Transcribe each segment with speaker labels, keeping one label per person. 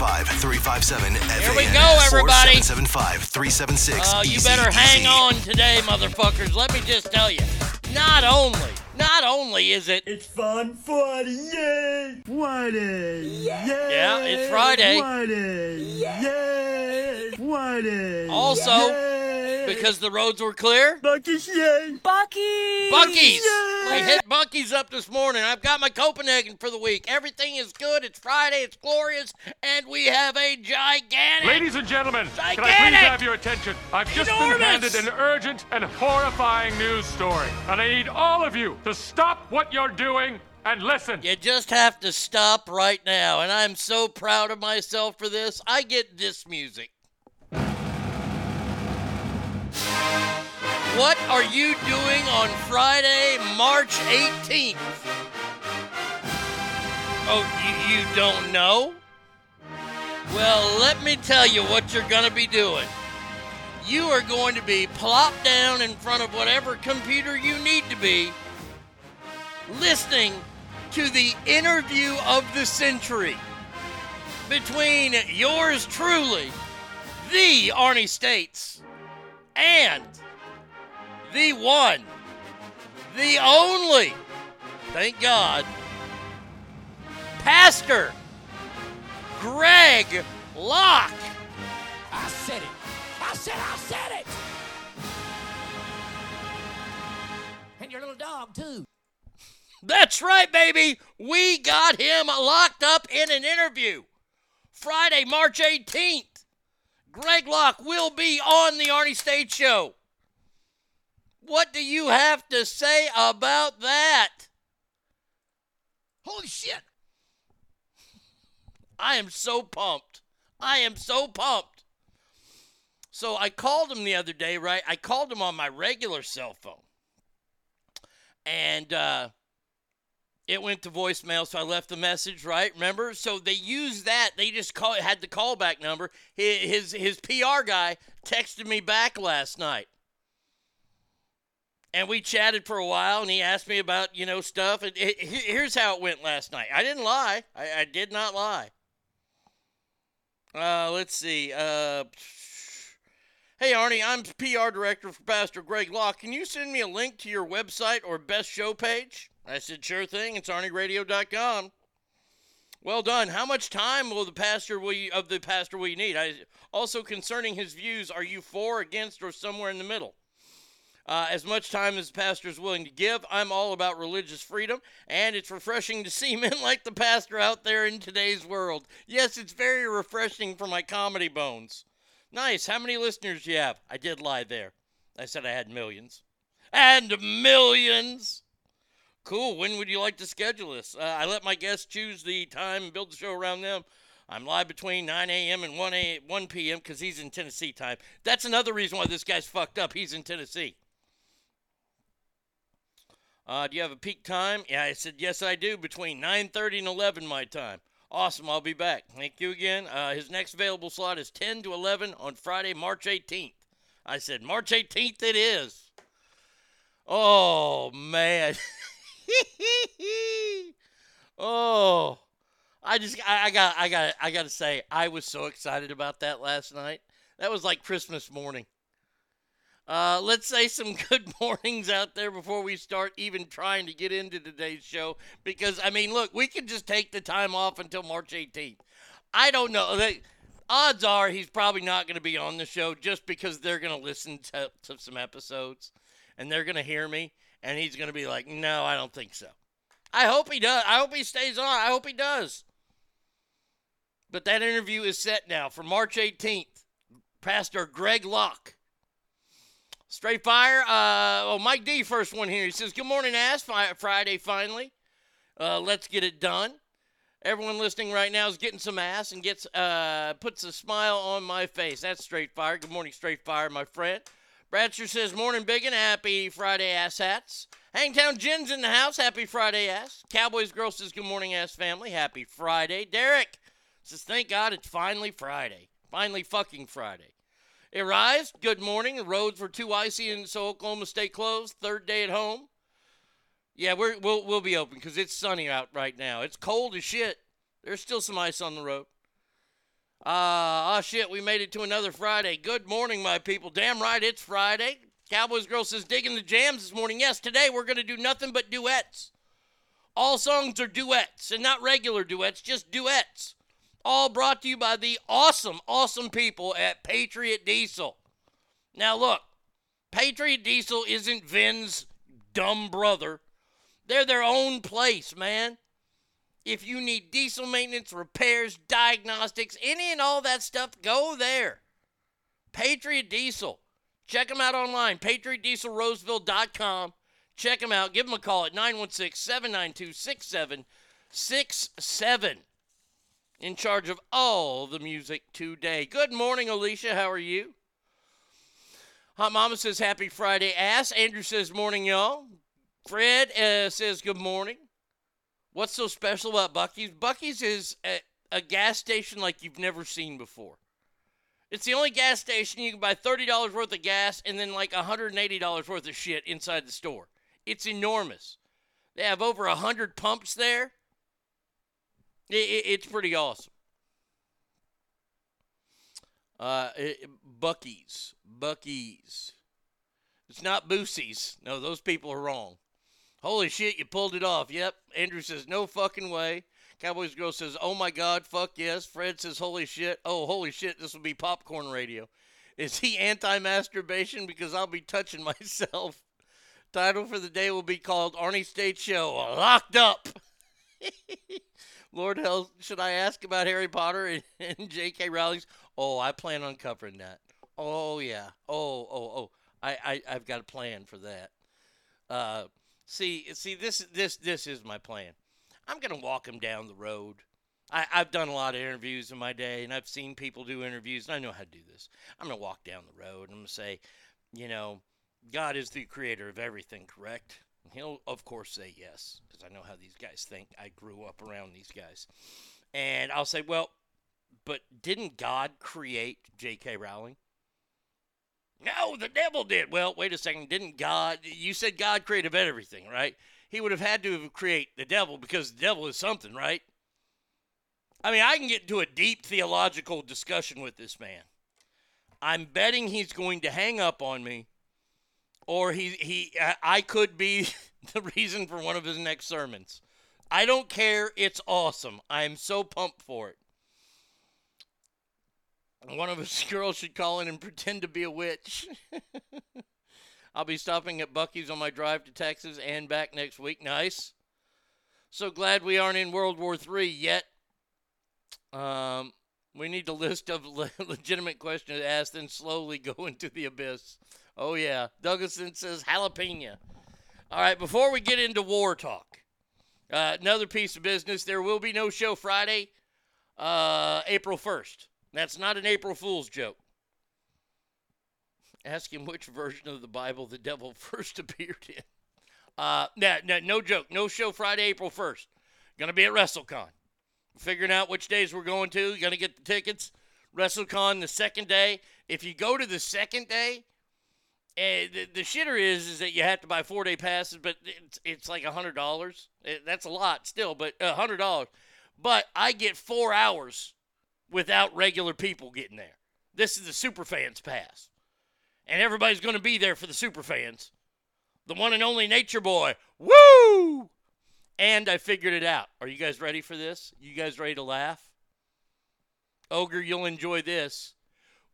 Speaker 1: 357
Speaker 2: Here we go, everybody.
Speaker 1: 775
Speaker 2: Oh, you better hang on today, motherfuckers. Let me just tell you. Not only, not only is it.
Speaker 3: It's Fun Friday. Friday. Yeah.
Speaker 2: Yeah, it's Friday.
Speaker 3: Friday. Yeah. Friday.
Speaker 2: Also. Because the roads were clear?
Speaker 3: Buc-ee's, yay.
Speaker 2: Buc-ee's.
Speaker 3: Buc-ee's.
Speaker 2: We hit Buc-ee's up this morning. I've got my Copenhagen for the week. Everything is good. It's Friday. It's glorious and we have a gigantic.
Speaker 4: Ladies and gentlemen, gigantic, can I please have your attention? I've just
Speaker 2: enormous.
Speaker 4: been handed an urgent and horrifying news story, and I need all of you to stop what you're doing and listen.
Speaker 2: You just have to stop right now, and I'm so proud of myself for this. I get this music. What are you doing on Friday, March 18th? Oh, you, you don't know? Well, let me tell you what you're going to be doing. You are going to be plopped down in front of whatever computer you need to be, listening to the interview of the century between yours truly, the Arnie States, and the one, the only, thank God, Pastor Greg Locke.
Speaker 3: I said it. I said I said it. And your little dog too.
Speaker 2: That's right, baby. We got him locked up in an interview. Friday, March 18th. Greg Locke will be on the Arnie State Show. What do you have to say about that?
Speaker 3: Holy shit.
Speaker 2: I am so pumped. I am so pumped. So I called him the other day, right? I called him on my regular cell phone. And uh, it went to voicemail, so I left the message, right? Remember? So they used that. They just call, had the callback number. His, his, PR guy texted me back last night. And we chatted for a while, and he asked me about, you know, stuff. And it, here's how it went last night. I didn't lie. I, I did not lie. Uh, let's see. Uh, hey, Arnie, I'm PR director for Pastor Greg Locke. Can you send me a link to your website or best show page? I said, sure thing. It's ArnieRadio.com. Well done. How much time will the pastor will you, of the pastor will you need? I, also, concerning his views, are you for, against, or somewhere in the middle? Uh, as much time as the pastor is willing to give, I'm all about religious freedom, and it's refreshing to see men like the pastor out there in today's world. Yes, it's very refreshing for my comedy bones. Nice. How many listeners do you have? I did lie there. I said I had millions. And millions! Cool. When would you like to schedule this? Uh, I let my guests choose the time and build the show around them. I'm live between 9 a.m. and 1, a, 1 p.m. because he's in Tennessee time. That's another reason why this guy's fucked up. He's in Tennessee. Uh, do you have a peak time? Yeah, I said yes, I do. Between 9:30 and 11 my time. Awesome. I'll be back. Thank you again. Uh, his next available slot is 10 to 11 on Friday, March 18th. I said March 18th. It is. Oh man. oh, I just I, I got I got I got to say I was so excited about that last night. That was like Christmas morning. Uh, let's say some good mornings out there before we start even trying to get into today's show. Because, I mean, look, we can just take the time off until March 18th. I don't know. They, odds are he's probably not going to be on the show just because they're going to listen to, to some episodes and they're going to hear me and he's going to be like, no, I don't think so. I hope he does. I hope he stays on. I hope he does. But that interview is set now for March 18th. Pastor Greg Locke. Straight fire. Uh, oh, Mike D, first one here. He says, Good morning, Ass. Friday, finally. Uh, let's get it done. Everyone listening right now is getting some ass and gets uh, puts a smile on my face. That's straight fire. Good morning, straight fire, my friend. Bradster says, Morning, Biggin. Happy Friday, ass hats. Hangtown Jen's in the house. Happy Friday, ass. Cowboys Girl says, Good morning, ass family. Happy Friday. Derek says, Thank God it's finally Friday. Finally fucking Friday. Arise, good morning. The roads were too icy, and so Oklahoma stay closed. Third day at home. Yeah, we're, we'll we'll be open because it's sunny out right now. It's cold as shit. There's still some ice on the road. Ah, uh, oh shit, we made it to another Friday. Good morning, my people. Damn right, it's Friday. Cowboys girl says digging the jams this morning. Yes, today we're gonna do nothing but duets. All songs are duets and not regular duets, just duets. All brought to you by the awesome, awesome people at Patriot Diesel. Now, look, Patriot Diesel isn't Vin's dumb brother. They're their own place, man. If you need diesel maintenance, repairs, diagnostics, any and all that stuff, go there. Patriot Diesel. Check them out online, patriotdieselroseville.com. Check them out. Give them a call at 916 792 6767 in charge of all the music today. Good morning, Alicia. How are you? Hot Mama says happy Friday, ass. Andrew says morning, y'all. Fred uh, says good morning. What's so special about Buc-ee's? Buc-ee's is a, a gas station like you've never seen before. It's the only gas station you can buy $30 worth of gas and then like $180 worth of shit inside the store. It's enormous. They have over 100 pumps there. I- I- it's pretty awesome. Uh, it- Buc-ee's. Buc-ee's. It's not Boosie's. No, those people are wrong. Holy shit, you pulled it off. Yep. Andrew says, no fucking way. Cowboys Girl says, oh my God, fuck yes. Fred says, holy shit. Oh, holy shit, this will be popcorn radio. Is he anti masturbation? Because I'll be touching myself. Title for the day will be called Arnie State Show Locked Up. Lord hell, should I ask about Harry Potter and, and J.K. Rowling's? Oh, I plan on covering that. Oh yeah. Oh oh oh. I I I've got a plan for that. Uh, see see this this this is my plan. I'm gonna walk him down the road. I, I've done a lot of interviews in my day, and I've seen people do interviews, and I know how to do this. I'm gonna walk down the road, and I'm gonna say, you know, God is the creator of everything, correct? He'll, of course, say yes, because I know how these guys think. I grew up around these guys. And I'll say, well, but didn't God create J.K. Rowling? No, the devil did. Well, wait a second. Didn't God? You said God created everything, right? He would have had to have create the devil because the devil is something, right? I mean, I can get into a deep theological discussion with this man. I'm betting he's going to hang up on me, or he he I- could be the reason for one of his next sermons. I don't care. It's awesome. I am so pumped for it. One of his girls should call in and pretend to be a witch. I'll be stopping at Buc-ee's on my drive to Texas and back next week. Nice. So glad we aren't in World War III yet. Um, we need a list of le- legitimate questions to ask, then slowly go into the abyss. Oh, yeah. Douglason says jalapeno. All right, before we get into war talk, uh, another piece of business. There will be no show Friday, uh, April 1st. That's not an April Fool's joke. Ask him which version of the Bible the devil first appeared in. Uh, nah, nah, no joke. No show Friday, April 1st. Gonna be at WrestleCon. Figuring out which days we're going to. Gonna get the tickets. WrestleCon the second day. If you go to the second day, eh, the, the shitter is is that you have to buy four day passes, but it's, it's like a hundred dollars. That's a lot still, but a hundred dollars. But I get four hours without regular people getting there. This is the super fans pass, and everybody's going to be there for the super fans. The one and only Nature Boy. Woo! And I figured it out. Are you guys ready for this? You guys ready to laugh? Ogre, you'll enjoy this.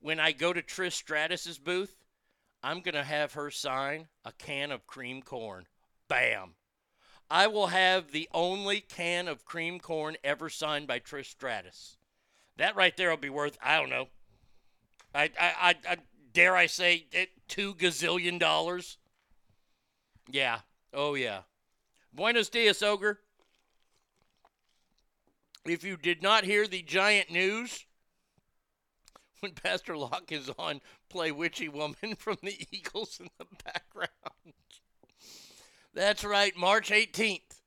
Speaker 2: When I go to Trish Stratus's booth, I'm going to have her sign a can of cream corn. Bam. I will have the only can of cream corn ever signed by Trish Stratus. That right there will be worth, I don't know. I, I, I, I dare I say, it, two gazillion dollars. Yeah. Oh, yeah. Buenos dias, Ogre. If you did not hear the giant news, when Pastor Locke is on, play Witchy Woman from the Eagles in the background. That's right, March 18th.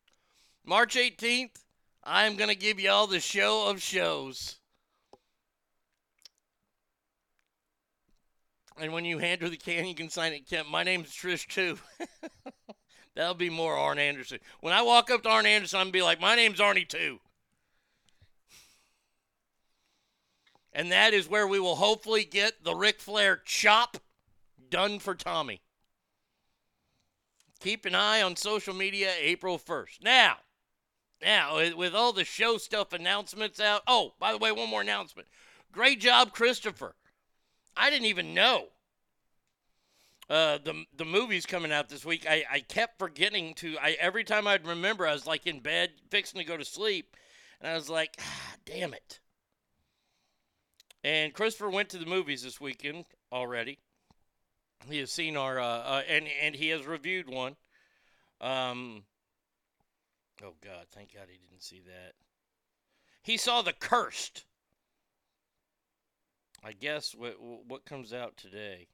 Speaker 2: March 18th, I'm going to give you all the show of shows. And when you hand her the can, you can sign it, Kemp. My name's Trish, too. That'll be more Arn Anderson. When I walk up to Arn Anderson, I'm going to be like, my name's Arnie, too. And that is where we will hopefully get the Ric Flair chop done for Tommy. Keep an eye on social media April 1st. Now, now, with- all the show stuff announcements out. Oh, by the way, one more announcement. Great job, Christopher. I didn't even know. Uh, the the movie's coming out this week. I, I kept forgetting to. I every time I'd remember, I was like in bed, fixing to go to sleep, and I was like, ah, damn it. And Christopher went to the movies this weekend already. He has seen our uh, uh, and and he has reviewed one. Um. Oh God! Thank God he didn't see that. He saw the cursed. I guess what what comes out today.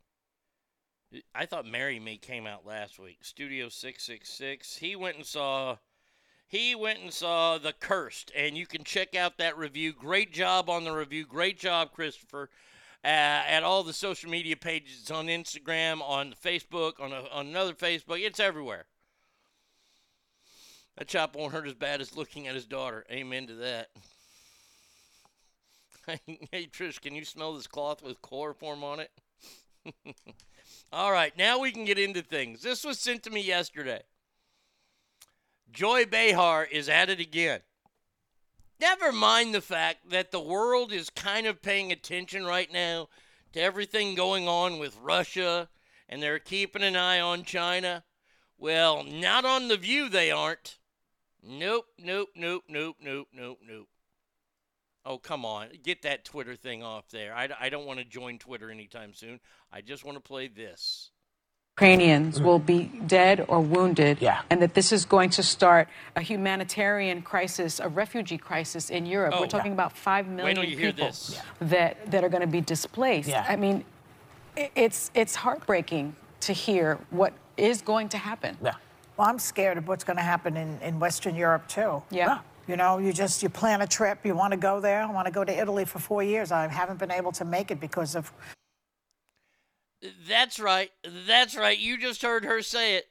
Speaker 2: I thought Marry Me came out last week. Studio 666. He went and saw he went and saw The Cursed and you can check out that review. Great job on the review. Great job, Christopher. Uh, at all the social media pages It's on Instagram, on Facebook, on, a, on another Facebook. It's everywhere. That chop won't hurt as bad as looking at his daughter. Amen to that. hey, Trish, can you smell this cloth with chloroform on it? All right, now we can get into things. This was sent to me yesterday. Joy Behar is at it again. Never mind the fact that the world is kind of paying attention right now to everything going on with Russia and they're keeping an eye on China. Well, not on The View, they aren't. Nope, nope, nope, nope, nope, nope, nope. Oh, come on. Get that Twitter thing off there. I, I don't want to join Twitter anytime soon. I just want to play this.
Speaker 5: Ukrainians will be dead or wounded,
Speaker 6: Yeah.
Speaker 5: and that this is going to start a humanitarian crisis, a refugee crisis in Europe.
Speaker 2: Oh,
Speaker 5: We're talking about five million
Speaker 2: till you hear
Speaker 5: people that that are going to be displaced.
Speaker 6: Yeah.
Speaker 5: I mean, it's it's heartbreaking to hear what is going to happen.
Speaker 6: Yeah.
Speaker 7: Well, I'm scared of what's going to happen in, in Western Europe too.
Speaker 5: Yeah.
Speaker 7: You know, you just you plan a trip, you want to go there. I want to go to Italy for four years. I haven't been able to make it because of
Speaker 2: That's right. That's right. You just heard her say it.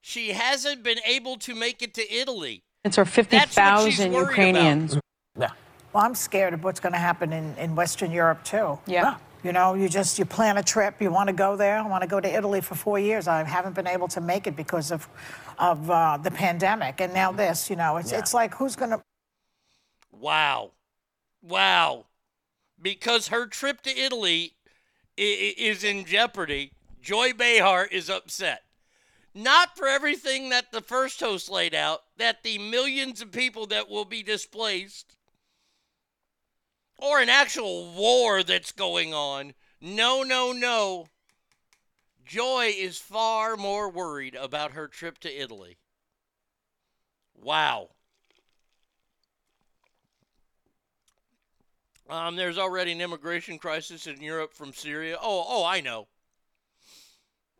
Speaker 2: She hasn't been able to make it to Italy.
Speaker 5: It's our
Speaker 2: That's what she's
Speaker 5: 50,000
Speaker 2: worried
Speaker 5: Ukrainians.
Speaker 6: Yeah.
Speaker 7: well, I'm scared of what's going to happen in, in Western Europe too.
Speaker 5: Yeah.
Speaker 7: You know, you just you plan a trip, you want to go there. I want to go to Italy for four years. I haven't been able to make it because of of uh, the pandemic, and now this. You know, it's
Speaker 6: Yeah.
Speaker 7: it's like who's going to
Speaker 2: Wow. Wow. Because her trip to Italy i- i- is in jeopardy, Joy Behar is upset. Not for everything that the first host laid out, that the millions of people that will be displaced, or an actual war that's going on. No, no, no. Joy is far more worried about her trip to Italy. Wow. Um, there's already an immigration crisis in Europe from Syria. Oh, oh, I know.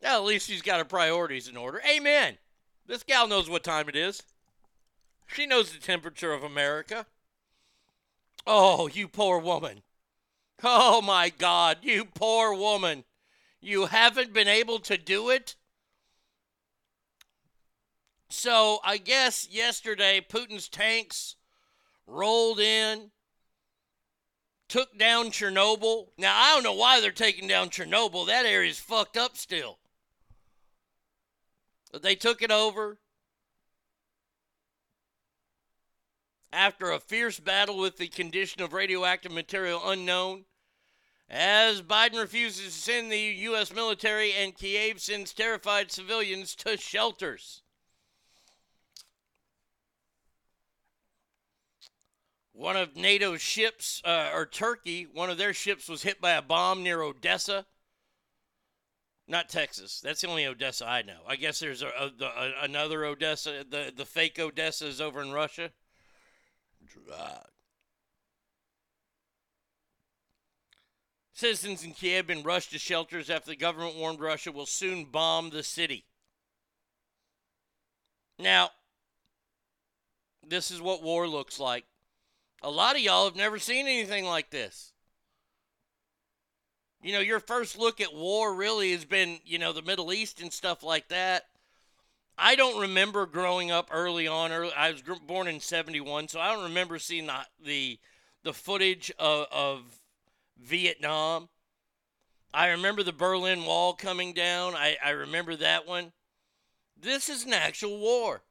Speaker 2: At least she's got her priorities in order. Amen. This gal knows what time it is. She knows the temperature of America. Oh, you poor woman. Oh my God, you poor woman. You haven't been able to do it? So, I guess yesterday Putin's tanks rolled in, took down Chernobyl. Now, I don't know why they're taking down Chernobyl. That area's fucked up still. But they took it over after a fierce battle with the condition of radioactive material unknown. As Biden refuses to send the U.S. military and Kiev sends terrified civilians to shelters. One of NATO's ships, uh, or Turkey, one of their ships was hit by a bomb near Odessa. Not Texas. That's the only Odessa I know. I guess there's a, a, a- another Odessa. The the fake Odessa is over in Russia. Drag. Citizens in Kiev been rushed to shelters after the government warned Russia will soon bomb the city. Now, this is what war looks like. A lot of y'all have never seen anything like this. You know, your first look at war really has been, you know, the Middle East and stuff like that. I don't remember growing up early on. Early, I was born in '71, so I don't remember seeing the the, the footage of, of Vietnam. I remember the Berlin Wall coming down. I, I remember that one. This is an actual war.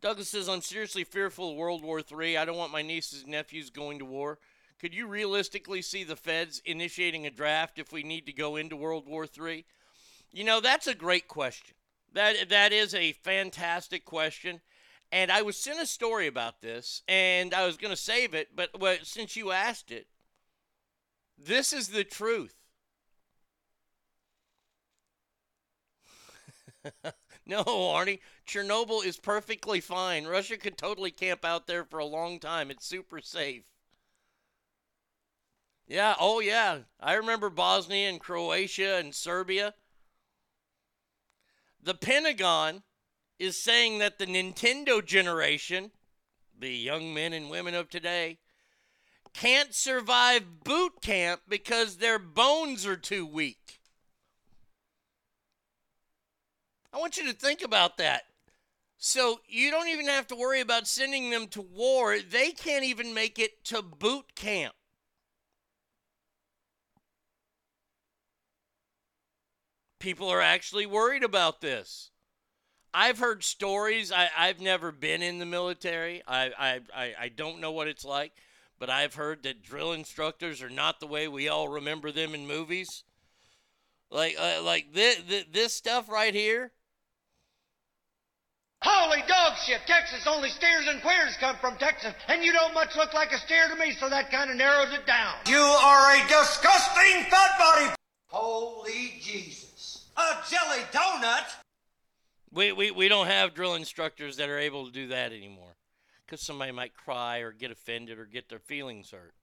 Speaker 2: Douglas says, I'm seriously fearful of World War III. I don't want my nieces and nephews going to war. Could you realistically see the feds initiating a draft if we need to go into World War III? You know, that's a great question. That that is a fantastic question. And I was sent a story about this, and I was going to save it, but well, since you asked it, this is the truth. no, Arnie, Chernobyl is perfectly fine. Russia could totally camp out there for a long time. It's super safe. Yeah, oh yeah. I remember Bosnia and Croatia and Serbia. The Pentagon is saying that the Nintendo generation, the young men and women of today, can't survive boot camp because their bones are too weak. I want you to think about that. So you don't even have to worry about sending them to war. They can't even make it to boot camp. People are actually worried about this. I've heard stories. I, I've never been in the military. I, I, I, I don't know what it's like, but I've heard that drill instructors are not the way we all remember them in movies. Like, uh, like this, this stuff right here.
Speaker 8: Holy dog shit! Texas only steers and queers come from Texas, and you don't much look like a steer to me, so that kind of narrows it down.
Speaker 6: You are a disgusting fat body.
Speaker 8: Holy Jesus! A jelly donut?
Speaker 2: We, we, we don't have drill instructors that are able to do that anymore because somebody might cry or get offended or get their feelings hurt.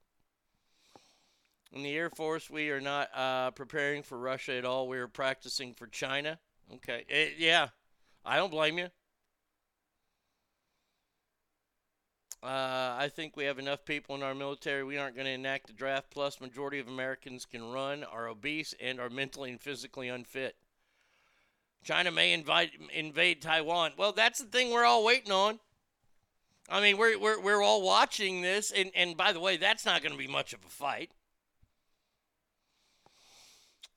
Speaker 2: In the Air Force, we are not uh, preparing for Russia at all. We are practicing for China. Okay. Eh, yeah, I don't blame you. Uh, I think we have enough people in our military. We aren't going to enact a draft. Plus, majority of Americans can run, are obese, and are mentally and physically unfit. China may invite, invade Taiwan. Well, that's the thing we're all waiting on. I mean, we're, we're, we're all watching this, and, and by the way, that's not going to be much of a fight.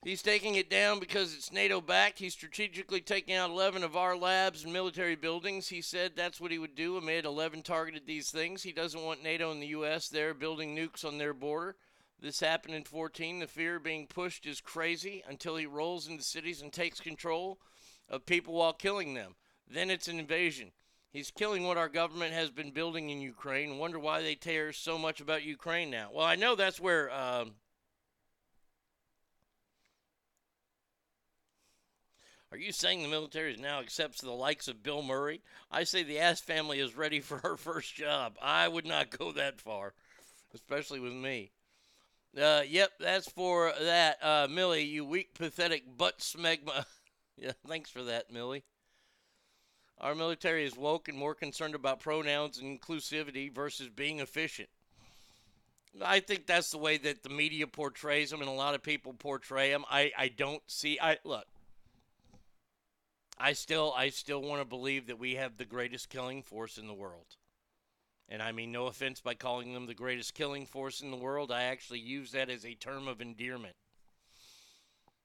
Speaker 2: He's taking it down because it's NATO backed. He's strategically taking out 11 of our labs and military buildings. He said that's what he would do amid 11 targeted these things. He doesn't want NATO and the U.S. there building nukes on their border. This happened in 14. The fear being pushed is crazy until he rolls into cities and takes control of people while killing them. Then it's an invasion. He's killing what our government has been building in Ukraine. Wonder why they care so much about Ukraine now. Well, I know that's where. Um, Are you saying the military now accepts the likes of Bill Murray? I say the Ass family is ready for her first job. I would not go that far, especially with me. Uh, yep, that's for that. Uh, Millie, you weak, pathetic butt smegma. yeah, thanks for that, Millie. Our military is woke and more concerned about pronouns and inclusivity versus being efficient. I think that's the way that the media portrays them, and a lot of people portray them. I, I don't see. I look. I still I still want to believe that we have the greatest killing force in the world. And I mean no offense by calling them the greatest killing force in the world. I actually use that as a term of endearment.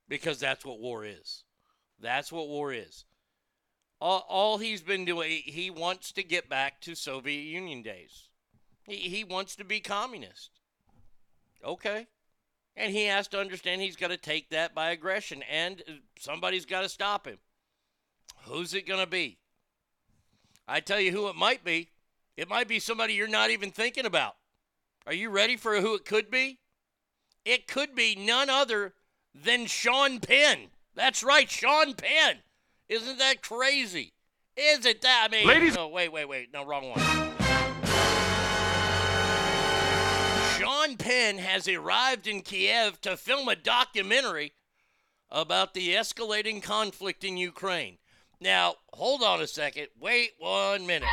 Speaker 2: Because that's what war is. That's what war is. All, all he's been doing he wants to get back to Soviet Union days. He he wants to be communist. Okay. And he has to understand he's got to take that by aggression and somebody's got to stop him. Who's it going to be? I tell you who it might be. It might be somebody you're not even thinking about. Are you ready for who it could be? It could be none other than Sean Penn. That's right, Sean Penn. Isn't that crazy? Isn't that? I mean,
Speaker 4: Ladies-
Speaker 2: no, wait, wait, wait. No, wrong one. Sean Penn has arrived in Kiev to film a documentary about the escalating conflict in Ukraine. Now, hold on a second. Wait one minute.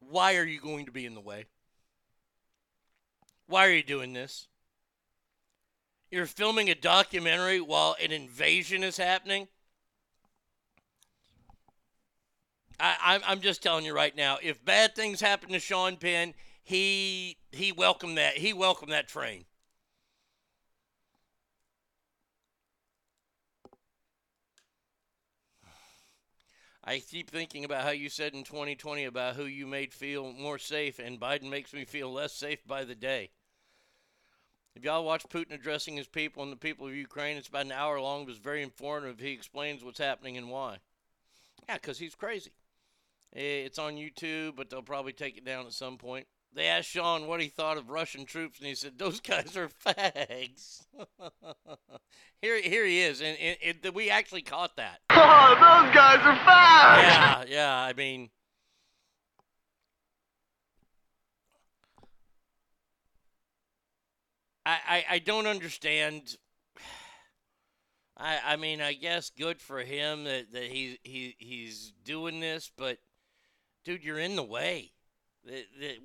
Speaker 2: Why are you going to be in the way? Why are you doing this? You're filming a documentary while an invasion is happening? I, I'm, I'm just telling you right now. If bad things happen to Sean Penn, he he welcomed that. He welcomed that train. I keep thinking about how you said in 2020 about who you made feel more safe, and Biden makes me feel less safe by the day. If y'all watch Putin addressing his people and the people of Ukraine, it's about an hour long, but it's very informative. He explains what's happening and why. Yeah, because he's crazy. It's on YouTube, but they'll probably take it down at some point. They asked Sean what he thought of Russian troops, and he said, "Those guys are fags." here, here he is, and, and, we actually caught that.
Speaker 6: Oh, those guys are fags.
Speaker 2: Yeah, yeah. I mean, I, I, I don't understand. I, I mean, I guess good for him that, that he, he, he's doing this, but dude, you're in the way.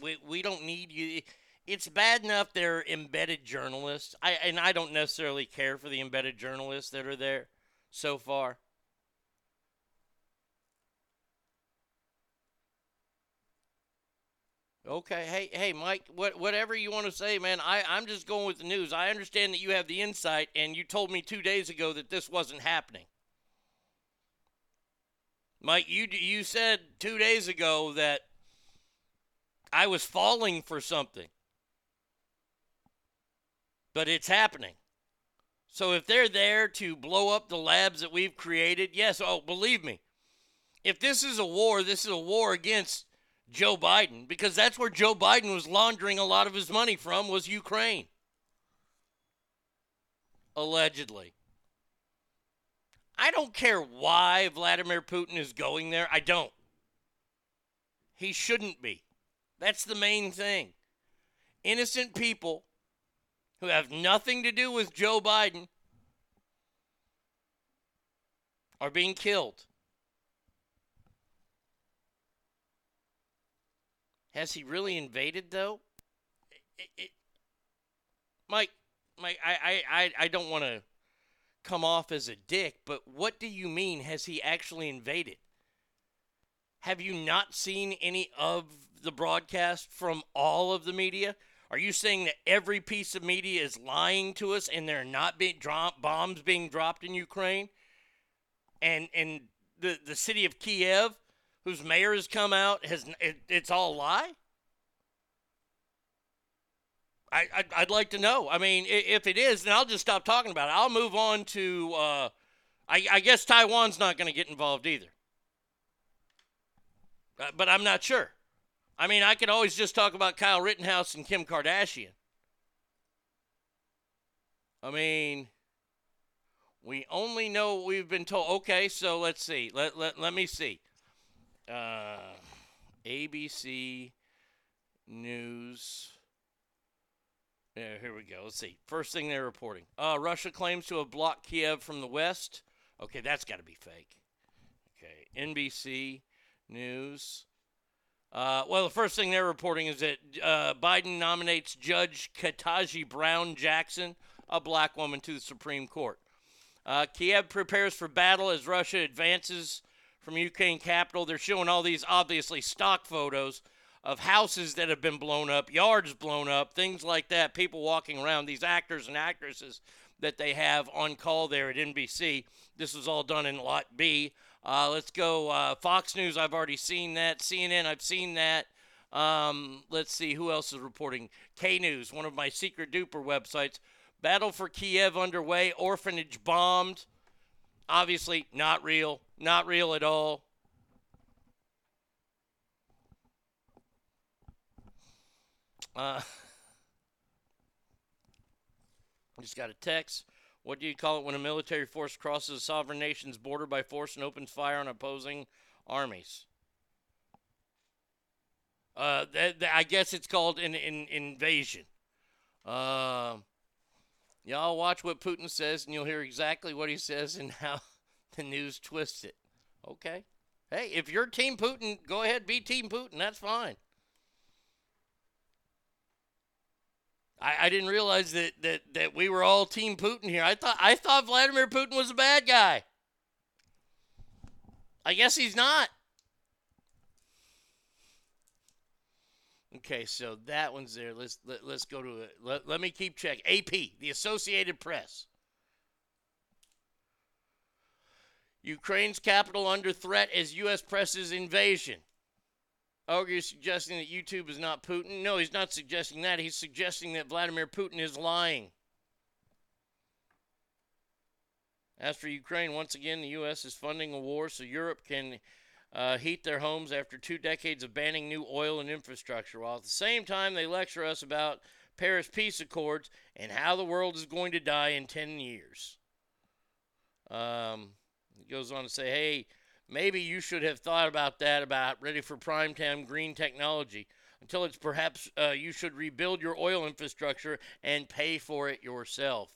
Speaker 2: We we don't need you. It's bad enough they're embedded journalists. I and I don't necessarily care for the embedded journalists that are there so far. Okay, hey, hey, Mike, what, whatever you want to say, man. I, I'm just going with the news. I understand that you have the insight, and you told me two days ago that this wasn't happening. Mike, you you said two days ago that I was falling for something, but it's happening. So if they're there to blow up the labs that we've created, yes. Oh, believe me, if this is a war, this is a war against Joe Biden because that's where Joe Biden was laundering a lot of his money from was Ukraine. Allegedly. I don't care why Vladimir Putin is going there. I don't. He shouldn't be. That's the main thing. Innocent people who have nothing to do with Joe Biden are being killed. Has he really invaded though? Mike, Mike, I, I, I don't want to come off as a dick, but what do you mean has he actually invaded? Have you not seen any of the broadcast from all of the media? Are you saying that every piece of media is lying to us and there are not being bombs being dropped in Ukraine? And and the the city of Kiev whose mayor has come out has it, it's all a lie? I, I I'd like to know. I mean, if it is, then I'll just stop talking about it. I'll move on to. Uh, I, I guess Taiwan's not going to get involved either. Uh, but I'm not sure. I mean, I could always just talk about Kyle Rittenhouse and Kim Kardashian. I mean, we only know what we've been told. Okay, so let's see. Let, let, let me see uh, ABC News. Yeah, here we go. Let's see. First thing they're reporting. Uh, Russia claims to have blocked Kiev from the west. Okay, that's got to be fake. Okay, NBC News. Uh, well, the first thing they're reporting is that uh, Biden nominates Judge Ketanji Brown Jackson, a black woman, to the Supreme Court. Uh, Kiev prepares for battle as Russia advances from Ukraine capital. They're showing all these obviously stock photos of houses that have been blown up, yards blown up, things like that. People walking around, these actors and actresses that they have on call there at NBC. This was all done in Lot B. Uh, let's go. Uh, Fox News, I've already seen that. CNN, I've seen that. Um, let's see who else is reporting. K News, one of my secret duper websites. Battle for Kiev underway. Orphanage bombed. Obviously, not real. Not real at all. Uh, just got a text. What do you call it when a military force crosses a sovereign nation's border by force and opens fire on opposing armies? Uh, I guess it's called an, an invasion. Uh, y'all watch what Putin says, and you'll hear exactly what he says and how the news twists it. Okay. Hey, if you're Team Putin, go ahead, be Team Putin. That's fine. I, I didn't realize that, that, that we were all Team Putin here. I thought I thought Vladimir Putin was a bad guy. I guess he's not. Okay, so that one's there. Let's let, let's go to it. Let, let me keep checking. AP, the Associated Press. Ukraine's capital under threat as U.S. presses invasion. Auger suggesting that YouTube is not Putin. No, he's not suggesting that. He's suggesting that Vladimir Putin is lying. As for Ukraine, once again, the U.S. is funding a war so Europe can uh, heat their homes after two decades of banning new oil and infrastructure, while at the same time they lecture us about Paris Peace Accords and how the world is going to die in 10 years. Um, he goes on to say, hey, maybe you should have thought about that, about ready for prime time green technology. until it's perhaps uh, you should rebuild your oil infrastructure and pay for it yourself.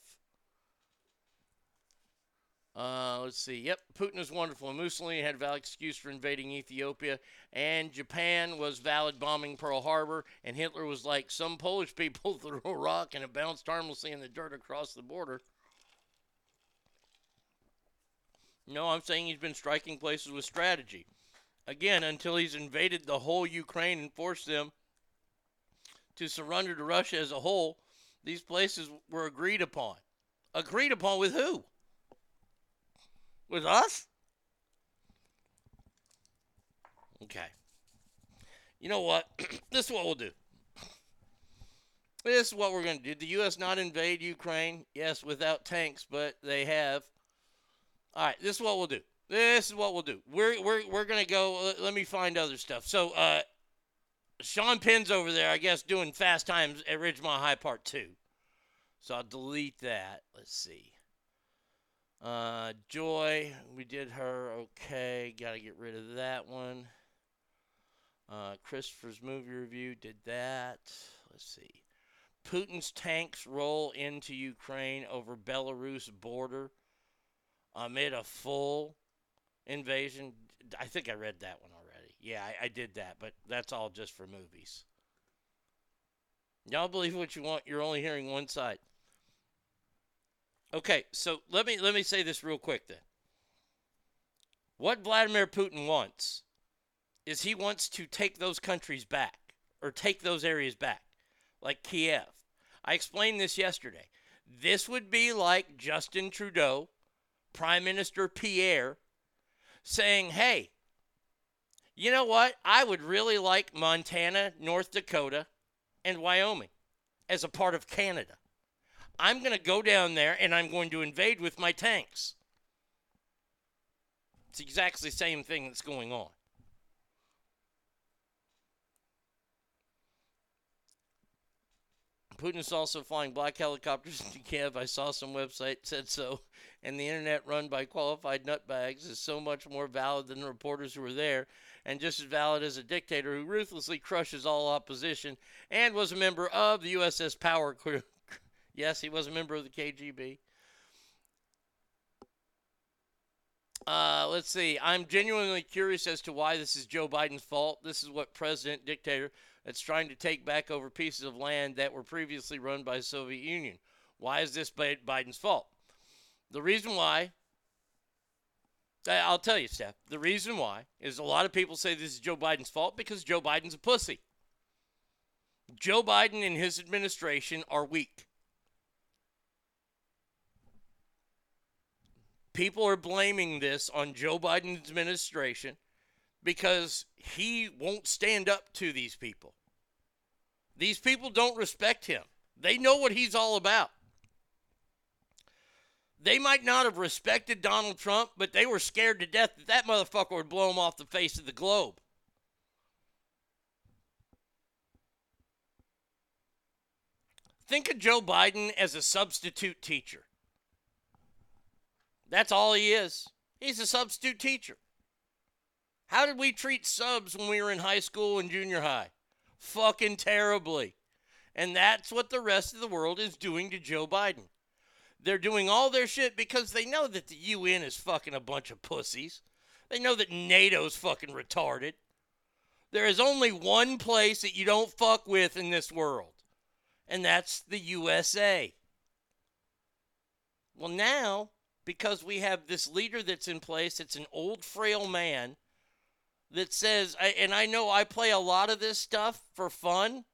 Speaker 2: Uh, let's see. Yep, Putin is wonderful. Mussolini had a valid excuse for invading Ethiopia, and Japan was valid bombing Pearl Harbor, and Hitler was like, some Polish people threw a rock and it bounced harmlessly in the dirt across the border. No, I'm saying he's been striking places with strategy. Again, until he's invaded the whole Ukraine and forced them to surrender to Russia as a whole, these places were agreed upon. Agreed upon with who? With us? Okay. You know what? this is what we'll do. This is what we're going to do. The U.S. not invade Ukraine? Yes, without tanks, but they have. All right, this is what we'll do. This is what we'll do. We're we're we're gonna go. Let, let me find other stuff. So, uh, Sean Penn's over there, I guess, doing Fast Times at Ridgemont High Part Two. So I'll delete that. Let's see. Uh, Joy, we did her. Okay, got to get rid of that one. Uh, Christopher's movie review did that. Let's see. Putin's tanks roll into Ukraine over Belarus border amid a full invasion. I think I read that one already. Yeah, I, I did that, but that's all just for movies. Y'all believe what you want. You're only hearing one side. Okay, so let me let me say this real quick then. What Vladimir Putin wants is he wants to take those countries back or take those areas back, like Kiev. I explained this yesterday. This would be like Justin Trudeau, Prime Minister Pierre, saying, "Hey, you know what? I would really like Montana, North Dakota, and Wyoming as a part of Canada." I'm going to go down there and I'm going to invade with my tanks. It's exactly the same thing that's going on. Putin is also flying black helicopters into Kiev. I saw some website said so. And the internet run by qualified nutbags is so much more valid than the reporters who were there, and just as valid as a dictator who ruthlessly crushes all opposition and was a member of the USS Power Crew. Yes, he was a member of the KGB. Uh, let's see. I'm genuinely curious as to why this is Joe Biden's fault. This is what president dictator that's trying to take back over pieces of land that were previously run by the Soviet Union. Why is this Biden's fault? The reason why, I'll tell you, Steph. The reason why is a lot of people say this is Joe Biden's fault because Joe Biden's a pussy. Joe Biden and his administration are weak. people are blaming this on Joe Biden's administration because he won't stand up to these people. These people don't respect him. They know what he's all about. They might not have respected Donald Trump, but they were scared to death that that motherfucker would blow him off the face of the globe. Think of Joe Biden as a substitute teacher. That's all he is. He's a substitute teacher. How did we treat subs when we were in high school and junior high? Fucking terribly. And that's what the rest of the world is doing to Joe Biden. They're doing all their shit because they know that the UN is fucking a bunch of pussies. They know that NATO's fucking retarded. There is only one place that you don't fuck with in this world, and that's the USA. Well, now because we have this leader that's in place. It's an old, frail man that says, and I know I play a lot of this stuff for fun.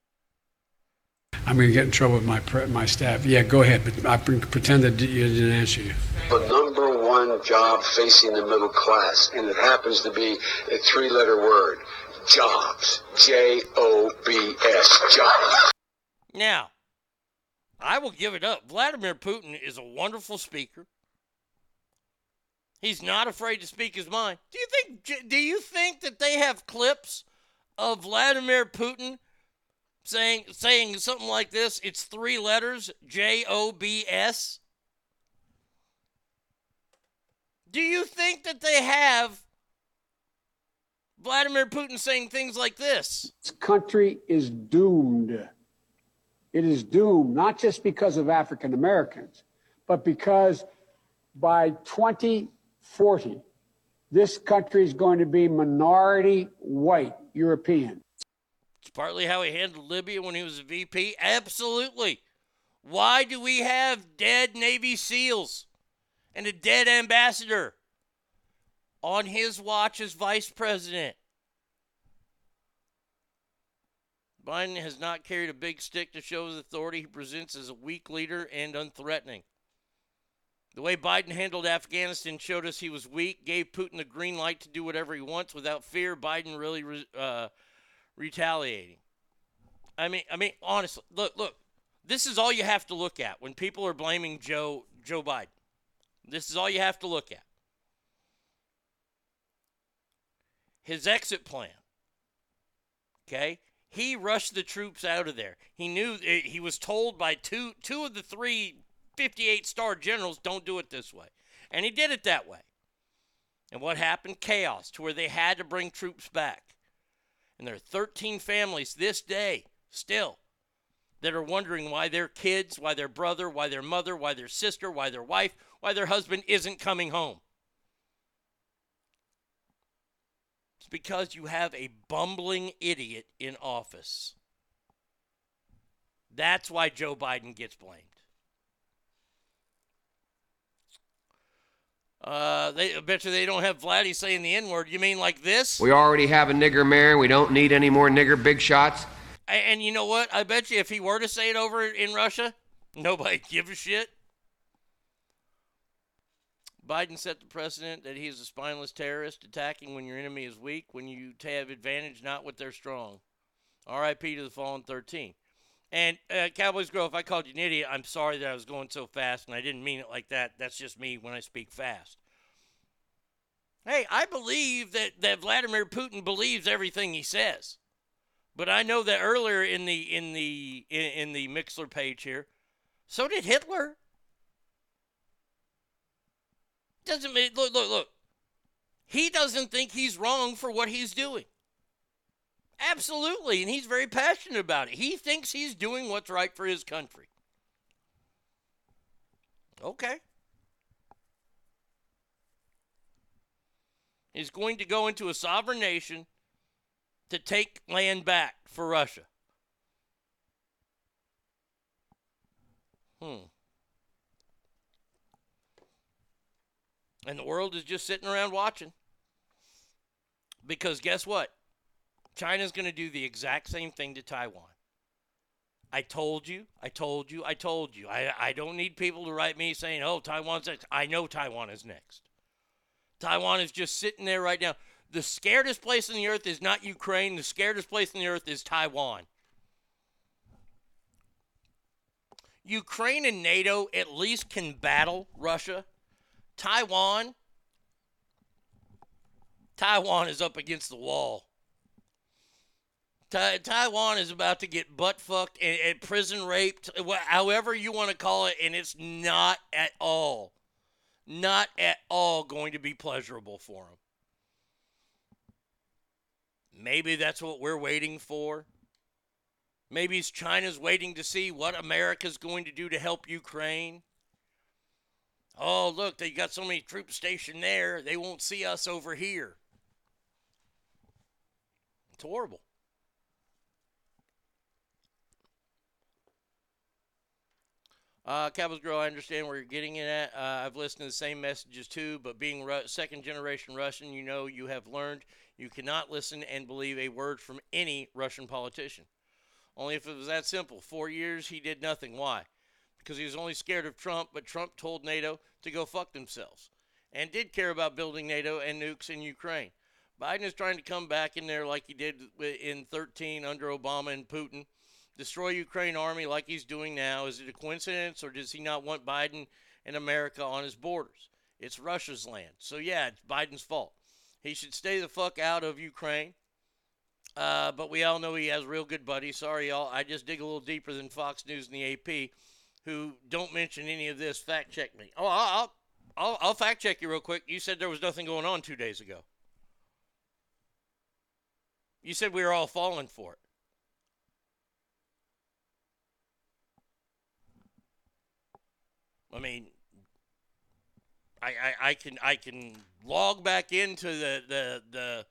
Speaker 9: I'm going to get in trouble with my my staff. Yeah, go ahead, but I pretend that you didn't answer you.
Speaker 10: The number one job facing the middle class, and it happens to be a three-letter word: jobs. J O B S. Jobs.
Speaker 2: Now, I will give it up. Vladimir Putin is a wonderful speaker. He's not afraid to speak his mind. Do you think do you think that they have clips of Vladimir Putin saying saying something like this? It's three letters, J O B S. Do you think that they have Vladimir Putin saying things like this.
Speaker 9: This country is doomed. It is doomed, not just because of African Americans, but because by 2040, this country is going to be minority white European.
Speaker 2: It's partly how he handled Libya when he was a VP. Absolutely. Why do we have dead Navy SEALs and a dead ambassador on his watch as vice president? Biden has not carried a big stick to show his authority. He presents as a weak leader and unthreatening. The way Biden handled Afghanistan showed us he was weak, gave Putin the green light to do whatever he wants without fear. Biden really uh, retaliating. I mean, I mean, honestly, look, look. This is all you have to look at when people are blaming Joe Joe Biden. This is all you have to look at. His exit plan. Okay, he rushed the troops out of there. He knew eh, he was told by two two of the three 58 star generals don't do it this way. And he did it that way. And what happened? Chaos to where they had to bring troops back. And there are 13 families this day still that are wondering why their kids, why their brother, why their mother, why their sister, why their wife, why their husband isn't coming home. It's because you have a bumbling idiot in office. That's why Joe Biden gets blamed. Uh, they I bet you they don't have Vladdy saying the N word. You mean like this?
Speaker 11: We already have a nigger mayor. We don't need any more nigger big shots.
Speaker 2: A- And you know what? I bet you if he were to say it over in Russia, nobody give a shit. Biden set the precedent that he is a spineless terrorist, attacking when your enemy is weak, when you have advantage, not when they're strong. R.I.P. to the fallen 13. And uh, Cowboys Girl, if I called you an idiot, I'm sorry that I was going so fast, and I didn't mean it like that. That's just me when I speak fast. Hey, I believe that, that Vladimir Putin believes everything he says. But I know that earlier in the in the in, in the Mixler page here, so did Hitler. Doesn't mean look look look. He doesn't think he's wrong for what he's doing. Absolutely, and he's very passionate about it. He thinks he's doing what's right for his country. Okay. He's going to go into a sovereign nation to take land back for Russia. Hmm. And the world is just sitting around watching. Because guess what? China's going to do the exact same thing to Taiwan. I told you, I told you, I told you. I, I don't need people to write me saying, oh, Taiwan's next. I know Taiwan is next. Taiwan is just sitting there right now. The scaredest place on the earth is not Ukraine. The scaredest place on the earth is Taiwan. Ukraine and NATO at least can battle Russia. Taiwan, Taiwan is up against the wall. Ta- Taiwan is about to get butt fucked and, and prison raped, however you want to call it, and it's not at all, not at all going to be pleasurable for them. Maybe that's what we're waiting for. Maybe China's waiting to see what America's going to do to help Ukraine. Oh, look, they got so many troops stationed there, they won't see us over here. It's horrible. Uh, Cowboys Girl, I understand where you're getting it at. Uh, I've listened to the same messages too, but being Ru- second generation Russian, you know you have learned you cannot listen and believe a word from any Russian politician. Only if it was that simple. Four years, he did nothing. Why? Because he was only scared of Trump, but Trump told NATO to go fuck themselves and did care about building NATO and nukes in Ukraine. Biden is trying to come back in there like he did in 13 under Obama and Putin destroy Ukraine army like he's doing now. Is it a coincidence or does he not want Biden and America on his borders? It's Russia's land. So yeah, it's Biden's fault. He should stay the fuck out of Ukraine. Uh, but we all know he has real good buddies. Sorry, y'all. I just dig a little deeper than Fox News and the AP, who don't mention any of this. Fact check me. Oh, I'll, I'll, I'll fact check you real quick. You said there was nothing going on two days ago. You said we were all falling for it. I mean, I, I, I can I can log back into the, the the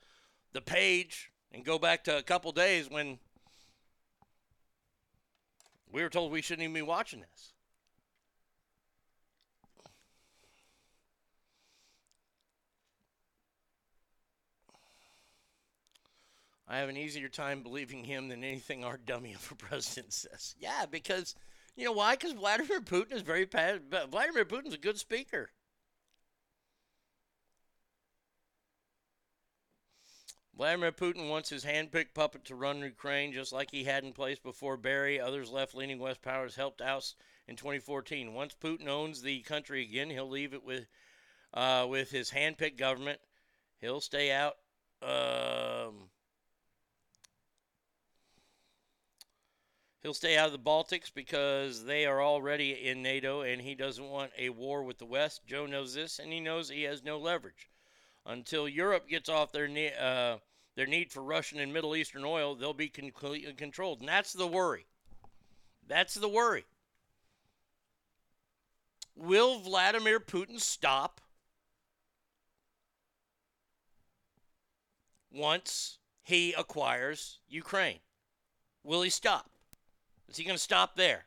Speaker 2: the page and go back to a couple days when we were told we shouldn't even be watching this. I have an easier time believing him than anything our dummy of a president says. Yeah, because you know why? Because Vladimir Putin is very bad. Vladimir Putin's a good speaker. Vladimir Putin wants his handpicked puppet to run Ukraine just like he had in place before Barry. Others left leaning West powers helped oust in 2014. Once Putin owns the country again, he'll leave it with uh, with his handpicked government. He'll stay out. Um, He'll stay out of the Baltics because they are already in NATO and he doesn't want a war with the West. Joe knows this and he knows he has no leverage. Until Europe gets off their uh, their need for Russian and Middle Eastern oil, they'll be completely controlled. And that's the worry. That's the worry. Will Vladimir Putin stop once he acquires Ukraine? Will he stop? Is he going to stop there?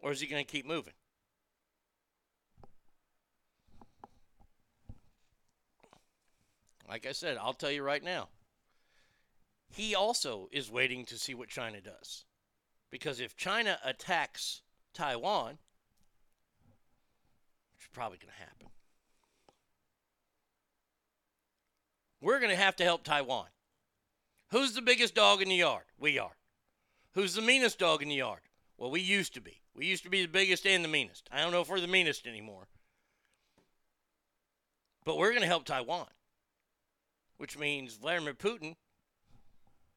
Speaker 2: Or is he going to keep moving? Like I said, I'll tell you right now. He also is waiting to see what China does. Because if China attacks Taiwan, which is probably going to happen, we're going to have to help Taiwan. Who's the biggest dog in the yard? We are. Who's the meanest dog in the yard? Well, we used to be. We used to be the biggest and the meanest. I don't know if we're the meanest anymore. But we're going to help Taiwan, which means Vladimir Putin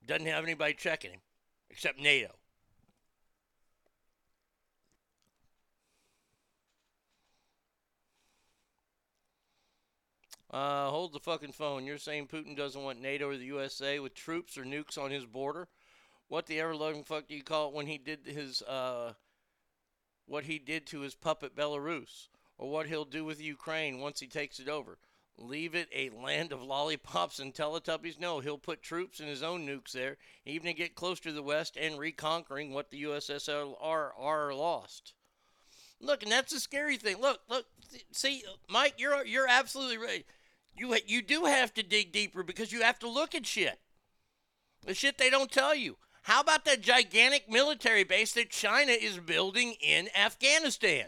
Speaker 2: doesn't have anybody checking him except NATO. Uh, hold the fucking phone. You're saying Putin doesn't want NATO or the USA with troops or nukes on his border? What the ever loving fuck do you call it when he did his uh, what he did to his puppet Belarus, or what he'll do with Ukraine once he takes it over? Leave it a land of lollipops and Teletubbies? No, he'll put troops and his own nukes there, even to get close to the West and reconquering what the USSR are lost. Look, and that's a scary thing. Look, look, see, Mike, you're you're absolutely right. You you do have to dig deeper because you have to look at shit. The shit they don't tell you. How about that gigantic military base that China is building in Afghanistan?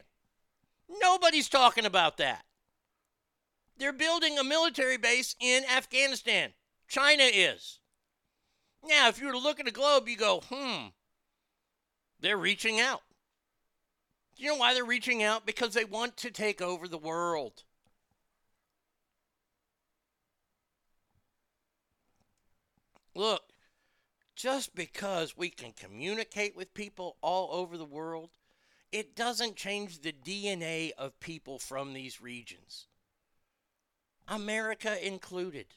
Speaker 2: Nobody's talking about that. They're building a military base in Afghanistan. China is. Now, if you were to look at the globe, you go, hmm, they're reaching out. Do you know why they're reaching out? Because they want to take over the world. Look, just because we can communicate with people all over the world, it doesn't change the DNA of people from these regions, America included.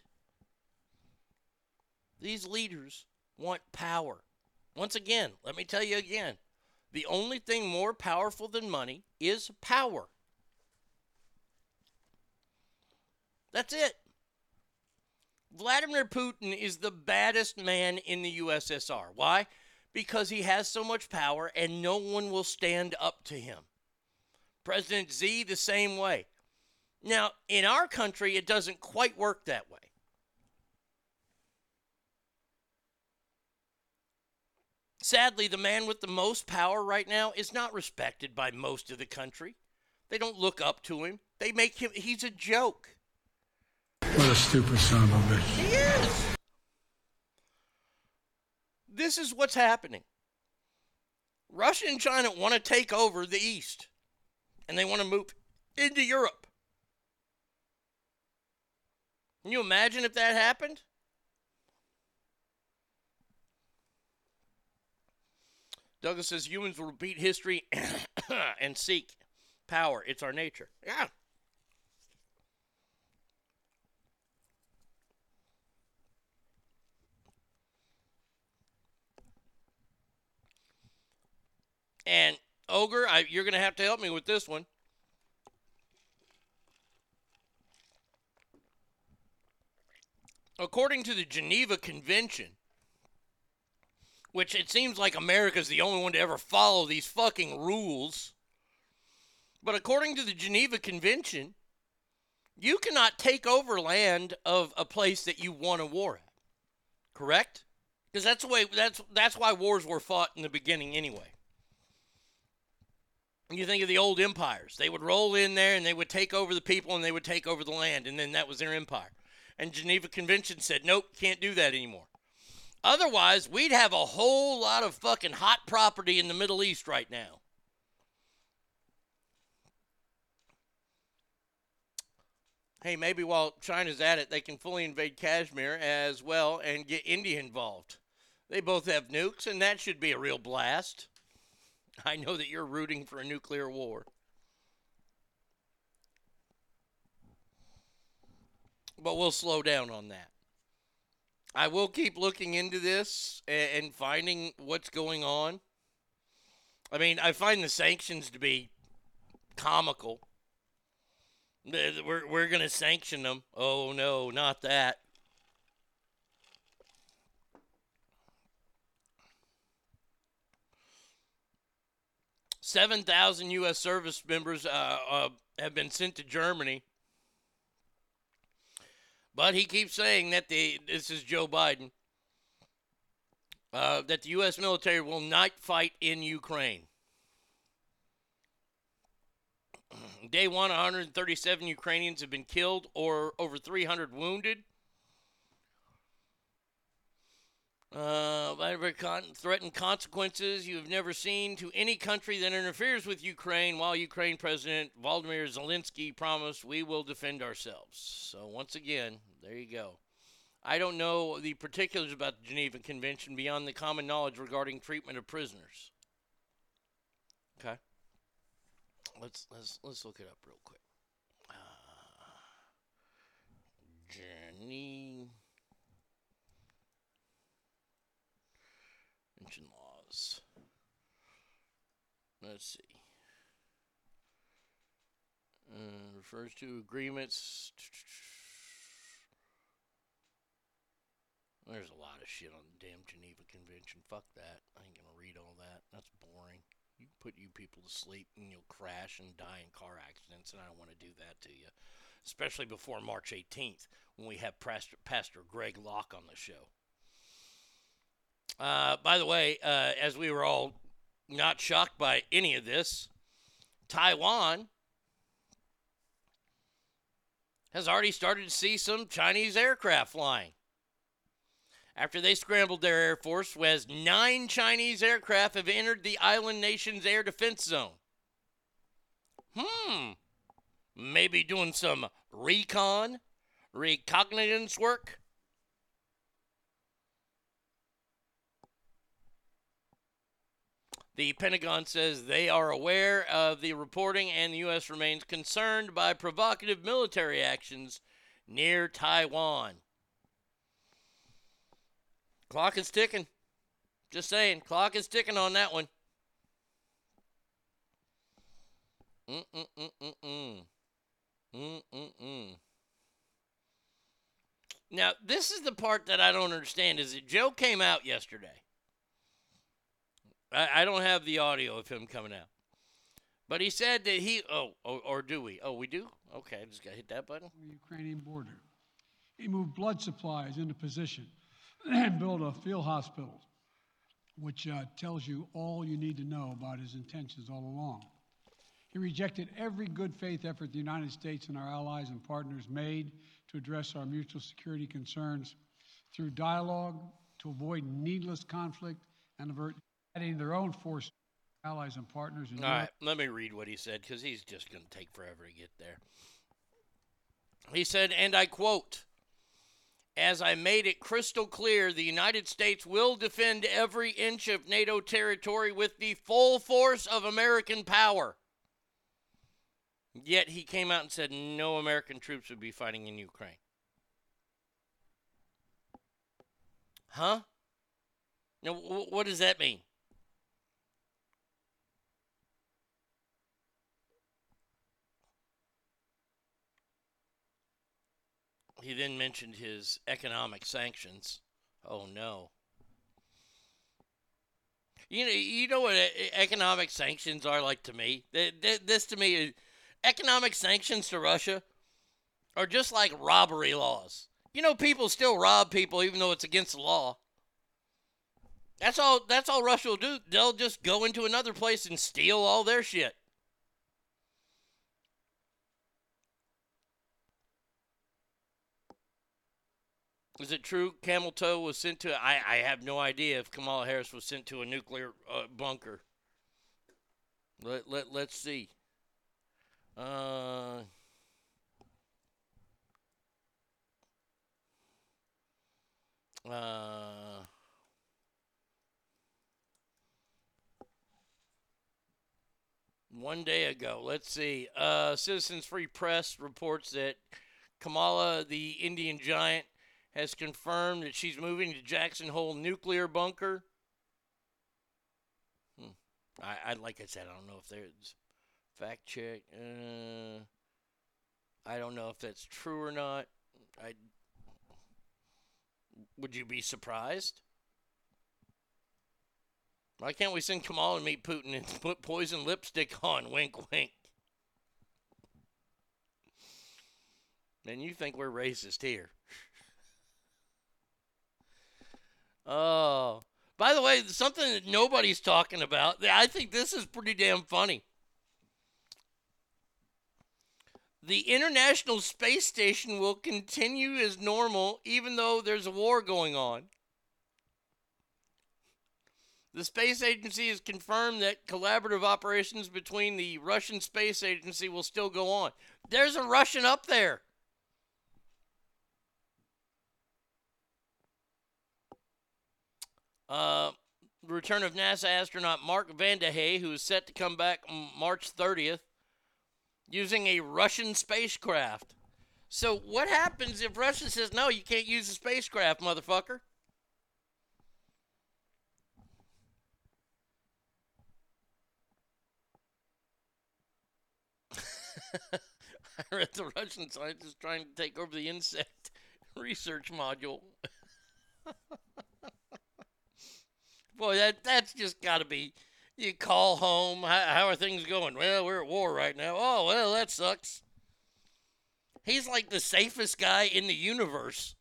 Speaker 2: These leaders want power. Once again, let me tell you again the only thing more powerful than money is power. That's it. Vladimir Putin is the baddest man in the USSR. Why? Because he has so much power and no one will stand up to him. President Xi, the same way. Now, in our country, it doesn't quite work that way. Sadly, the man with the most power right now is not respected by most of the country. They don't look up to him. They make him, he's a joke.
Speaker 12: A stupid son of a bitch.
Speaker 2: He is. This is what's happening. Russia and China want to take over the East, and they want to move into Europe. Can you imagine if that happened? Douglas says humans will repeat history and seek power. It's our nature. Yeah. And Ogre, I, you're going to have to help me with this one. According to the Geneva Convention, which it seems like America's the only one to ever follow these fucking rules. But according to the Geneva Convention, you cannot take over land of a place that you won a war at. Correct? Because that's the way that's that's why wars were fought in the beginning anyway. You think of the old empires. They would roll in there and they would take over the people and they would take over the land and then that was their empire. And Geneva Convention said, "Nope, can't do that anymore." Otherwise, we'd have a whole lot of fucking hot property in the Middle East right now. Hey, maybe while China's at it, they can fully invade Kashmir as well and get India involved. They both have nukes, and that should be a real blast. I know that you're rooting for a nuclear war. But we'll slow down on that. I will keep looking into this and, finding what's going on. I mean, I find the sanctions to be comical. We're, we're going to sanction them. Oh, no, not that. Seven thousand U.S. service members uh, uh, have been sent to Germany, but he keeps saying that the this is Joe Biden uh, that the U.S. military will not fight in Ukraine. Day one, 137 Ukrainians have been killed or over 300 wounded. Uh, threatened consequences you have never seen to any country that interferes with Ukraine, while Ukraine President Volodymyr Zelensky promised we will defend ourselves. So, once again, there you go. I don't know the particulars about the Geneva Convention beyond the common knowledge regarding treatment of prisoners. Okay. Let's let's let's look it up real quick. Uh, Geneva Laws. Let's see. Uh, refers to agreements. There's a lot of shit on the damn Geneva Convention. Fuck that. I ain't gonna read all that. That's boring. You put you people to sleep and you'll crash and die in car accidents, and I don't want to do that to you. Especially before March 18th when we have Pastor, Pastor Greg Locke on the show. Uh, by the way, uh, as we were all not shocked by any of this, Taiwan has already started to see some Chinese aircraft flying. After they scrambled their Air Force, as nine Chinese aircraft have entered the island nation's air defense zone. Hmm. Maybe doing some recon, reconnaissance work? The Pentagon says they are aware of the reporting and the U.S. remains concerned by provocative military actions near Taiwan. Clock is ticking. Just saying, clock is ticking on that one. Mm-mm-mm-mm-mm. Mm-mm-mm. Now, this is the part that I don't understand is that Joe came out yesterday I, I don't have the audio of him coming out. But he said that he, oh, or, or do we? Oh, we do? Okay, I just got to hit that button.
Speaker 12: Ukrainian border. He moved blood supplies into position and built a field hospital, which uh, tells you all you need to know about his intentions all along. He rejected every good faith effort the United States and our allies and partners made to address our mutual security concerns through dialogue to avoid needless conflict and avert adding their own force allies and partners. In
Speaker 2: All
Speaker 12: Europe.
Speaker 2: right, let me read what he said because he's just going to take forever to get there. He said, and I quote, as I made it crystal clear, the United States will defend every inch of NATO territory with the full force of American power. Yet he came out and said no American troops would be fighting in Ukraine. Huh? Now, wh- what does that mean? He then mentioned his economic sanctions. Oh no. You know, you know what economic sanctions are like to me. Th- th- This to me, economic sanctions to Russia are just like robbery laws. You know, people still rob people even though it's against the law. That's all. That's all Russia will do. They'll just go into another place and steal all their shit. Is it true Camel Toe was sent to? I, I have no idea if Kamala Harris was sent to a nuclear uh, bunker. Let, let, let's see. Uh, uh, one day ago, let's see. Uh, Citizens Free Press reports that Kamala, the Indian giant, has confirmed that she's moving to Jackson Hole nuclear bunker. Hmm. I, I like I said, I don't know if there's fact check. Uh, I don't know if that's true or not. I would you be surprised? Why can't we send Kamala and meet Putin and put poison lipstick on? Wink, wink. Man, you think we're racist here? Oh, by the way, something that nobody's talking about. I think this is pretty damn funny. The International Space Station will continue as normal even though there's a war going on. The space agency has confirmed that collaborative operations between the Russian space agency will still go on. There's a Russian up there. Uh, return of NASA astronaut Mark Vande Hei, who is set to come back March 30th, using a Russian spacecraft. So, what happens if Russia says, no, you can't use the spacecraft, motherfucker? I read the Russian scientists trying to take over the insect research module. Boy, that that's just got to be. You call home. How, how are things going? Well, we're at war right now. Oh, well, that sucks. He's like the safest guy in the universe.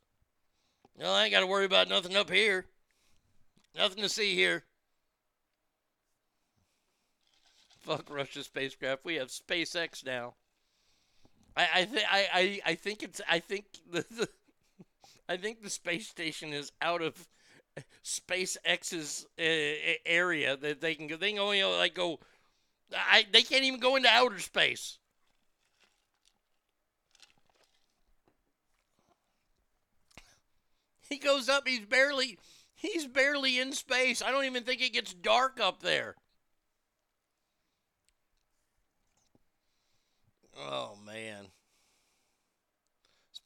Speaker 2: No, I ain't got to worry about nothing up here. Nothing to see here. Fuck Russia spacecraft. We have SpaceX now. I I think I, I I think it's I think the, the I think the space station is out of SpaceX's uh, area that they can go. They can only like go. I they can't even go into outer space. He goes up. He's barely. He's barely in space. I don't even think it gets dark up there. Oh man.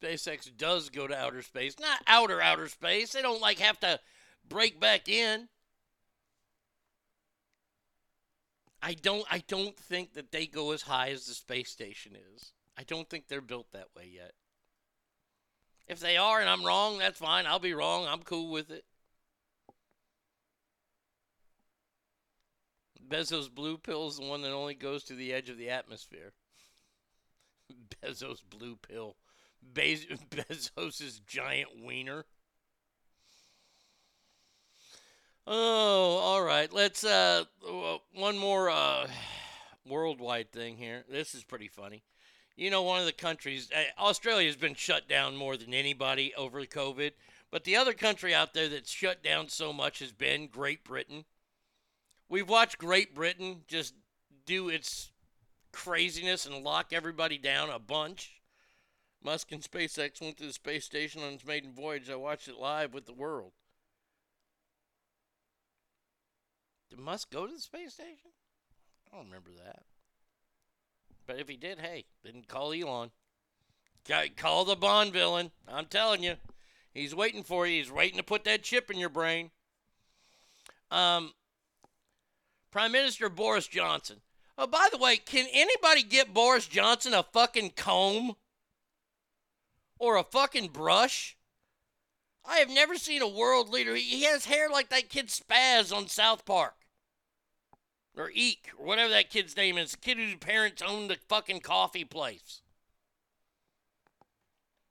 Speaker 2: SpaceX does go to outer space. Not outer outer space. They don't like have to break back in. I don't I don't think that they go as high as the space station is. I don't think they're built that way yet. If they are and I'm wrong, that's fine. I'll be wrong. I'm cool with it. Bezos blue pill is the one that only goes to the edge of the atmosphere. Bezos blue pill. Bez- Bezos's giant wiener. Oh, all right. Let's uh one more uh worldwide thing here. This is pretty funny. You know, one of the countries, uh, Australia has been shut down more than anybody over COVID, but the other country out there that's shut down so much has been Great Britain. We've watched Great Britain just do its craziness and lock everybody down a bunch. Musk and SpaceX went to the space station on its maiden voyage. I watched it live with the world. Did Musk go to the space station? I don't remember that. But if he did, hey, then call Elon. Ca- Call the Bond villain. I'm telling you. He's waiting for you. He's waiting to put that chip in your brain. Um, Prime Minister Boris Johnson. Oh, by the way, can anybody get Boris Johnson a fucking comb? or a fucking brush. I have never seen a world leader. He has hair like that kid Spaz on South Park. Or Eek, or whatever that kid's name is. The kid whose parents own the fucking coffee place.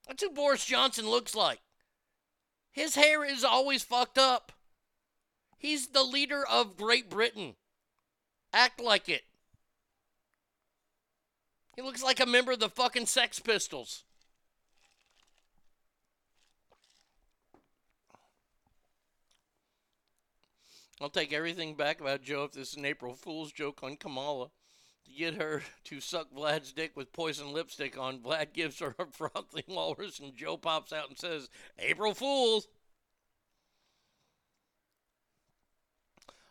Speaker 2: That's who Boris Johnson looks like. His hair is always fucked up. He's the leader of Great Britain. Act like it. He looks like a member of the fucking Sex Pistols. I'll take everything back about Joe if this is an April Fool's joke on Kamala. To get her to suck Vlad's dick with poison lipstick on, Vlad gives her a frothing walrus, and Joe pops out and says, April Fools!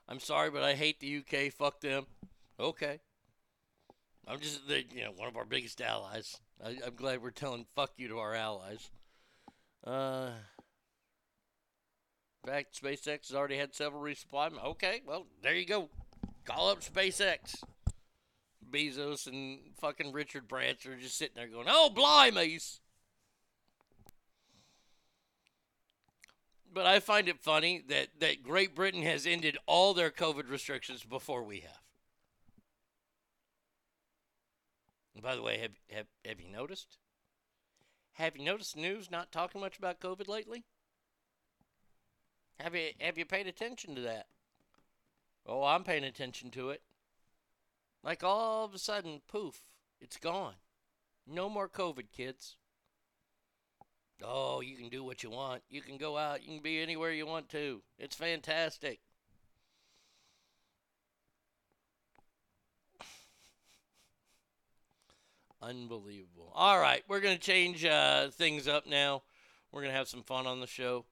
Speaker 2: I'm sorry, but I hate the UK. Fuck them. Okay. I'm just, you know, one of our biggest allies. I, I'm glad we're telling fuck you to our allies. Uh, in fact, SpaceX has already had several resupply. Okay, well, there you go. Call up SpaceX. Bezos and fucking Richard Branson are just sitting there going, oh, blimey's. But I find it funny that, that Great Britain has ended all their COVID restrictions before we have. By the way, have, have, have you noticed? Have you noticed news not talking much about COVID lately? Have you have you paid attention to that? Oh, I'm paying attention to it. Like all of a sudden, poof, it's gone. No more COVID, kids. Oh, you can do what you want. You can go out. You can be anywhere you want to. It's fantastic. Unbelievable. All right, we're going to change uh, things up now. We're going to have some fun on the show.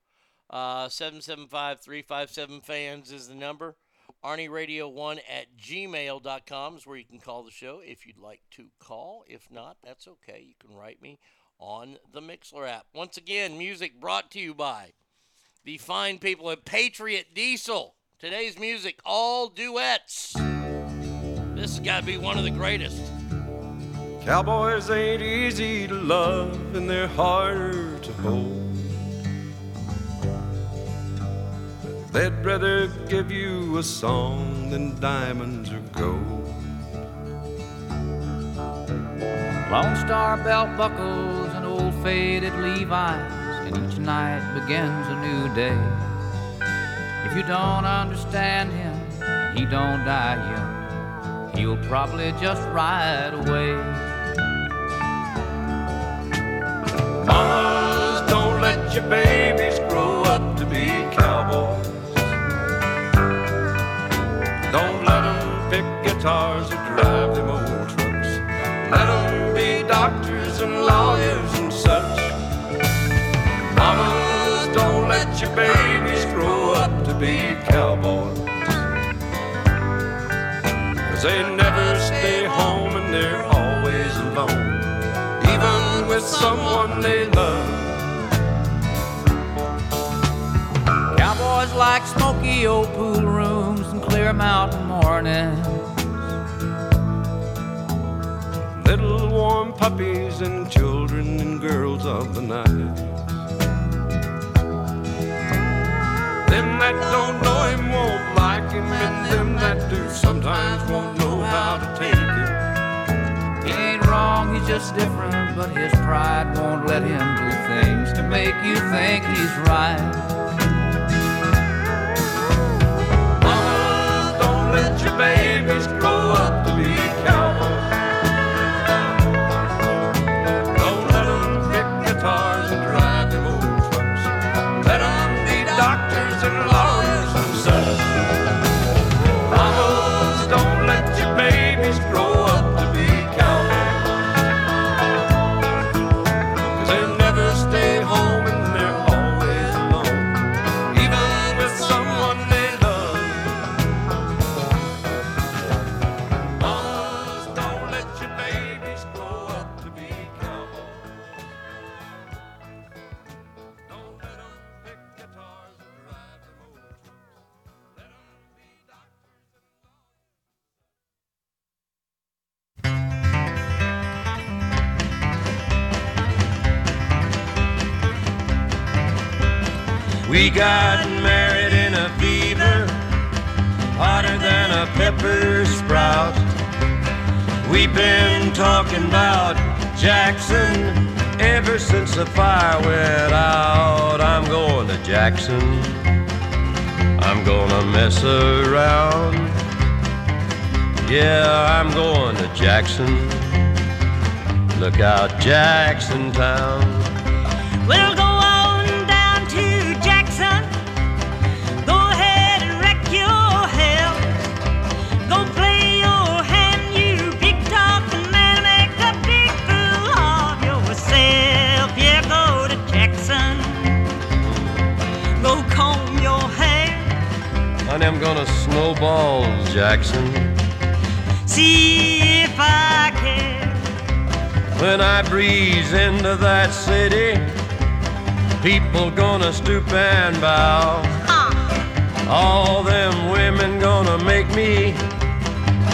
Speaker 2: Uh, 775 357 fans is the number. ArnieRadio1 at gmail.com is where you can call the show if you'd like to call. If not, that's okay. You can write me on the Mixlr app. Once again, music brought to you by the fine people at Patriot Diesel. Today's music, all duets. This has got to be one of the greatest.
Speaker 13: Cowboys ain't easy to love and they're harder to hold. They'd rather give you a song than diamonds or gold.
Speaker 14: Lone Star belt buckles and old faded Levi's, and each night begins a new day. If you don't understand him, he don't die young. He'll probably just ride away.
Speaker 13: Mamas, don't let your babies grow up to be cowboys. Guitars or drive them old trucks. Let them be doctors and lawyers and such. Mamas, don't let your babies grow up to be cowboys. Cause they never stay home and they're always alone. Even with someone they love.
Speaker 14: Cowboys like smoky old pool rooms and clear mountain mornings.
Speaker 13: Little warm puppies and children and girls of the night. Them that don't know him won't like him, and them that do sometimes won't know how to take it.
Speaker 14: He ain't wrong, he's just different, but his pride won't let him do things to make you think he's right.
Speaker 13: Mamas, don't let your babies grow up to be
Speaker 15: Yeah, I'm going to Jackson. Look out, Jackson Town.
Speaker 16: We'll go on down to Jackson. Go ahead and wreck your hell. Go play your hand, you big talking man. Make a big fool of yourself. Yeah, go to Jackson. Go comb your hair.
Speaker 15: Honey, I'm gonna snowball Jackson.
Speaker 16: See if I care.
Speaker 15: When I breeze into that city, people gonna stoop and bow. All them women gonna make me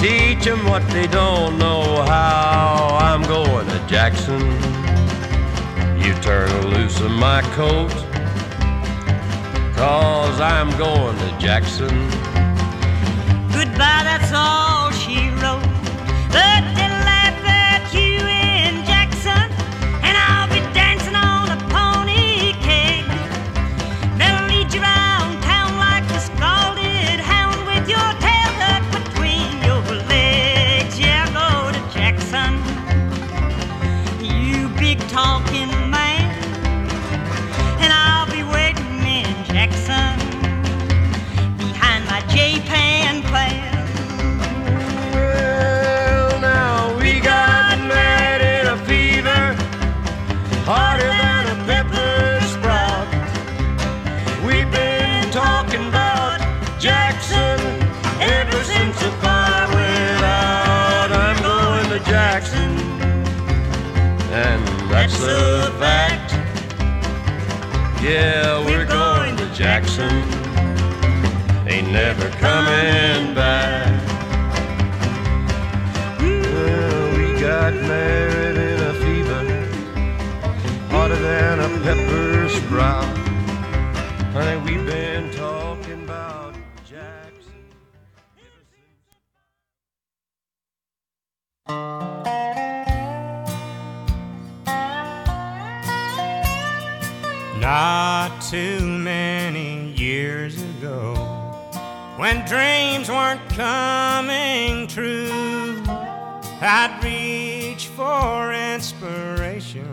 Speaker 15: teach 'em what they don't know how. I'm going to Jackson. You turn loose of my coat, cause I'm going to Jackson.
Speaker 16: Goodbye, that's all Yeah,
Speaker 15: we're going to Jackson. Ain't never coming back. Well, we got married in a fever, hotter than a pepper sprout. Honey, we've been
Speaker 17: too many years ago, when dreams weren't coming true, I'd reach for inspiration.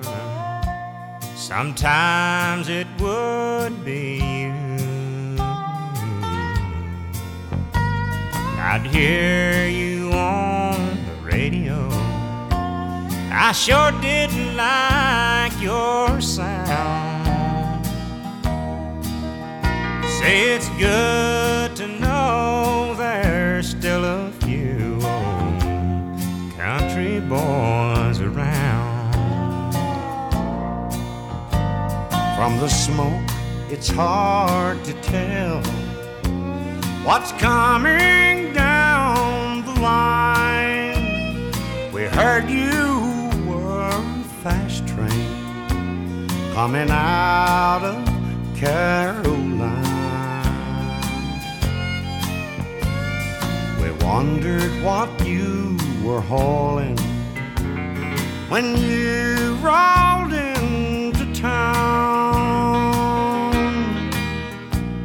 Speaker 17: Sometimes it would be you. I'd hear you on the radio. I sure didn't like your sound. Say it's good to know there's still a few old country boys around. From the smoke, it's hard to tell what's coming down the line. We heard you were a fast train coming out of Carolina. Wondered what you were hauling when you rolled into town.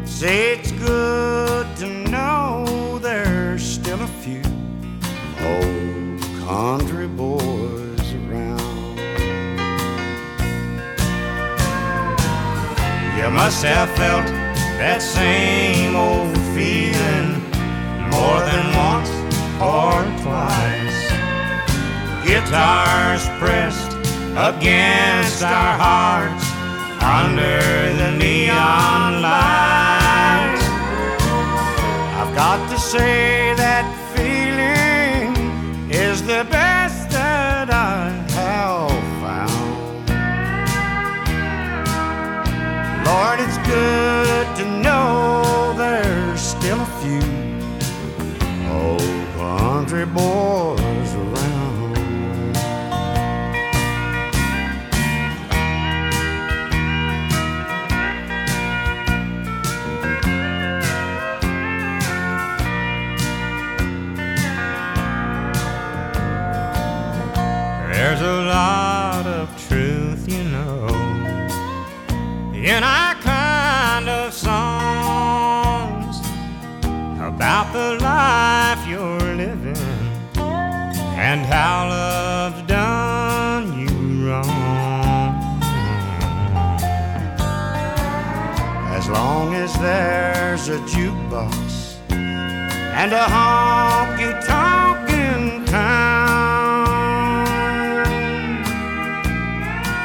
Speaker 17: Say it's good to know there's still a few old country boys around. You must have felt that same old feeling more than once or twice. Guitars pressed against our hearts under the neon lights. I've got to say that feeling is the best that I have found. Lord, it's good boys around. There's a lot of truth, you know, in our kind of songs about the how love's done you wrong. As long as there's a jukebox and a honky tonk in town,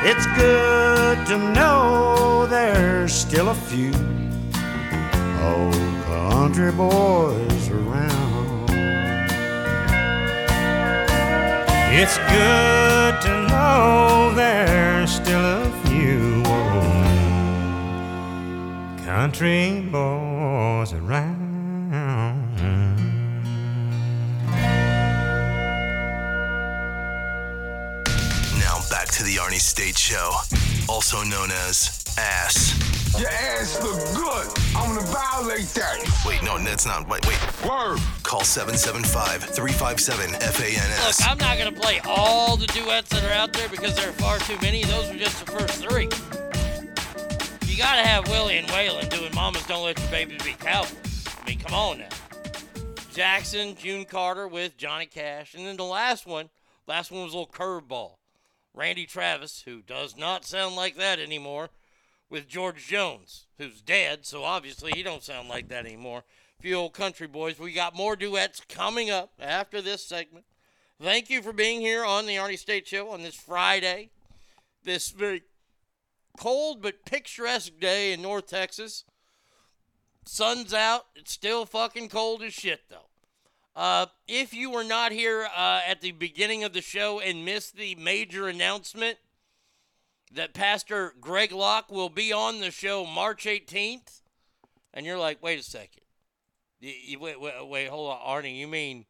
Speaker 17: it's good to know there's still a few old country boys around. It's good to know there's still a few old country boys around.
Speaker 1: Now back to the Arnie State Show, also known as Ass.
Speaker 18: Your ass look good. I'm gonna violate that.
Speaker 1: Wait, no, that's not. Wait, wait.
Speaker 18: Word.
Speaker 1: Call 775 357 FANS.
Speaker 2: Look, I'm not going to play all the duets that are out there because there are far too many. Those were just the first three. You got to have Willie and Waylon doing Mamas Don't Let Your Babies Be Cowboys. I mean, come on now. Jackson, June Carter with Johnny Cash. And then the last one, last one was a little curveball. Randy Travis, who does not sound like that anymore, with George Jones, who's dead, so obviously he don't sound like that anymore. Few old country boys. We got more duets coming up after this segment. Thank you for being here on the Arnie State Show on this Friday, this very cold but picturesque day in North Texas. Sun's out. It's still fucking cold as shit, though. Uh, if you were not here uh, at the beginning of the show and missed the major announcement that Pastor Greg Locke will be on the show March 18th, and you're like, wait a second. You, you- wait, wait, wait, hold on, Arnie. You mean,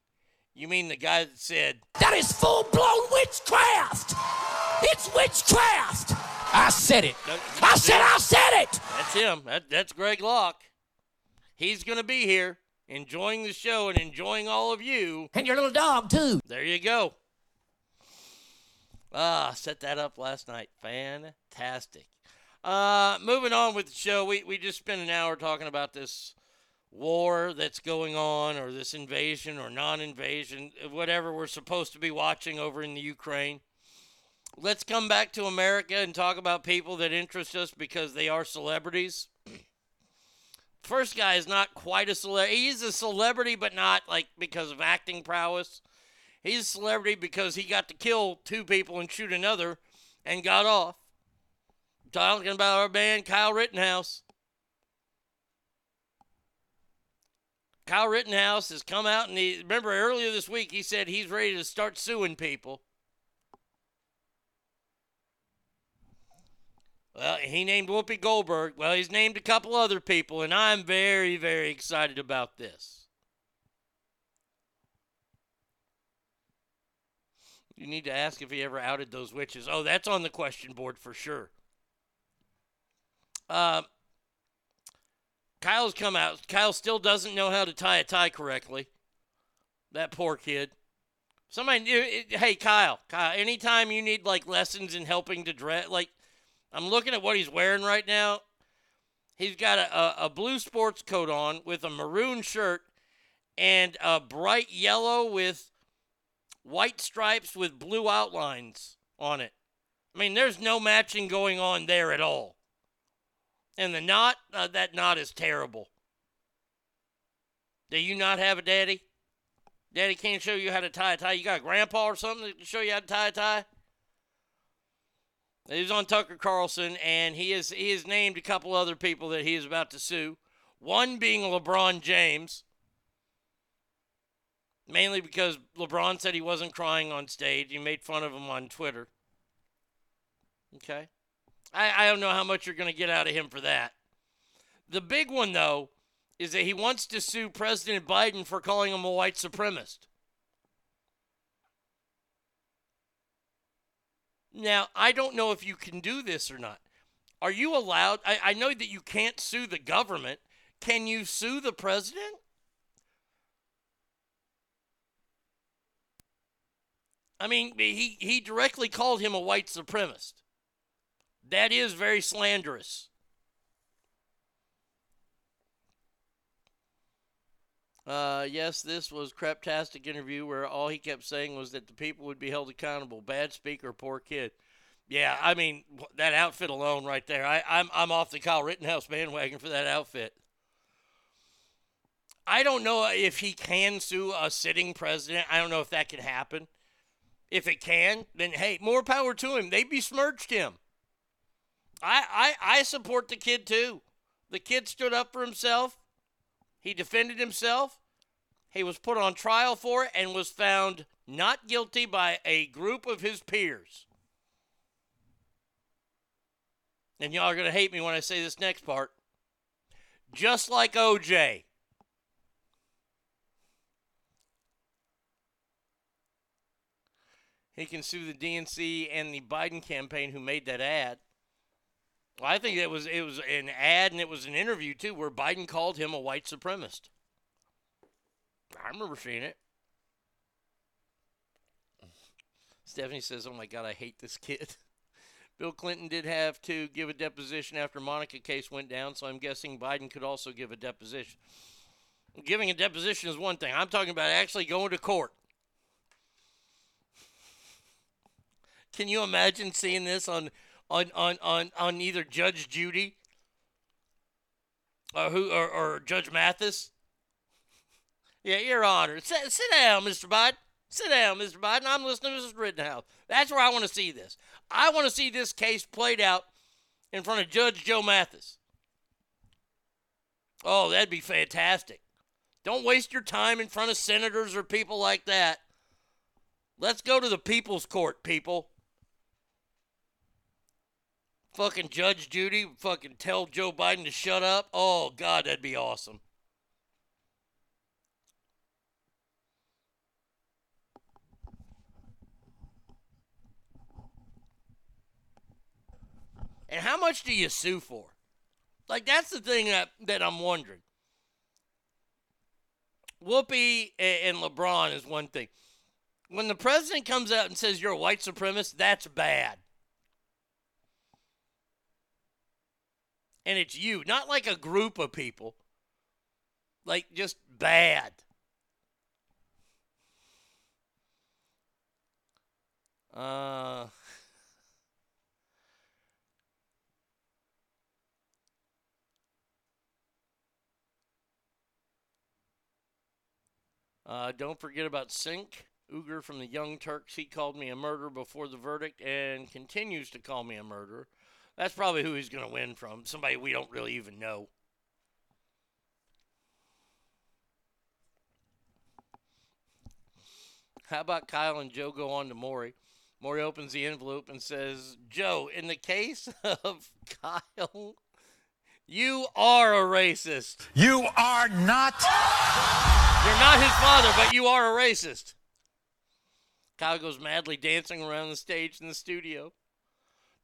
Speaker 2: you mean the guy that said
Speaker 3: That is full blown witchcraft. It's witchcraft. I said it. I said I said it.
Speaker 2: That's him. That, that's Greg Locke. He's going to be here enjoying the show and enjoying all of you.
Speaker 3: And your little dog, too.
Speaker 2: There you go. Ah, set that up last night. Fantastic. Uh, moving on with the show, we, we just spent an hour talking about this war that's going on, or this invasion or non invasion, whatever we're supposed to be watching over in the Ukraine. Let's come back to America and talk about people that interest us because they are celebrities. First guy is not quite a celebrity. He's a celebrity, but not like because of acting prowess. He's a celebrity because he got to kill two people and shoot another and got off. Talking about our band, Kyle Rittenhouse. Kyle Rittenhouse has come out and he remember earlier this week he said he's ready to start suing people. Well, he named Whoopi Goldberg. Well, he's named a couple other people, and I'm very, very excited about this. You need to ask if he ever outed those witches. Oh, that's on the question board for sure. Uh, Kyle's come out. Kyle still doesn't know how to tie a tie correctly. That poor kid. Somebody, eh, hey Kyle, Kyle. Anytime you need like lessons in helping to dress, like I'm looking at what he's wearing right now. He's got a, a, a blue sports coat on with a maroon shirt and a bright yellow with white stripes with blue outlines on it. I mean, there's no matching going on there at all. And the knot, uh, that knot is terrible. Do you not have a daddy? Daddy can't show you how to tie a tie. You got a grandpa or something can show you how to tie a tie? He was on Tucker Carlson, and he has he has named a couple other people that he is about to sue. One being LeBron James, mainly because LeBron said he wasn't crying on stage. He made fun of him on Twitter. Okay, I I don't know how much you're going to get out of him for that. The big one though is that he wants to sue President Biden for calling him a white supremacist. Now, I don't know if you can do this or not. Are you allowed? I, I know that you can't sue the government. Can you sue the president? I mean, he, he directly called him a white supremacist. That is very slanderous. Uh, yes, this was craptastic interview where all he kept saying was that the people would be held accountable. Bad speaker, poor kid. Yeah, I mean that outfit alone right there. I, I'm I'm off the Kyle Rittenhouse bandwagon for that outfit. I don't know if he can sue a sitting president. I don't know if that can happen. If it can, then hey, more power to him. They besmirched him. I, I I support the kid too. The kid stood up for himself. He defended himself. He was put on trial for it and was found not guilty by a group of his peers. And y'all are going to hate me when I say this next part. Just like OJ. He can sue the DNC and the Biden campaign who made that ad. Well, I think it was it was an ad and it was an interview too where Biden called him a white supremacist. I remember seeing it. Stephanie says, "Oh my God, I hate this kid." Bill Clinton did have to give a deposition after Monica case went down, so I'm guessing Biden could also give a deposition. Giving a deposition is one thing. I'm talking about actually going to court. Can you imagine seeing this on on on on, on either Judge Judy or who or, or Judge Mathis? Yeah, Your Honor. Sit, sit down, Mr. Biden. Sit down, Mr. Biden. I'm listening to Mrs. Rittenhouse. That's where I want to see this. I want to see this case played out in front of Judge Joe Mathis. Oh, that'd be fantastic. Don't waste your time in front of senators or people like that. Let's go to the people's court, people. Fucking Judge Judy fucking tell Joe Biden to shut up. Oh, God, that'd be awesome. And how much do you sue for? Like that's the thing that, that I'm wondering. Whoopi and LeBron is one thing. When the president comes out and says you're a white supremacist, that's bad. And it's you, not like a group of people. Like just bad. Uh Uh, don't forget about Cenk. Uygur from the Young Turks. He called me a murderer before the verdict and continues to call me a murderer. That's probably who he's going to win from. Somebody we don't really even know. How about Kyle and Joe go on to Maury? Maury opens the envelope and says, Joe, in the case of Kyle, you are a racist.
Speaker 19: You are not.
Speaker 2: You're not his father, but you are a racist. Kyle goes madly dancing around the stage in the studio.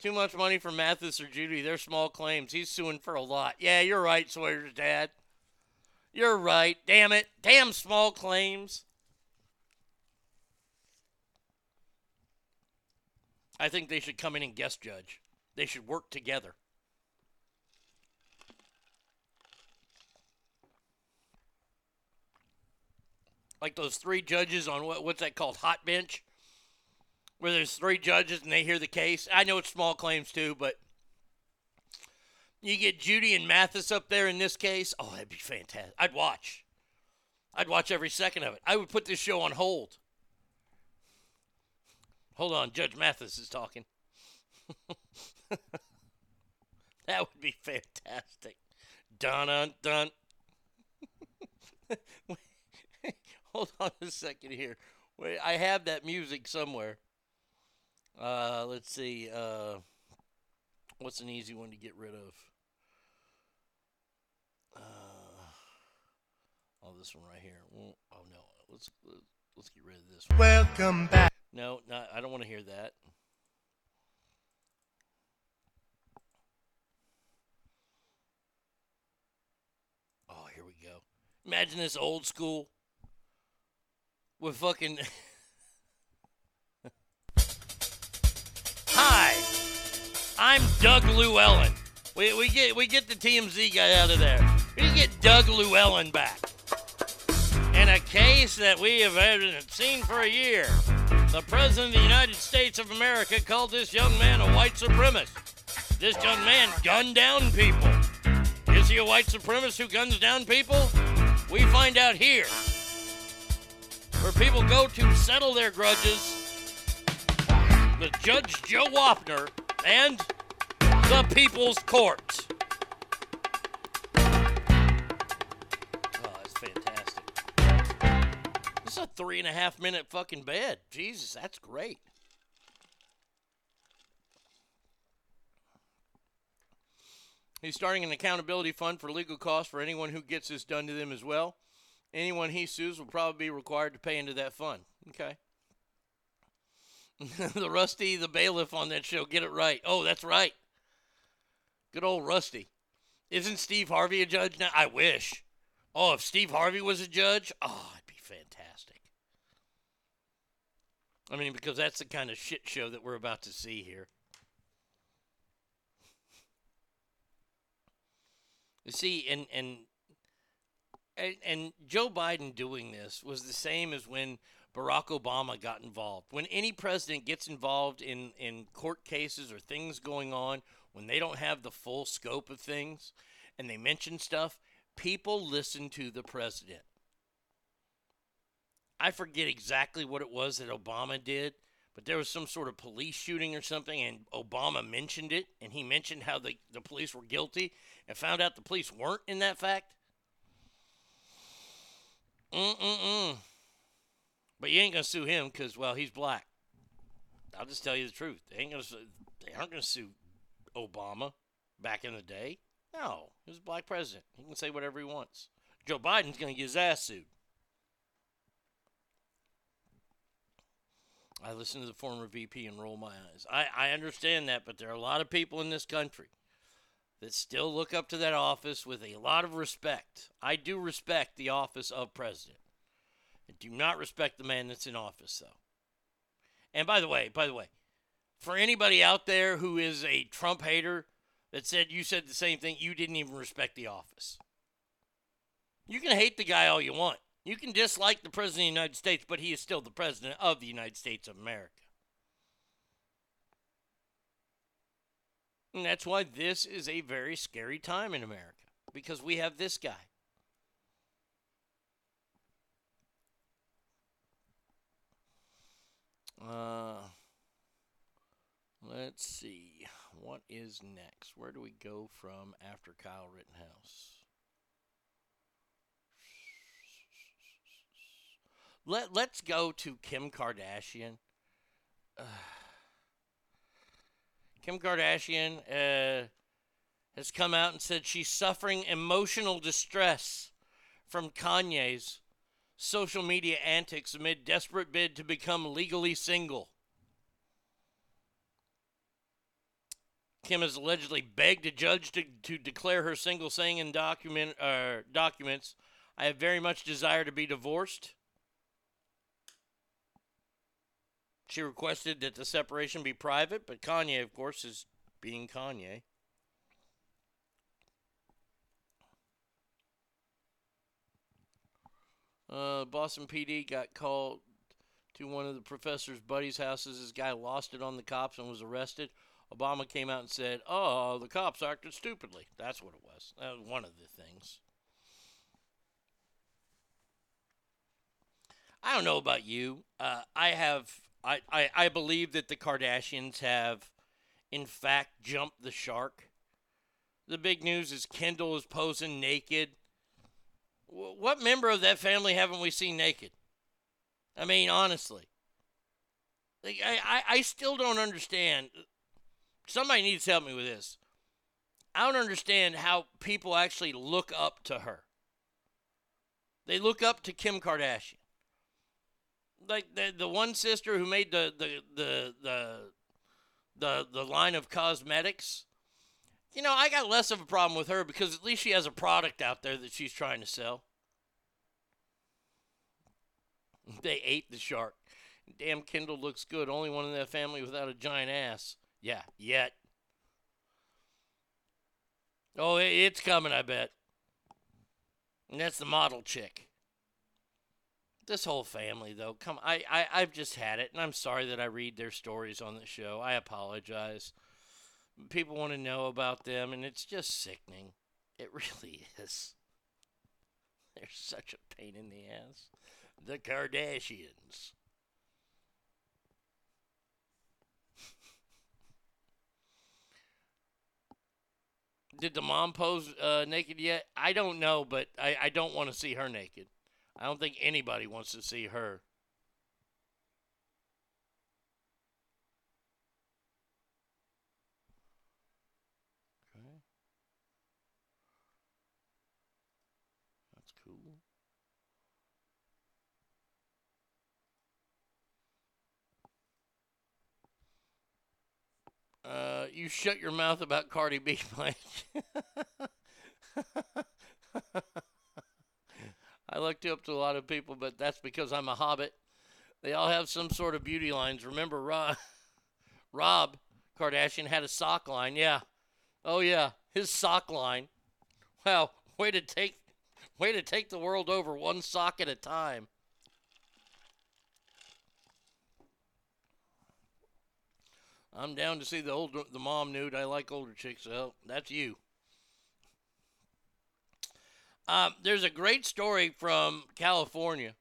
Speaker 2: Too much money for Mathis or Judy. They're small claims. He's suing for a lot. Yeah, you're right, Sawyer's dad. You're right. Damn it. Damn small claims. I think they should come in and guest judge. They should work together. like those three judges on what what's that called hot bench where there's three judges and they hear the case. I know it's small claims too but you get judy and mathis up there in this case. Oh that'd be fantastic. I'd watch. I'd watch every second of it. I would put this show on hold. Hold on judge mathis is talking. That would be fantastic. Dun dun dun. Hold on a second here. Wait, I have that music somewhere. Uh, let's see. Uh, what's an easy one to get rid of? Uh, oh, this one right here. Well, oh no, let's let's get rid of this. One.
Speaker 19: Welcome back.
Speaker 2: No, not. I don't want to hear that. Oh, here we go. Imagine this old school with fucking I'm Doug Llewellyn. We, we get we get the TMZ guy out of there. We get Doug Llewellyn back. In a case that we have haven't seen for a year, the President of the United States of America called this young man a white supremacist. This young man gunned down people. Is he a white supremacist who guns down people? We find out here. Where people go to settle their grudges The Judge Joe Wapner and the People's Court. Oh, a three and a half minute fucking bed. Jesus, that's great. He's starting an accountability fund for legal costs for anyone who gets this done to them as well. Anyone he sues will probably be required to pay into that fund. Okay. the Rusty, the bailiff on that show, get it right. Oh, that's right. Good old Rusty. Isn't Steve Harvey a judge now? I wish. Oh, if Steve Harvey was a judge, oh, it'd be fantastic. I mean, because that's the kind of shit show that we're about to see here. You see, and and and, and Joe Biden doing this was the same as when Barack Obama got involved. When any president gets involved in, in court cases or things going on, when they don't have the full scope of things and they mention stuff, people listen to the president. I forget exactly what it was that Obama did, but there was some sort of police shooting or something, and Obama mentioned it, and he mentioned how the, the police were guilty and found out the police weren't in that fact. Mm-mm-mm. But you ain't gonna sue him because, well, he's black. I'll just tell you the truth. They ain't gonna. They aren't gonna sue Obama back in the day. No, he was a black president. He can say whatever he wants. Joe Biden's gonna get his ass sued. I listen to the former VP and roll my eyes. I, I understand that, but there are a lot of people in this country that still look up to that office with a lot of respect. I do respect the office of president. I do not respect the man that's in office, though. And by the way, by the way, for anybody out there who is a Trump hater that said you said the same thing, you didn't even respect the office. You can hate the guy all you want. You can dislike the president of the United States, but he is still the president of the United States of America. And that's why this is a very scary time in America because we have this guy. Uh, let's see. What is next? Where do we go from after Kyle Rittenhouse? Let, let's go to Kim Kardashian. Uh, Kim Kardashian uh, has come out and said she's suffering emotional distress from Kanye's social media antics amid desperate bid to become legally single. Kim has allegedly begged a judge to, to declare her single, saying in document uh, documents, "I have very much desire to be divorced." She requested that the separation be private, but Kanye, of course, is being Kanye. Uh, Boston PD got called to one of the professor's buddy's houses. This guy lost it on the cops and was arrested. Obama came out and said, "Oh, the cops acted stupidly." That's what it was. That was one of the things. I don't know about you. Uh, I have. I, I, I believe that the Kardashians have, in fact, jumped the shark. The big news is Kendall is posing naked what member of that family haven't we seen naked? I mean, honestly. Like, I, I, I still don't understand. Somebody needs to help me with this. I don't understand how people actually look up to her. They look up to Kim Kardashian. Like the the one sister who made the the the the the, the line of cosmetics you know, I got less of a problem with her because at least she has a product out there that she's trying to sell. They ate the shark. Damn, Kendall looks good. Only one in that family without a giant ass. Yeah, yet. Oh, it's coming, I bet. And that's the model chick. This whole family, though, come, I, I, I've just had it, and I'm sorry that I read their stories on the show. I apologize. People want to know about them, and it's just sickening. It really is. They're such a pain in the ass. The Kardashians. Did the mom pose uh, naked yet? I don't know, but I, I don't want to see her naked. I don't think anybody wants to see her. Uh, you shut your mouth about Cardi B, Mike. I looked up to a lot of people, but that's because I'm a hobbit. They all have some sort of beauty lines. Remember, Rob, Rob Kardashian had a sock line. Yeah. Oh yeah, his sock line. Wow, way to take, way to take the world over one sock at a time. I'm down to see the old the mom nude. I like older chicks, so that's you. Um, there's a great story from California.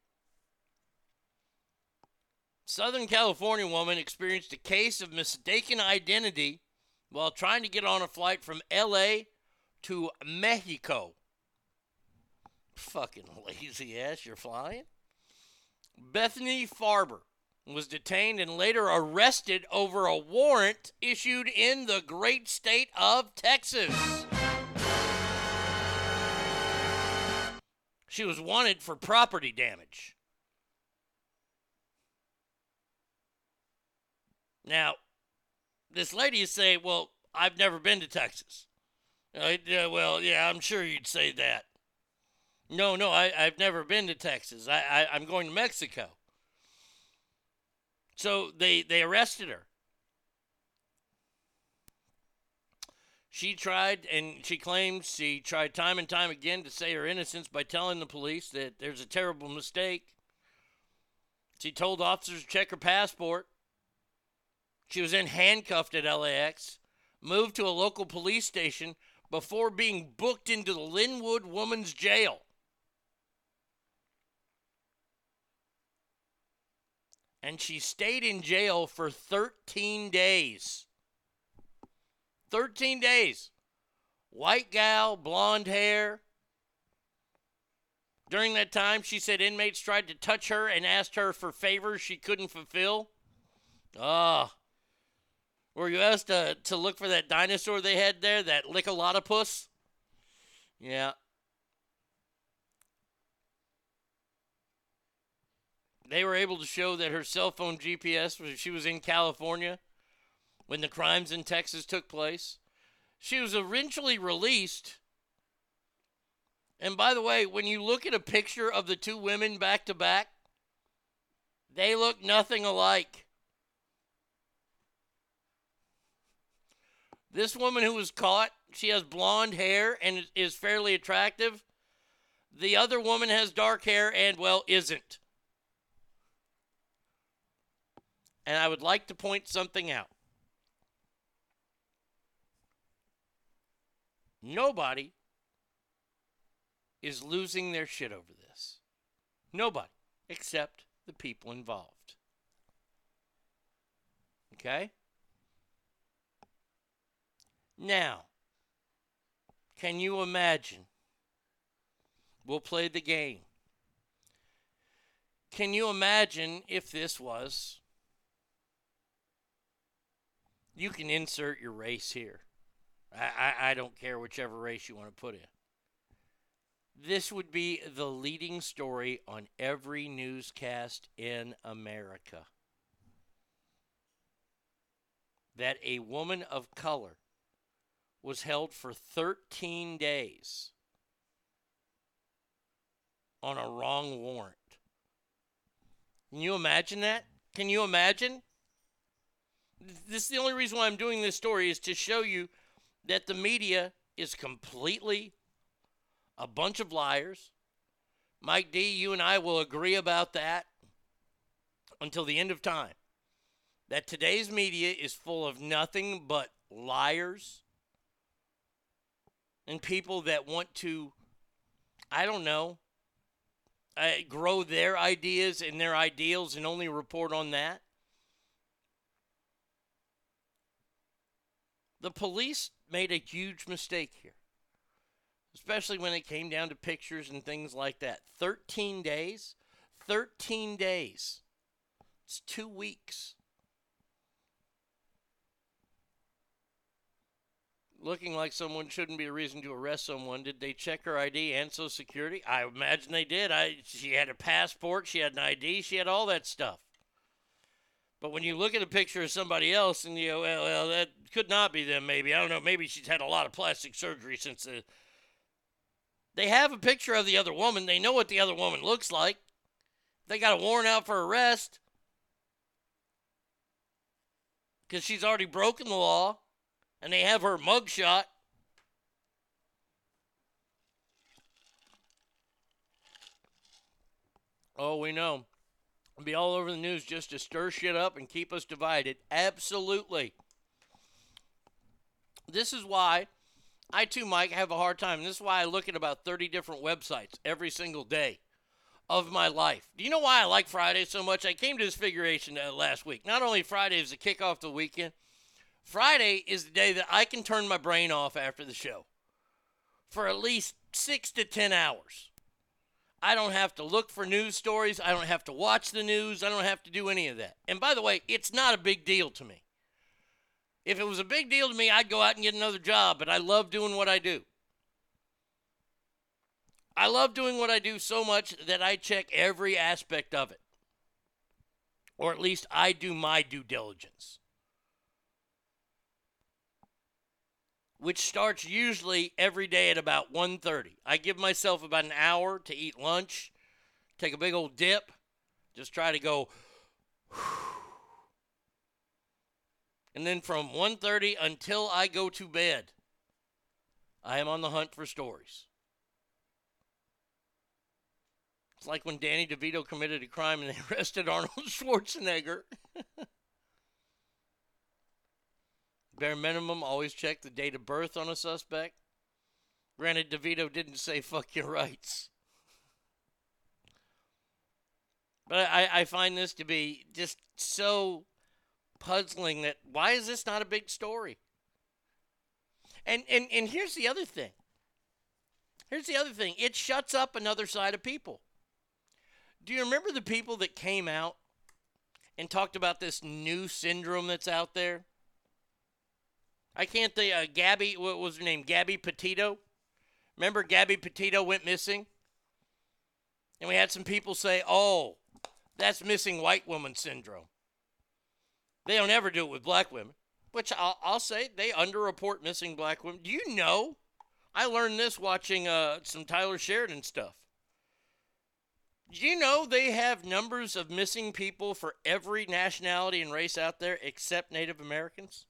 Speaker 2: Southern California woman experienced a case of mistaken identity while trying to get on a flight from LA to Mexico. Fucking lazy ass, you're flying? Bethany Farber was detained and later arrested over a warrant issued in the great state of Texas. She was wanted for property damage. Now, this lady is saying, Well, I've never been to Texas. Uh, well, yeah, I'm sure you'd say that. No, no, I, I've never been to Texas. I, I, I'm going to Mexico. So they, they arrested her. She tried, and she claims she tried time and time again to say her innocence by telling the police that there's a terrible mistake. She told officers to check her passport. She was then handcuffed at LAX, moved to a local police station before being booked into the Lynwood Woman's Jail. And she stayed in jail for 13 days. 13 days. White gal, blonde hair. During that time, she said inmates tried to touch her and asked her for favors she couldn't fulfill. Ah. Were you asked to, to look for that dinosaur they had there, that Lickalotopus? Yeah. They were able to show that her cell phone GPS was she was in California when the crimes in Texas took place. She was eventually released. And by the way, when you look at a picture of the two women back to back, they look nothing alike. This woman who was caught, she has blonde hair and is fairly attractive. The other woman has dark hair and, well, isn't. And I would like to point something out. Nobody is losing their shit over this. Nobody, except the people involved. Okay? Now, can you imagine? We'll play the game. Can you imagine if this was? You can insert your race here. I, I, I don't care whichever race you want to put in. This would be the leading story on every newscast in America. That a woman of color was held for 13 days on a wrong warrant. Can you imagine that? Can you imagine? This is the only reason why I'm doing this story is to show you that the media is completely a bunch of liars. Mike D, you and I will agree about that until the end of time. That today's media is full of nothing but liars and people that want to, I don't know, uh, grow their ideas and their ideals and only report on that. The police made a huge mistake here, especially when it came down to pictures and things like that. 13 days? 13 days. It's two weeks. Looking like someone shouldn't be a reason to arrest someone. Did they check her ID and Social Security? I imagine they did. I she had a passport, she had an ID, she had all that stuff. But when you look at a picture of somebody else and you go, well, well, that could not be them, maybe. I don't know. Maybe she's had a lot of plastic surgery since the. They have a picture of the other woman. They know what the other woman looks like. They got a warrant out for arrest because she's already broken the law and they have her mugshot. Oh, we know. Be all over the news just to stir shit up and keep us divided. Absolutely. This is why I too, Mike, have a hard time. This is why I look at about 30 different websites every single day of my life. Do you know why I like Friday so much? I came to this figuration uh, last week. Not only Friday is the kickoff to the weekend, Friday is the day that I can turn my brain off after the show for at least six to 10 hours. I don't have to look for news stories. I don't have to watch the news. I don't have to do any of that. And by the way, it's not a big deal to me. If it was a big deal to me, I'd go out and get another job, but I love doing what I do. I love doing what I do so much that I check every aspect of it. Or at least I do my due diligence. Which starts usually every day at about 1:30. I give myself about an hour to eat lunch, take a big old dip, just try to go and then from 1:30 until I go to bed, I am on the hunt for stories. It's like when Danny DeVito committed a crime and they arrested Arnold Schwarzenegger. Bare minimum, always check the date of birth on a suspect. Granted, DeVito didn't say fuck your rights. But I, I find this to be just so puzzling that why is this not a big story? And and and here's the other thing. Here's the other thing. It shuts up another side of people. Do you remember the people that came out and talked about this new syndrome that's out there? I can't think. Uh, Gabby, what was her name? Gabby Petito. Remember, Gabby Petito went missing, and we had some people say, "Oh, that's missing white woman syndrome." They don't ever do it with black women, which I'll, I'll say they underreport missing black women. Do you know? I learned this watching uh, some Tyler Sheridan stuff. Do you know they have numbers of missing people for every nationality and race out there except Native Americans?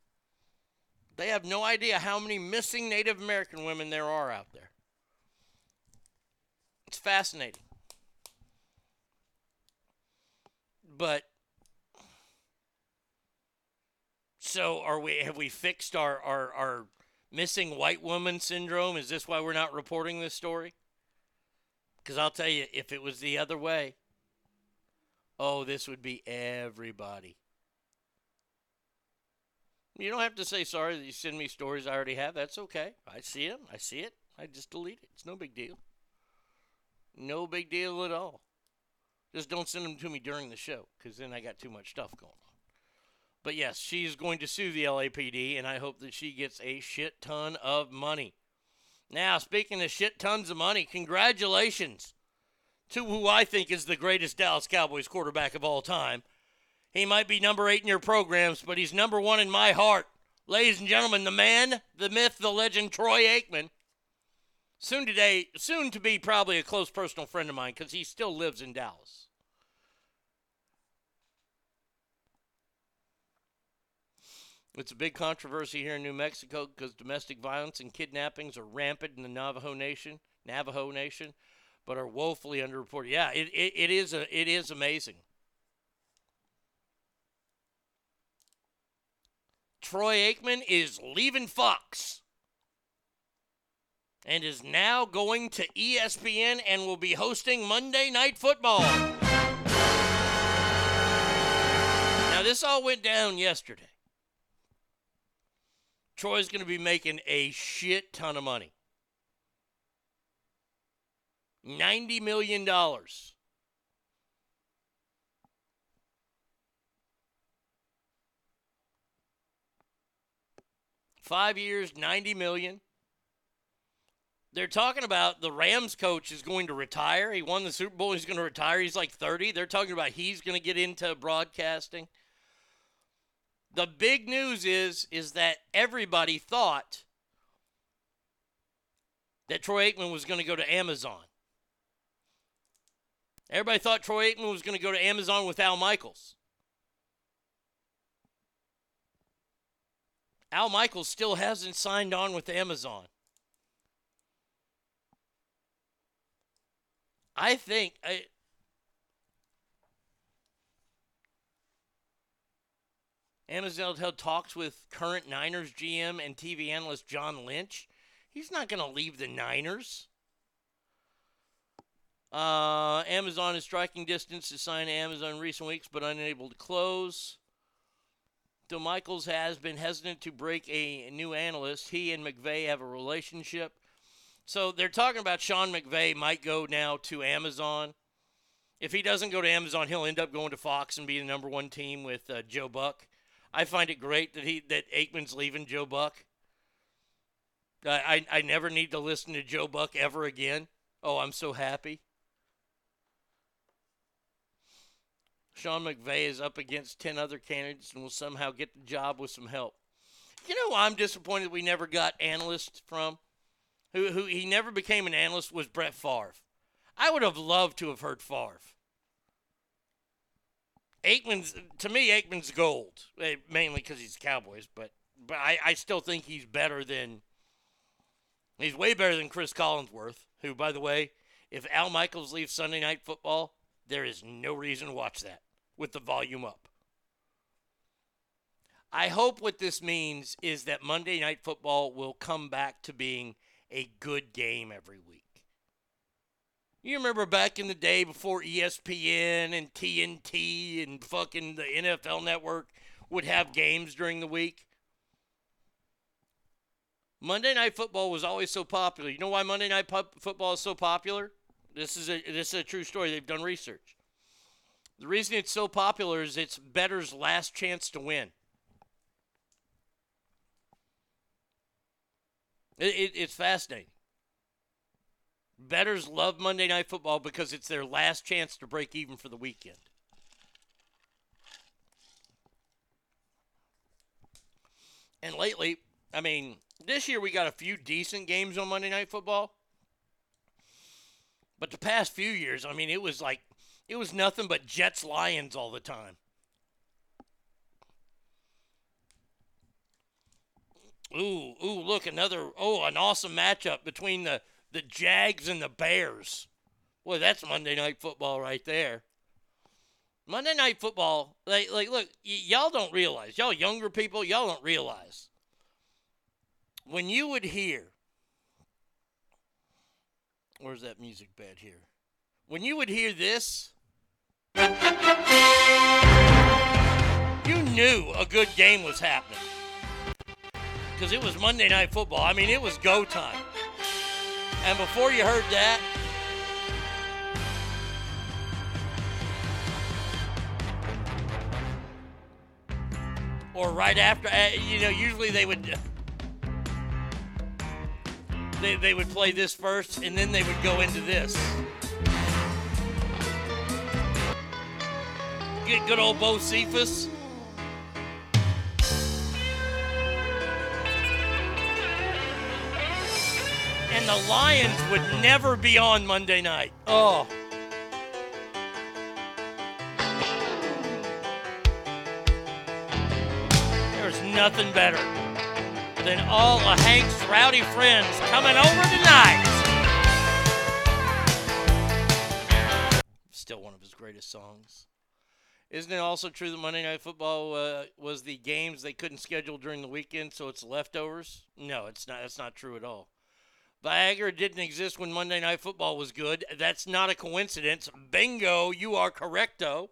Speaker 2: They have no idea how many missing Native American women there are out there. It's fascinating. But so are we have we fixed our, our, our missing white woman syndrome? Is this why we're not reporting this story? Because I'll tell you, if it was the other way, oh, this would be everybody. You don't have to say sorry that you send me stories I already have. That's okay. I see them. I see it. I just delete it. It's no big deal. No big deal at all. Just don't send them to me during the show because then I got too much stuff going on. But yes, she's going to sue the LAPD, and I hope that she gets a shit ton of money. Now, speaking of shit tons of money, congratulations to who I think is the greatest Dallas Cowboys quarterback of all time. He might be number eight in your programs, but he's number one in my heart. Ladies and gentlemen, the man, the myth, the legend, Troy Aikman. Soon today, soon to be probably a close personal friend of mine because he still lives in Dallas. It's a big controversy here in New Mexico because domestic violence and kidnappings are rampant in the Navajo Nation, Navajo Nation, but are woefully underreported. Yeah, it, it, it is a, it is amazing. Troy Aikman is leaving Fox and is now going to ESPN and will be hosting Monday Night Football. Now, this all went down yesterday. Troy's going to be making a shit ton of money. $90 million. Five years, 90 million. They're talking about the Rams coach is going to retire. He won the Super Bowl. He's going to retire. He's like 30. They're talking about he's going to get into broadcasting. The big news is is that everybody thought that Troy Aikman was going to go to Amazon. Everybody thought Troy Aikman was going to go to Amazon with Al Michaels. Al Michaels still hasn't signed on with Amazon. I think I, Amazon held talks with current Niners GM and TV analyst John Lynch. He's not going to leave the Niners. Uh, Amazon is striking distance to sign Amazon recent weeks, but unable to close. Though Michaels has been hesitant to break a new analyst, he and McVay have a relationship. So they're talking about Sean McVay might go now to Amazon. If he doesn't go to Amazon, he'll end up going to Fox and be the number one team with uh, Joe Buck. I find it great that he that Aikman's leaving Joe Buck. I, I I never need to listen to Joe Buck ever again. Oh, I'm so happy. Sean McVay is up against 10 other candidates and will somehow get the job with some help. You know, I'm disappointed we never got analysts from who who he never became an analyst was Brett Favre. I would have loved to have heard Favre. Aikman's to me Aikman's gold, eh, mainly because he's Cowboys, but but I, I still think he's better than he's way better than Chris Collinsworth, who by the way, if Al Michaels leaves Sunday Night Football, there is no reason to watch that with the volume up. I hope what this means is that Monday Night Football will come back to being a good game every week. You remember back in the day before ESPN and TNT and fucking the NFL network would have games during the week? Monday Night Football was always so popular. You know why Monday Night Football is so popular? This is a this is a true story. They've done research. The reason it's so popular is it's bettors' last chance to win. It, it, it's fascinating. Bettors love Monday Night Football because it's their last chance to break even for the weekend. And lately, I mean, this year we got a few decent games on Monday Night Football. But the past few years, I mean, it was like, it was nothing but Jets Lions all the time. Ooh, ooh, look, another, oh, an awesome matchup between the, the Jags and the Bears. Boy, that's Monday Night Football right there. Monday Night Football, like, like look, y- y'all don't realize, y'all younger people, y'all don't realize. When you would hear, where's that music bed here? When you would hear this, you knew a good game was happening because it was Monday Night Football. I mean, it was go time. And before you heard that, or right after, uh, you know, usually they would. They, they would play this first and then they would go into this. Get good old Bocephus. And the Lions would never be on Monday night. Oh. There's nothing better than all of Hank's rowdy friends coming over tonight. Still one of his greatest songs. Isn't it also true that Monday Night Football uh, was the games they couldn't schedule during the weekend, so it's leftovers? No, it's not. That's not true at all. Viagra didn't exist when Monday Night Football was good. That's not a coincidence. Bingo, you are correcto.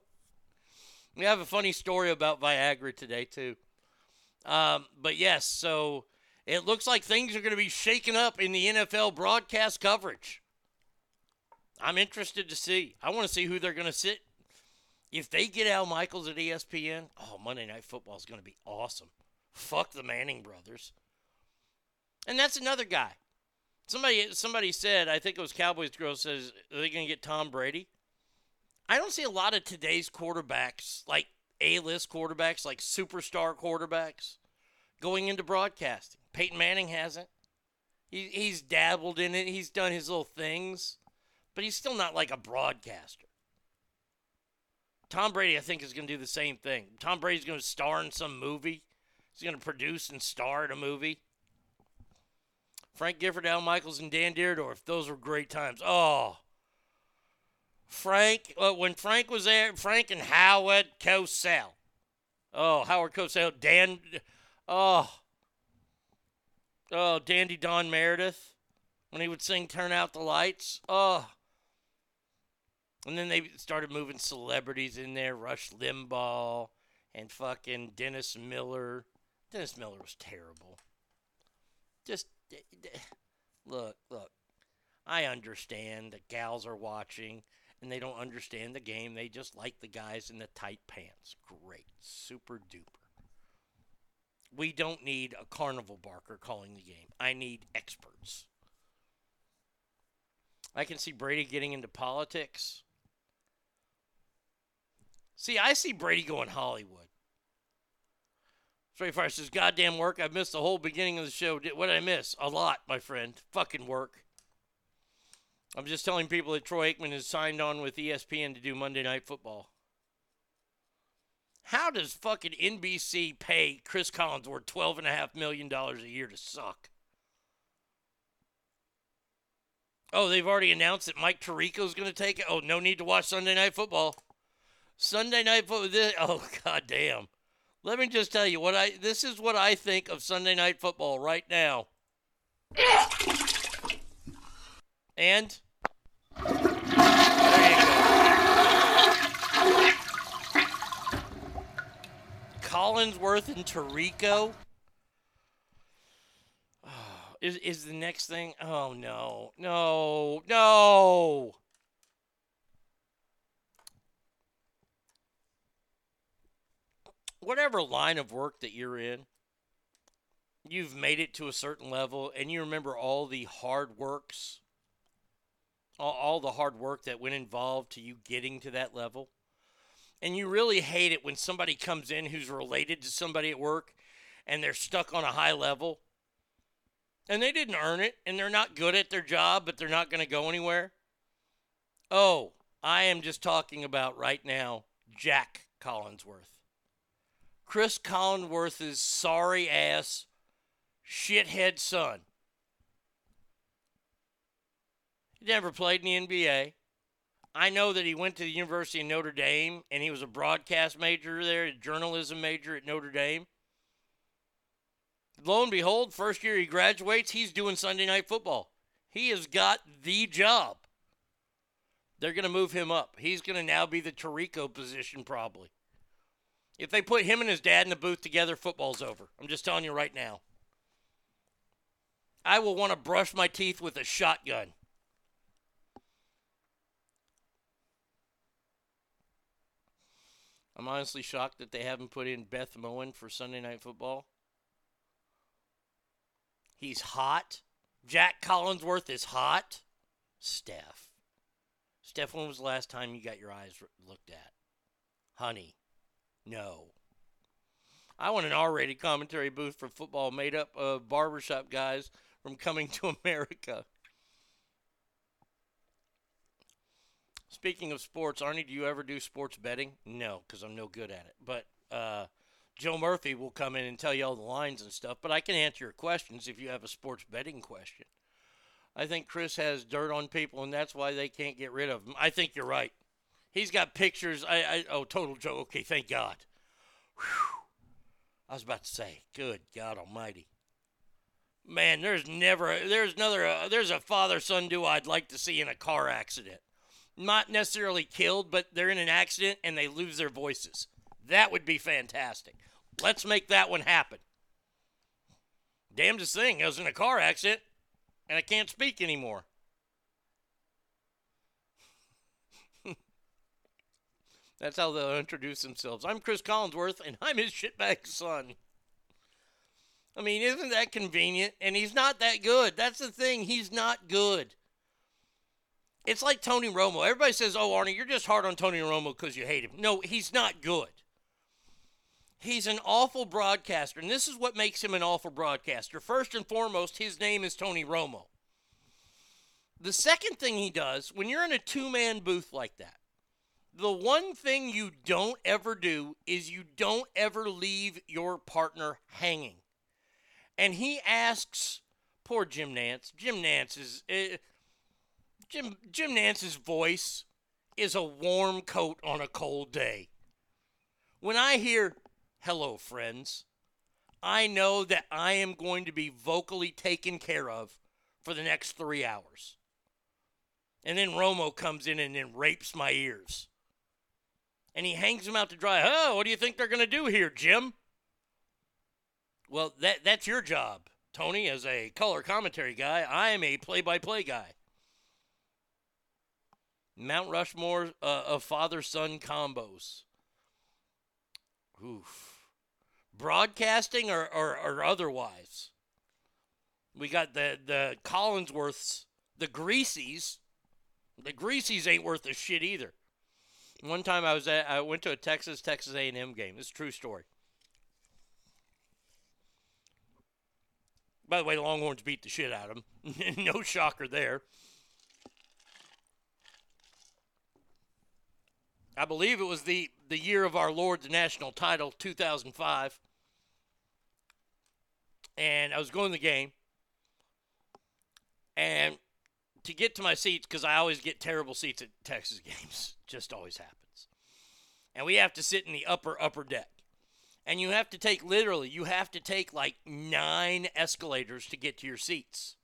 Speaker 2: We have a funny story about Viagra today too. Um, but yes, so it looks like things are going to be shaken up in the NFL broadcast coverage. I'm interested to see. I want to see who they're going to sit. If they get Al Michaels at ESPN, oh, Monday Night Football is going to be awesome. Fuck the Manning brothers. And that's another guy. Somebody somebody said, I think it was Cowboys girl says, are they going to get Tom Brady? I don't see a lot of today's quarterbacks, like A-list quarterbacks, like superstar quarterbacks, going into broadcasting. Peyton Manning hasn't. He, he's dabbled in it. He's done his little things, but he's still not like a broadcaster. Tom Brady, I think, is going to do the same thing. Tom Brady's going to star in some movie. He's going to produce and star in a movie. Frank Gifford, Al Michaels, and Dan Dierdorf. Those were great times. Oh, Frank. Uh, when Frank was there, Frank and Howard Cosell. Oh, Howard Cosell. Dan. Oh. Oh, Dandy Don Meredith. When he would sing Turn Out the Lights. Oh. And then they started moving celebrities in there. Rush Limbaugh and fucking Dennis Miller. Dennis Miller was terrible. Just look, look. I understand that gals are watching and they don't understand the game. They just like the guys in the tight pants. Great. Super duper. We don't need a carnival barker calling the game. I need experts. I can see Brady getting into politics. See, I see Brady going Hollywood. Straight Fire says, goddamn work. I've missed the whole beginning of the show. What did I miss? A lot, my friend. Fucking work. I'm just telling people that Troy Aikman has signed on with ESPN to do Monday Night Football. How does fucking NBC pay Chris Collinsworth $12.5 million a year to suck? Oh, they've already announced that Mike Tirico's going to take it. Oh, no need to watch Sunday Night Football. Sunday Night Football. This, oh, goddamn. Let me just tell you what I. This is what I think of Sunday Night Football right now. And. Collinsworth and Tirico. Oh, is is the next thing? Oh no, no, no. Whatever line of work that you're in, you've made it to a certain level, and you remember all the hard works, all, all the hard work that went involved to you getting to that level. And you really hate it when somebody comes in who's related to somebody at work and they're stuck on a high level and they didn't earn it and they're not good at their job, but they're not going to go anywhere. Oh, I am just talking about right now Jack Collinsworth. Chris Collinsworth's sorry ass shithead son. He never played in the NBA. I know that he went to the University of Notre Dame and he was a broadcast major there, a journalism major at Notre Dame. Lo and behold, first year he graduates, he's doing Sunday night football. He has got the job. They're going to move him up. He's going to now be the Tirico position, probably. If they put him and his dad in the booth together, football's over. I'm just telling you right now. I will want to brush my teeth with a shotgun. I'm honestly shocked that they haven't put in Beth Mowins for Sunday Night Football. He's hot. Jack Collinsworth is hot. Steph. Steph, when was the last time you got your eyes looked at? Honey. No. I want an R rated commentary booth for football made up of barbershop guys from coming to America. Speaking of sports, Arnie, do you ever do sports betting? No, because I'm no good at it. But uh, Joe Murphy will come in and tell you all the lines and stuff, but I can answer your questions if you have a sports betting question. I think Chris has dirt on people, and that's why they can't get rid of him. I think you're right. He's got pictures. I, I oh, total joke. Okay, thank God. Whew. I was about to say, good God Almighty. Man, there's never there's another uh, there's a father son duo I'd like to see in a car accident. Not necessarily killed, but they're in an accident and they lose their voices. That would be fantastic. Let's make that one happen. Damnedest thing, I was in a car accident and I can't speak anymore. That's how they'll introduce themselves. I'm Chris Collinsworth, and I'm his shitbag son. I mean, isn't that convenient? And he's not that good. That's the thing. He's not good. It's like Tony Romo. Everybody says, oh, Arnie, you're just hard on Tony Romo because you hate him. No, he's not good. He's an awful broadcaster, and this is what makes him an awful broadcaster. First and foremost, his name is Tony Romo. The second thing he does, when you're in a two man booth like that, the one thing you don't ever do is you don't ever leave your partner hanging. And he asks poor Jim Nantz. Jim Nantz is uh, Jim Jim Nantz's voice is a warm coat on a cold day. When I hear "Hello, friends," I know that I am going to be vocally taken care of for the next three hours. And then Romo comes in and then rapes my ears and he hangs them out to dry. Oh, what do you think they're going to do here, Jim? Well, that that's your job, Tony, as a color commentary guy. I am a play-by-play guy. Mount Rushmore uh, of father-son combos. Oof. Broadcasting or, or, or otherwise. We got the, the Collinsworths, the Grieses. The Grieses ain't worth a shit either. One time I was at, I went to a Texas Texas A&M game. Is a true story. By the way, Longhorns beat the shit out of them. no shocker there. I believe it was the, the year of our Lord's national title, 2005. And I was going to the game. And to get to my seats, because I always get terrible seats at Texas games, just always happens. And we have to sit in the upper, upper deck. And you have to take, literally, you have to take like nine escalators to get to your seats.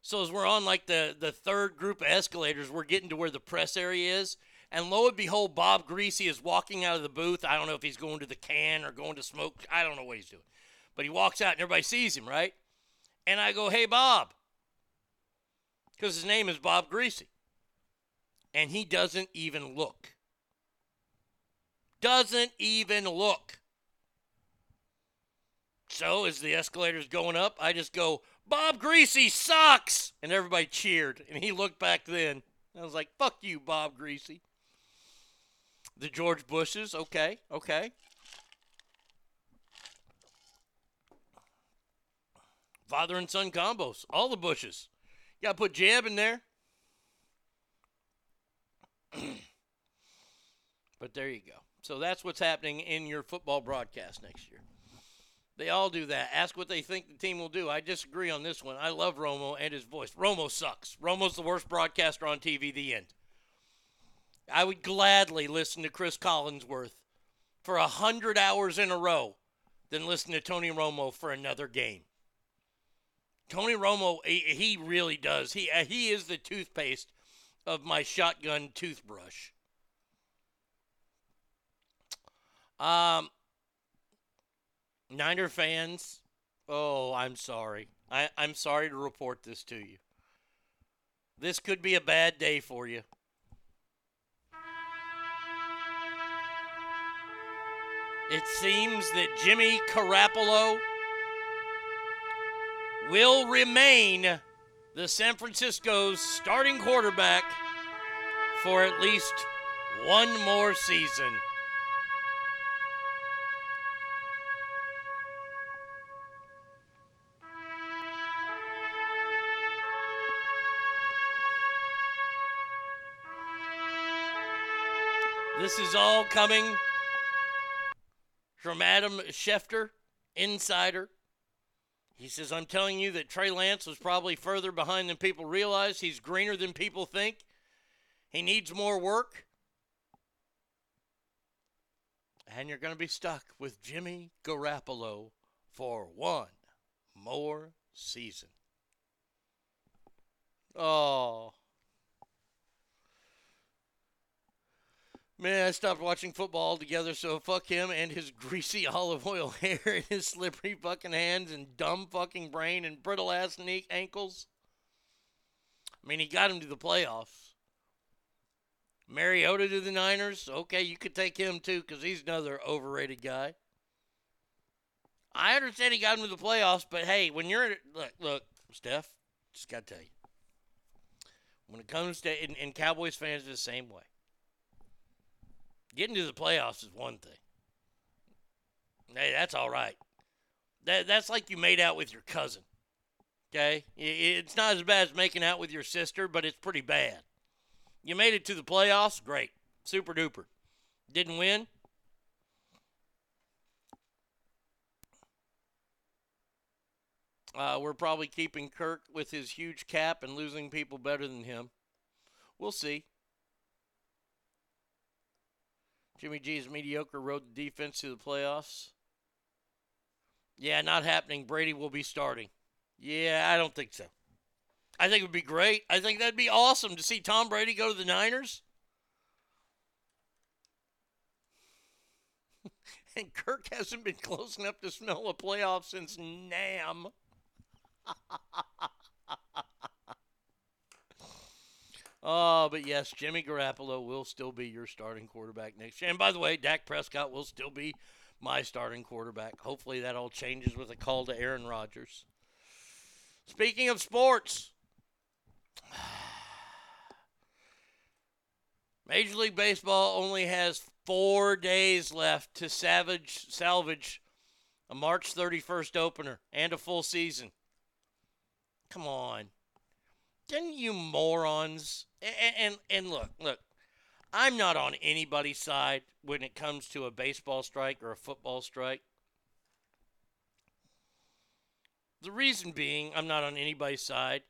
Speaker 2: So as we're on like the, the third group of escalators, we're getting to where the press area is. And lo and behold, Bob Griese is walking out of the booth. I don't know if he's going to the can or going to smoke. I don't know what he's doing. But he walks out and everybody sees him, right? And I go, hey, Bob. Because his name is Bob Griese. And he doesn't even look. Doesn't even look. So as the escalator's going up, I just go, Bob Griese sucks! And everybody cheered. And he looked back then. I was like, fuck you, Bob Griese. The George Bushes, okay, okay. Father and son combos, all the Bushes. You got to put Jeb in there. but there you go. So that's what's happening in your football broadcast next year. They all do that. Ask what they think the team will do. I disagree on this one. I love Romo and his voice. Romo sucks. Romo's the worst broadcaster on TV. The end. I would gladly listen to Chris Collinsworth for a hundred hours in a row than listen to Tony Romo for another game. Tony Romo, he, really does. He uh, he is the toothpaste of my shotgun toothbrush. Um, Niner fans, oh, I'm sorry. I, I'm sorry to report this to you. This could be a bad day for you. It seems that Jimmy Garoppolo will remain the San Francisco's starting quarterback for at least one more season. This is all coming from Adam Schefter, Insider. He says, I'm telling you that Trey Lance was probably further behind than people realize. He's greener than people think. He needs more work. And you're going to be stuck with Jimmy Garoppolo for one more season. Oh. Man, I stopped watching football altogether, so fuck him and his greasy olive oil hair and his slippery fucking hands and dumb fucking brain and brittle ass knee ankles. I mean, he got him to the playoffs. Mariota to the Niners. Okay, you could take him too because he's another overrated guy. I understand he got him to the playoffs, but hey, when you're look, look, Steph, just gotta tell you, when it comes to and, and Cowboys fans are the same way. Getting to the playoffs is one thing. Hey, that's all right. That that's like you made out with your cousin. Okay, it's not as bad as making out with your sister, but it's pretty bad. You made it to the playoffs, great, super duper. Didn't win. Uh, we're probably keeping Kirk with his huge cap and losing people better than him. We'll see. Jimmy G's mediocre the defense to the playoffs. Yeah, not happening. Brady will be starting. Yeah, I don't think so. I think it would be great. I think that'd be awesome to see Tom Brady go to the Niners. and Kirk hasn't been close enough to smell a playoff since Nam. Oh, but yes, Jimmy Garoppolo will still be your starting quarterback next year. And by the way, Dak Prescott will still be my starting quarterback. Hopefully that all changes with a call to Aaron Rodgers. Speaking of sports, Major League Baseball only has four days left to savage, salvage a March 31st opener and a full season. Come on. Didn't you morons? And, and, and look, look, I'm not on anybody's side when it comes to a baseball strike or a football strike. The reason being I'm not on anybody's side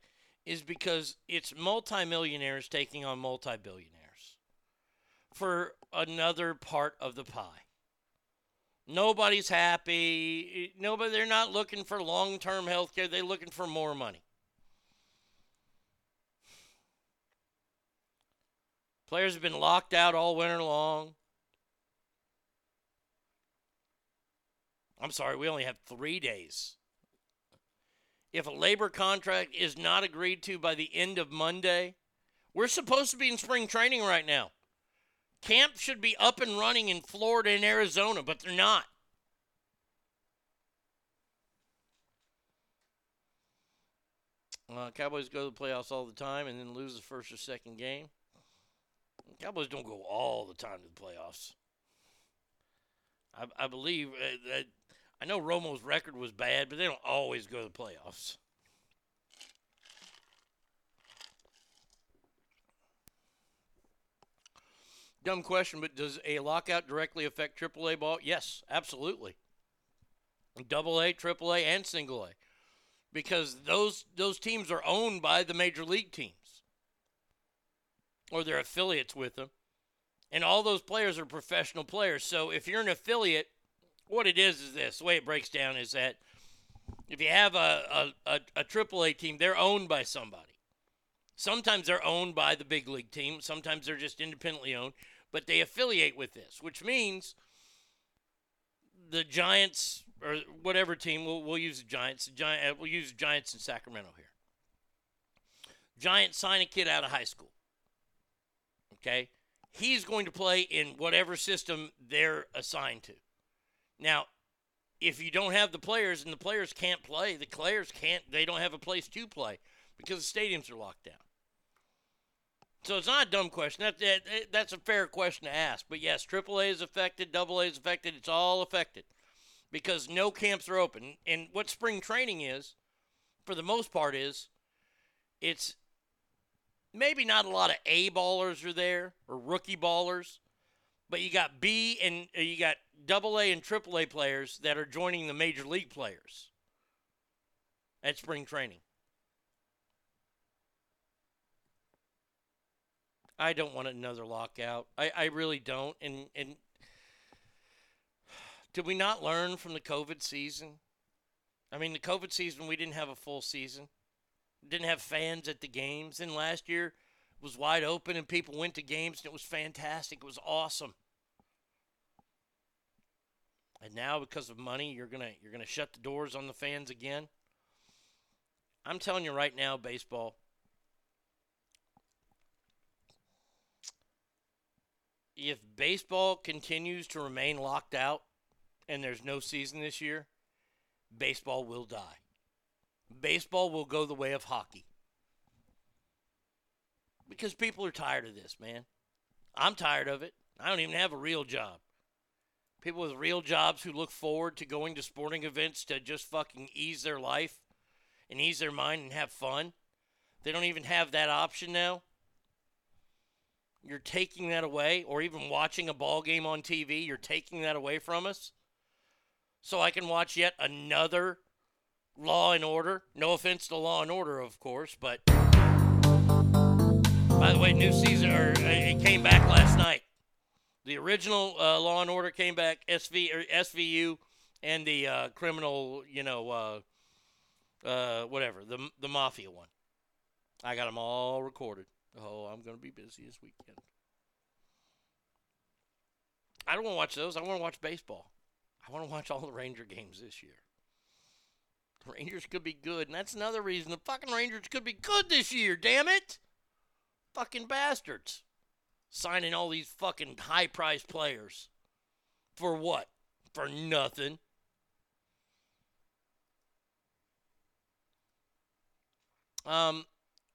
Speaker 2: is because it's multimillionaires taking on multi-billionaires for another part of the pie. Nobody's happy. Nobody they're not looking for long-term health care. They're looking for more money. Players have been locked out all winter long. I'm sorry, we only have three days. If a labor contract is not agreed to by the end of Monday, we're supposed to be in spring training right now. Camp should be up and running in Florida and Arizona, but they're not. Uh, Cowboys go to the playoffs all the time and then lose the first or second game. Cowboys don't go all the time to the playoffs. I, I believe uh, that I know Romo's record was bad, but they don't always go to the playoffs. Dumb question, but does a lockout directly affect AAA ball? Yes, absolutely. Double A, Triple A, and Single A, because those those teams are owned by the major league teams or their affiliates with them. And all those players are professional players. So if you're an affiliate, what it is is this the way it breaks down is that if you have a, a, a, a AAA team, they're owned by somebody. Sometimes they're owned by the big league team, sometimes they're just independently owned, but they affiliate with this, which means the Giants or whatever team, we'll, we'll use the Giants, the Giant, uh, we'll use Giants in Sacramento here. Giants sign a kid out of high school okay? He's going to play in whatever system they're assigned to. Now, if you don't have the players and the players can't play, the players can't, they don't have a place to play because the stadiums are locked down. So it's not a dumb question. That, that, that's a fair question to ask. But yes, AAA is affected, AA is affected. It's all affected because no camps are open. And what spring training is, for the most part, is it's maybe not a lot of A ballers are there or rookie ballers, but you got B and uh, you got double A and triple A players that are joining the major league players at spring training. I don't want another lockout. I, I really don't. And and did we not learn from the COVID season? I mean, the COVID season we didn't have a full season. Didn't have fans at the games. And last year was wide open and people went to games and it was fantastic. It was awesome. And now because of money, you're to you're to shut the doors on the fans again. I'm telling you right now, baseball. If baseball continues to remain locked out and there's no season this year, baseball will die. Baseball will go the way of hockey. Because people are tired of this, man. I'm tired of it. I don't even have a real job. People with real jobs who look forward to going to sporting events to just fucking ease their life and ease their mind and have fun. They don't even have that option now. You're taking that away, or even watching a ball game on TV, you're taking that away from us. So I can watch yet another Law and Order. No offense to Law and Order, of course, but by the way, new season or uh, it came back last night. The original uh, Law and Order came back, SV or SVU, and the uh, criminal, you know, uh, uh, whatever, the the mafia one. I got them all recorded. Oh, I'm gonna be busy this weekend. I don't want to watch those. I want to watch baseball. I want to watch all the Ranger games this year. The Rangers could be good, and that's another reason the fucking Rangers could be good this year. Damn it, fucking bastards, signing all these fucking high-priced players for what? For nothing. Um,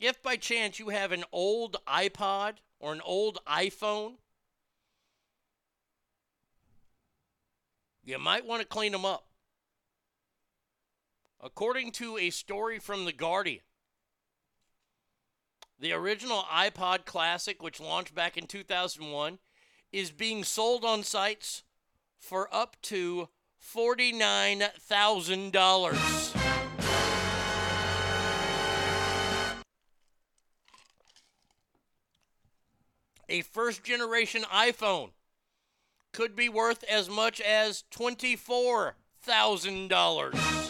Speaker 2: if by chance you have an old iPod or an old iPhone, you might want to clean them up. According to a story from The Guardian, the original iPod Classic, which launched back in 2001, is being sold on sites for up to $49,000. A first generation iPhone could be worth as much as $24,000.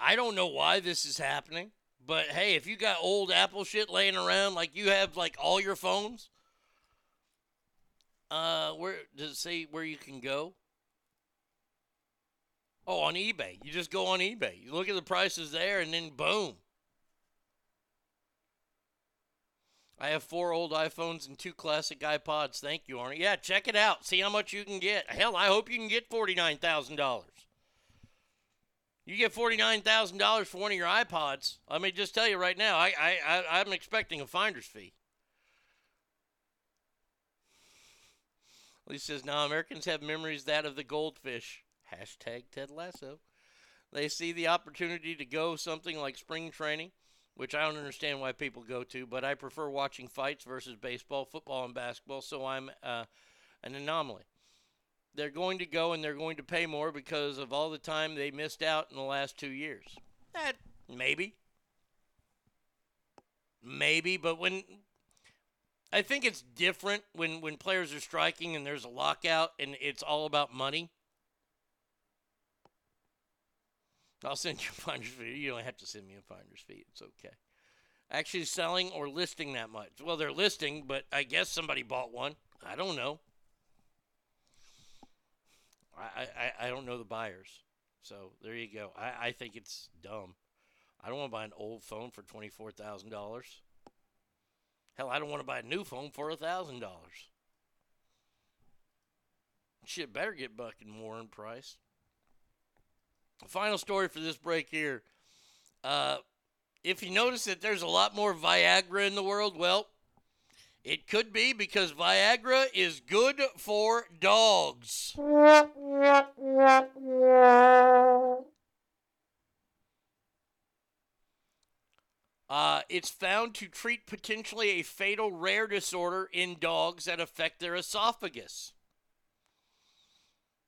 Speaker 2: I don't know why this is happening, but hey, if you got old Apple shit laying around like you have like all your phones, uh where does it say where you can go? Oh, on eBay. You just go on eBay. You look at the prices there and then boom. I have four old iPhones and two classic iPods. Thank you, Arnie. Yeah, check it out. See how much you can get. Hell, I hope you can get $49,000. You get $49,000 for one of your iPods. Let me just tell you right now, I, I, I, I'm expecting a finder's fee. Lee says, now Americans have memories that of the goldfish. Hashtag Ted Lasso. They see the opportunity to go something like spring training, which I don't understand why people go to, but I prefer watching fights versus baseball, football, and basketball, so I'm uh, an anomaly. They're going to go and they're going to pay more because of all the time they missed out in the last two years. That maybe. Maybe, but when I think it's different when, when players are striking and there's a lockout and it's all about money. I'll send you a finder's fee. You don't have to send me a finder's fee. It's okay. Actually, selling or listing that much. Well, they're listing, but I guess somebody bought one. I don't know. I, I, I don't know the buyers. So there you go. I, I think it's dumb. I don't want to buy an old phone for $24,000. Hell, I don't want to buy a new phone for $1,000. Shit better get bucking more in price. Final story for this break here. Uh, if you notice that there's a lot more Viagra in the world, well, it could be because Viagra is good for dogs. Uh, it's found to treat potentially a fatal rare disorder in dogs that affect their esophagus.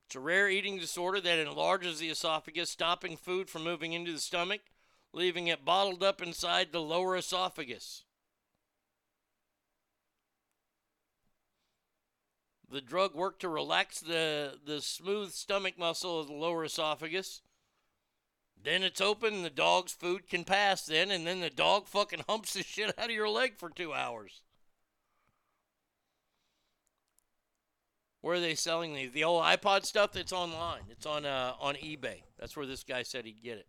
Speaker 2: It's a rare eating disorder that enlarges the esophagus, stopping food from moving into the stomach, leaving it bottled up inside the lower esophagus. The drug worked to relax the, the smooth stomach muscle of the lower esophagus. Then it's open the dog's food can pass then, and then the dog fucking humps the shit out of your leg for two hours. Where are they selling these? The old iPod stuff that's online. It's on uh, on eBay. That's where this guy said he'd get it.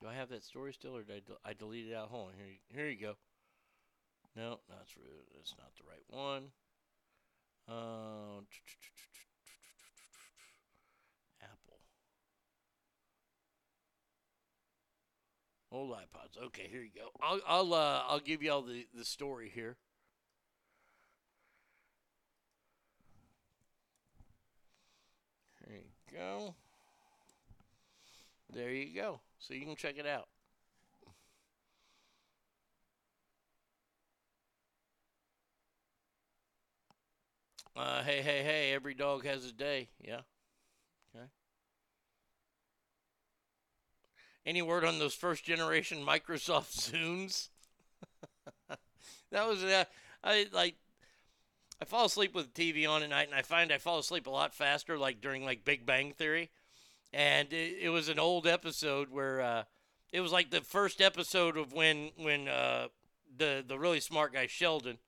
Speaker 2: Do I have that story still, or did I, del- I deleted it out? Hold on, here, you- here you go. No, that's that's not the right one. Uh, Apple. Old iPods. Okay, here you go. I'll I'll uh, I'll give you all the the story here. There you go. There you go. So you can check it out. Uh, hey, hey, hey, every dog has a day. Yeah. Okay. Any word on those first generation Microsoft Zunes? that was, uh, I like, I fall asleep with TV on at night, and I find I fall asleep a lot faster, like during like Big Bang Theory. And it, it was an old episode where uh, it was like the first episode of when when uh, the the really smart guy Sheldon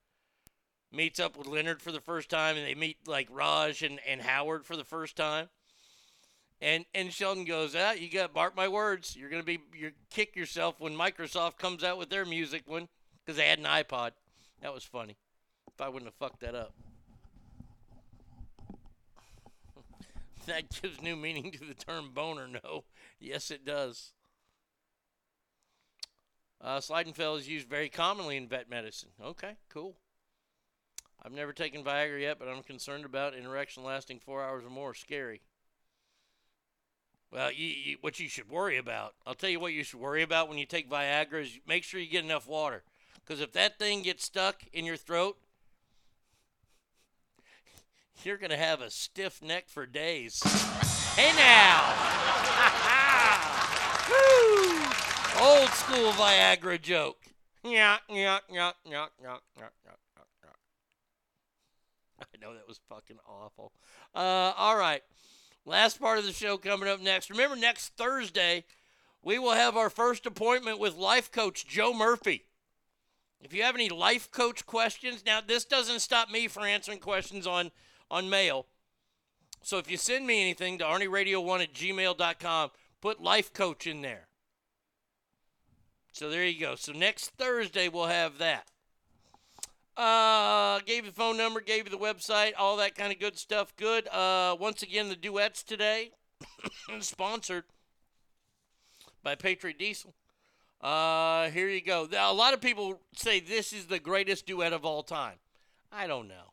Speaker 2: meets up with Leonard for the first time, and they meet like Raj and, and Howard for the first time. And and Sheldon goes, ah, you got mark my words, you're gonna be you kick yourself when Microsoft comes out with their music one because they had an iPod. That was funny. If I wouldn't have fucked that up. that gives new meaning to the term boner, no. Yes, it does. Uh, Sildenafil is used very commonly in vet medicine. Okay, cool. I've never taken Viagra yet, but I'm concerned about an erection lasting four hours or more. Scary. Well, you, you, what you should worry about, I'll tell you what you should worry about when you take Viagra is make sure you get enough water. Because if that thing gets stuck in your throat, you're going to have a stiff neck for days. Hey now! Woo! Old school Viagra joke. Yeah, yeah, yeah, yeah, yeah, yeah, yeah. I know that was fucking awful. Uh, all right. Last part of the show coming up next. Remember, next Thursday, we will have our first appointment with life coach Joe Murphy. If you have any life coach questions, now this doesn't stop me from answering questions on, on mail. So if you send me anything to ArnieRadio1 at gmail.com, put life coach in there. So there you go. So next Thursday, we'll have that. Uh, gave you the phone number, gave you the website, all that kind of good stuff. Good. Uh, once again, the duets today, sponsored by Patriot Diesel. Uh, here you go. A lot of people say this is the greatest duet of all time. I don't know.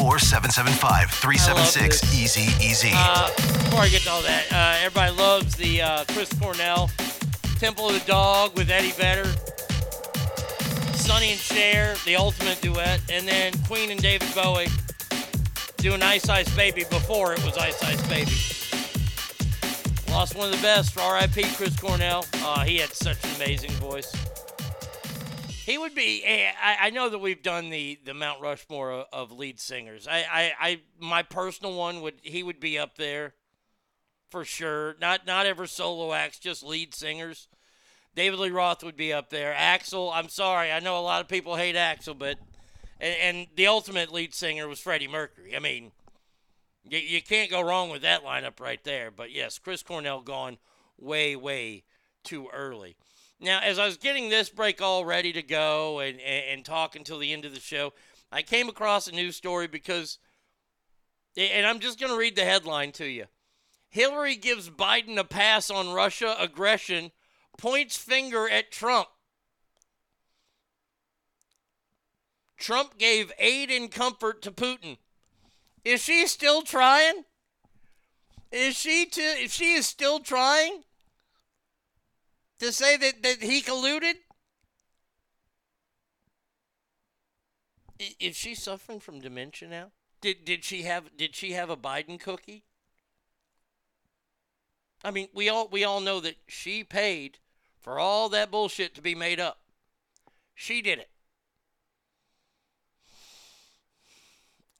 Speaker 1: 775-357-FANS or 775-376-EASY-EASY.
Speaker 2: Uh, before I get to all that, uh, everybody loves the uh, Chris Cornell Temple of the Dog with Eddie Vedder, Sonny and Cher, the ultimate duet, and then Queen and David Bowie doing Ice Ice Baby before it was Ice Ice Baby. Lost one of the best for R.I.P. Chris Cornell. Uh, he had such an amazing voice. Would be. eh, I, I know that we've done the, the Mount Rushmore of, of lead singers. I, I, I my personal one would he would be up there for sure. Not not ever solo acts, just lead singers. David Lee Roth would be up there. Axl, I'm sorry, I know a lot of people hate Axl, but and, and the ultimate lead singer was Freddie Mercury. I mean, you, you can't go wrong with that lineup right there. But yes, Chris Cornell gone way way too early. Now, as I was getting this break all ready to go and, and, and talk until the end of the show, I came across a news story because, and I'm just going to read the headline to you. Hillary gives Biden a pass on Russia aggression, points finger at Trump. Trump gave aid and comfort to Putin. Is she still trying? Is she to, if she is still trying to say that, that he colluded? Is she suffering from dementia now? Did did she have did she have a Biden cookie? I mean, we all we all know that she paid for all that bullshit to be made up. She did it.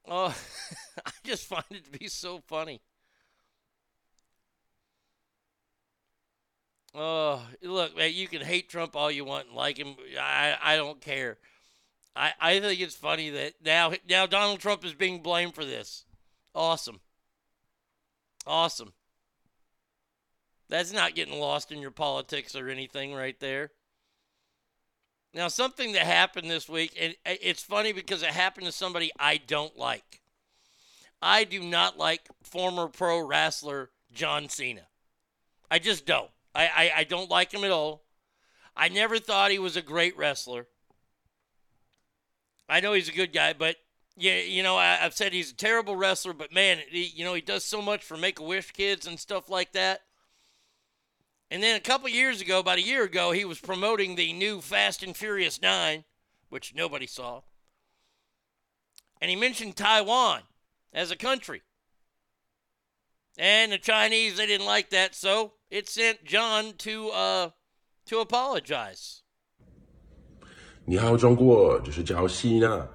Speaker 2: Oh, I just find it to be so funny. Oh, look, man, you can hate Trump all you want and like him. I, I don't care. I, I think it's funny that now now Donald Trump is being blamed for this. Awesome. Awesome. That's not getting lost in your politics or anything right there. Now, something that happened this week, and uh, it's funny because it happened to somebody I don't like. I do not like former pro wrestler John Cena. I just don't. I, I, I don't like him at all. I never thought he was a great wrestler. I know he's a good guy, but yeah, you know, I, I've said he's a terrible wrestler, but man, he, you know, he does so much for Make a Wish kids and stuff like that. And then a couple years ago, about a year ago, he was promoting the new Fast and Furious 9, which nobody saw. And he mentioned Taiwan as a country. And the Chinese, they didn't like that, so it sent John to uh to apologize.
Speaker 20: 你好，中国，这是赵西娜。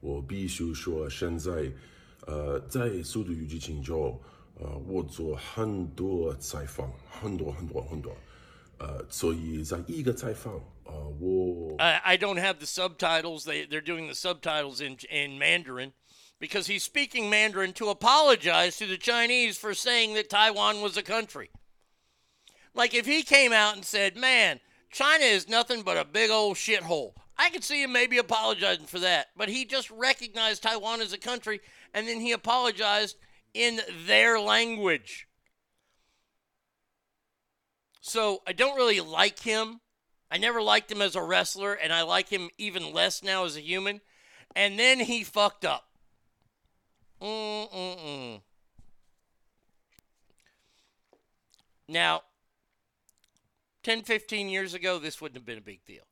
Speaker 20: 我必须说，现在，呃，在《速度与激情》中，呃，我做很多采访，很多很多很多，呃，所以在一个采访，呃，我
Speaker 2: I, I don't have the subtitles. They they're doing the subtitles in in Mandarin because he's speaking Mandarin to apologize to the Chinese for saying that Taiwan was a country. Like if he came out and said, "Man, China is nothing but a big old shithole," I could see him maybe apologizing for that. But he just recognized Taiwan as a country, and then he apologized in their language. So I don't really like him. I never liked him as a wrestler, and I like him even less now as a human. And then he fucked up. Mm-mm-mm. Now, 10, 15 years ago, this wouldn't have been a big deal.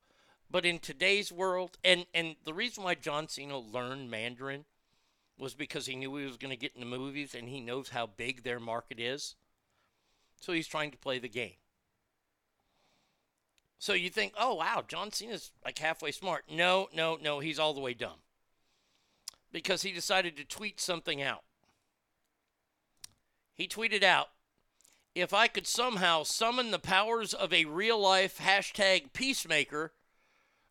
Speaker 2: But in today's world, and, and the reason why John Cena learned Mandarin was because he knew he was going to get in the movies and he knows how big their market is. So he's trying to play the game. So you think, oh, wow, John Cena's like halfway smart. No, no, no, he's all the way dumb. Because he decided to tweet something out. He tweeted out, if I could somehow summon the powers of a real life hashtag peacemaker,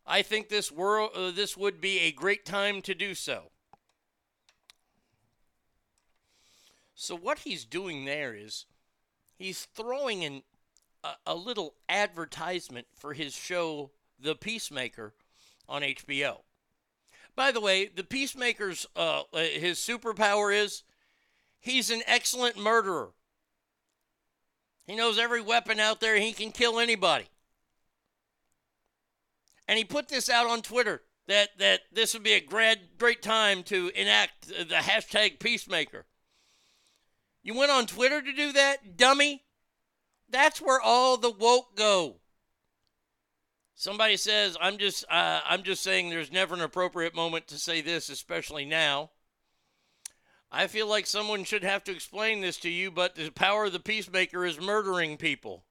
Speaker 2: I think this world uh, this would be a great time to do so. So what he's doing there is he's throwing in a, a little advertisement for his show The Peacemaker on HBO. By the way, The Peacemaker's uh, uh, his superpower is He's an excellent murderer. He knows every weapon out there. He can kill anybody. And he put this out on Twitter that, that this would be a great, great time to enact the hashtag peacemaker. You went on Twitter to do that, dummy? That's where all the woke go. Somebody says, "I'm just, uh, I'm just saying, there's never an appropriate moment to say this, especially now." I feel like someone should have to explain this to you, but the power of the peacemaker is murdering people.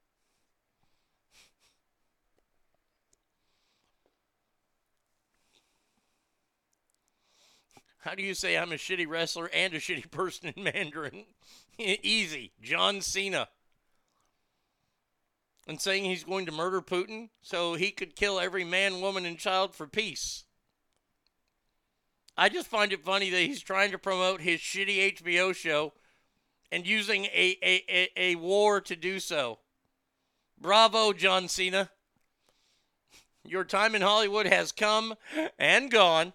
Speaker 2: How do you say I'm a shitty wrestler and a shitty person in Mandarin? Easy. John Cena. And saying he's going to murder Putin so he could kill every man, woman, and child for peace. I just find it funny that he's trying to promote his shitty HBO show and using a, a, a, a war to do so. Bravo, John Cena. Your time in Hollywood has come and gone.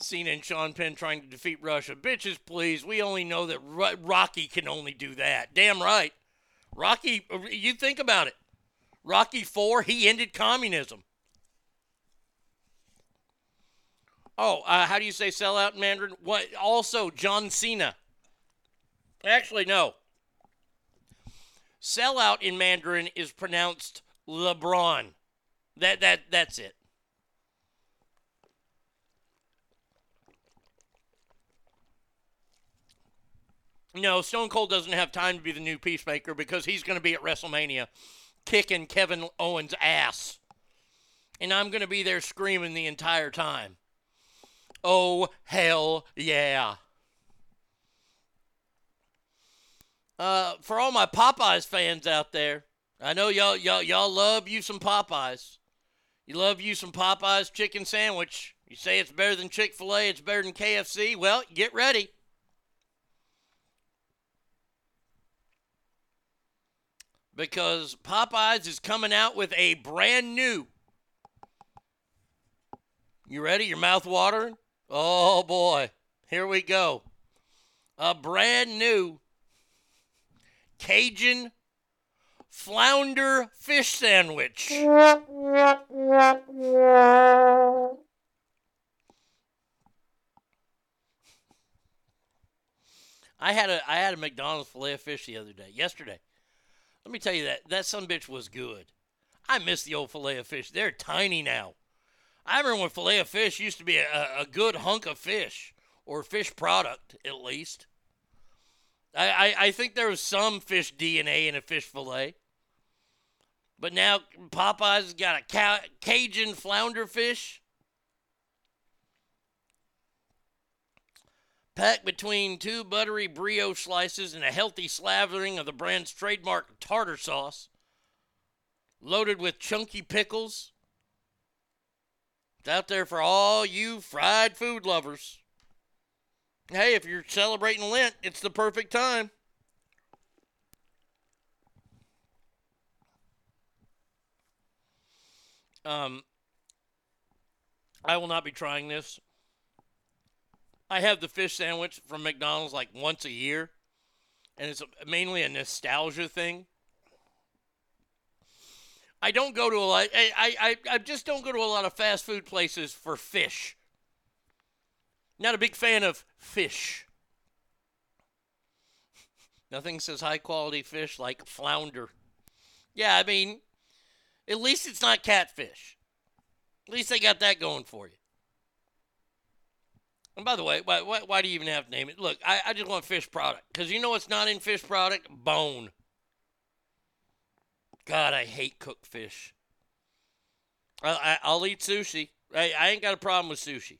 Speaker 2: Cena and Sean Penn trying to defeat Russia. Bitches, please. We only know that Rocky can only do that. Damn right. Rocky, uh, you think about it. Rocky 4, he ended communism. Oh, uh, how do you say sellout in Mandarin? What? Also, John Cena. Actually, no. Sellout in Mandarin is pronounced LeBron. That that that's it. No, Stone Cold doesn't have time to be the new peacemaker because he's going to be at WrestleMania kicking Kevin Owens' ass. And I'm going to be there screaming the entire time. Oh, hell yeah. Uh, for all my Popeyes fans out there, I know y'all, y'all, y'all love you some Popeyes. You love you some Popeyes chicken sandwich. You say it's better than Chick fil A, it's better than KFC. Well, get ready. Because Popeyes is coming out with a brand new. You ready? Your mouth watering? Oh boy, here we go. A brand new Cajun flounder fish sandwich. I had a I had a McDonald's filet of fish the other day, yesterday. Let me tell you that that some bitch was good. I miss the old filet of fish. They're tiny now. I remember when filet of fish used to be a, a good hunk of fish or fish product at least. I, I, I think there was some fish DNA in a fish fillet. But now Popeye's got a ca- Cajun flounder fish. Packed between two buttery brioche slices and a healthy slavering of the brand's trademark tartar sauce, loaded with chunky pickles. It's out there for all you fried food lovers. Hey, if you're celebrating Lent, it's the perfect time. Um, I will not be trying this. I have the fish sandwich from McDonald's like once a year, and it's mainly a nostalgia thing. I don't go to a lot. I, I, I just don't go to a lot of fast food places for fish. Not a big fan of fish. Nothing says high quality fish like flounder. Yeah, I mean, at least it's not catfish. At least they got that going for you. And by the way, why, why, why do you even have to name it? Look, I, I just want fish product. Because you know what's not in fish product? Bone. God, I hate cooked fish. I, I, will eat sushi. I, I ain't got a problem with sushi.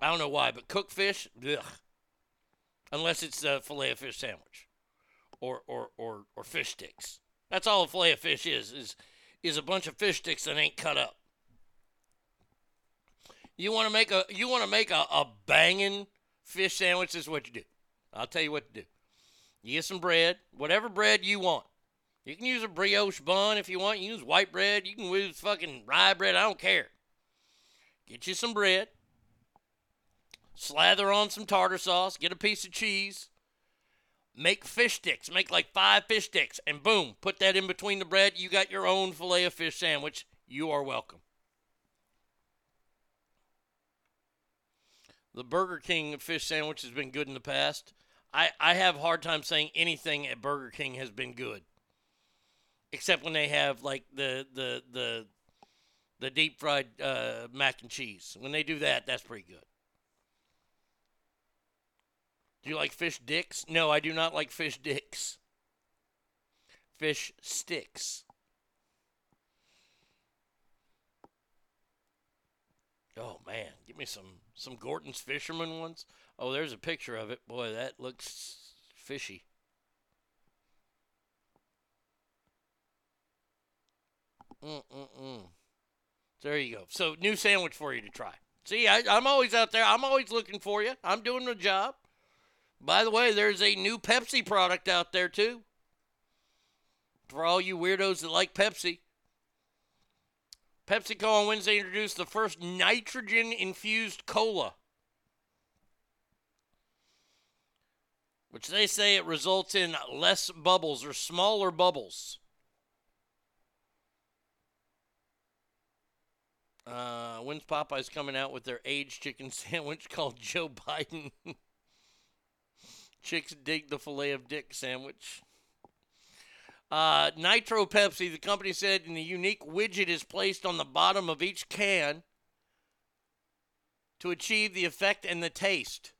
Speaker 2: I don't know why, but cooked fish, ugh. Unless it's a filet of fish sandwich or, or, or, or fish sticks. That's all a filet of fish is, is, is a bunch of fish sticks that ain't cut up. You want to make a you want to make a, a banging fish sandwich. This is what you do. I'll tell you what to do. You get some bread, whatever bread you want. You can use a brioche bun if you want. You use white bread. You can use fucking rye bread. I don't care. Get you some bread. Slather on some tartar sauce. Get a piece of cheese. Make fish sticks. Make like five fish sticks. And boom, put that in between the bread. You got your own filet of fish sandwich. You are welcome. The Burger King fish sandwich has been good in the past. I, I have hard time saying anything at Burger King has been good. Except when they have like the the the the deep fried uh, mac and cheese. When they do that, that's pretty good. Do you like fish dicks? No, I do not like fish dicks. Fish sticks. Oh man, give me some some Gorton's Fisherman ones. Oh, there's a picture of it. Boy, that looks fishy. Mm-mm-mm. There you go. So, new sandwich for you to try. See, I, I'm always out there. I'm always looking for you. I'm doing the job. By the way, there's a new Pepsi product out there, too. For all you weirdos that like Pepsi. PepsiCo on Wednesday introduced the first nitrogen infused cola, which they say it results in less bubbles or smaller bubbles. Uh, when's Popeyes coming out with their aged chicken sandwich called Joe Biden? Chicks dig the filet of dick sandwich. Uh, Nitro Pepsi, the company said, and the unique widget is placed on the bottom of each can to achieve the effect and the taste.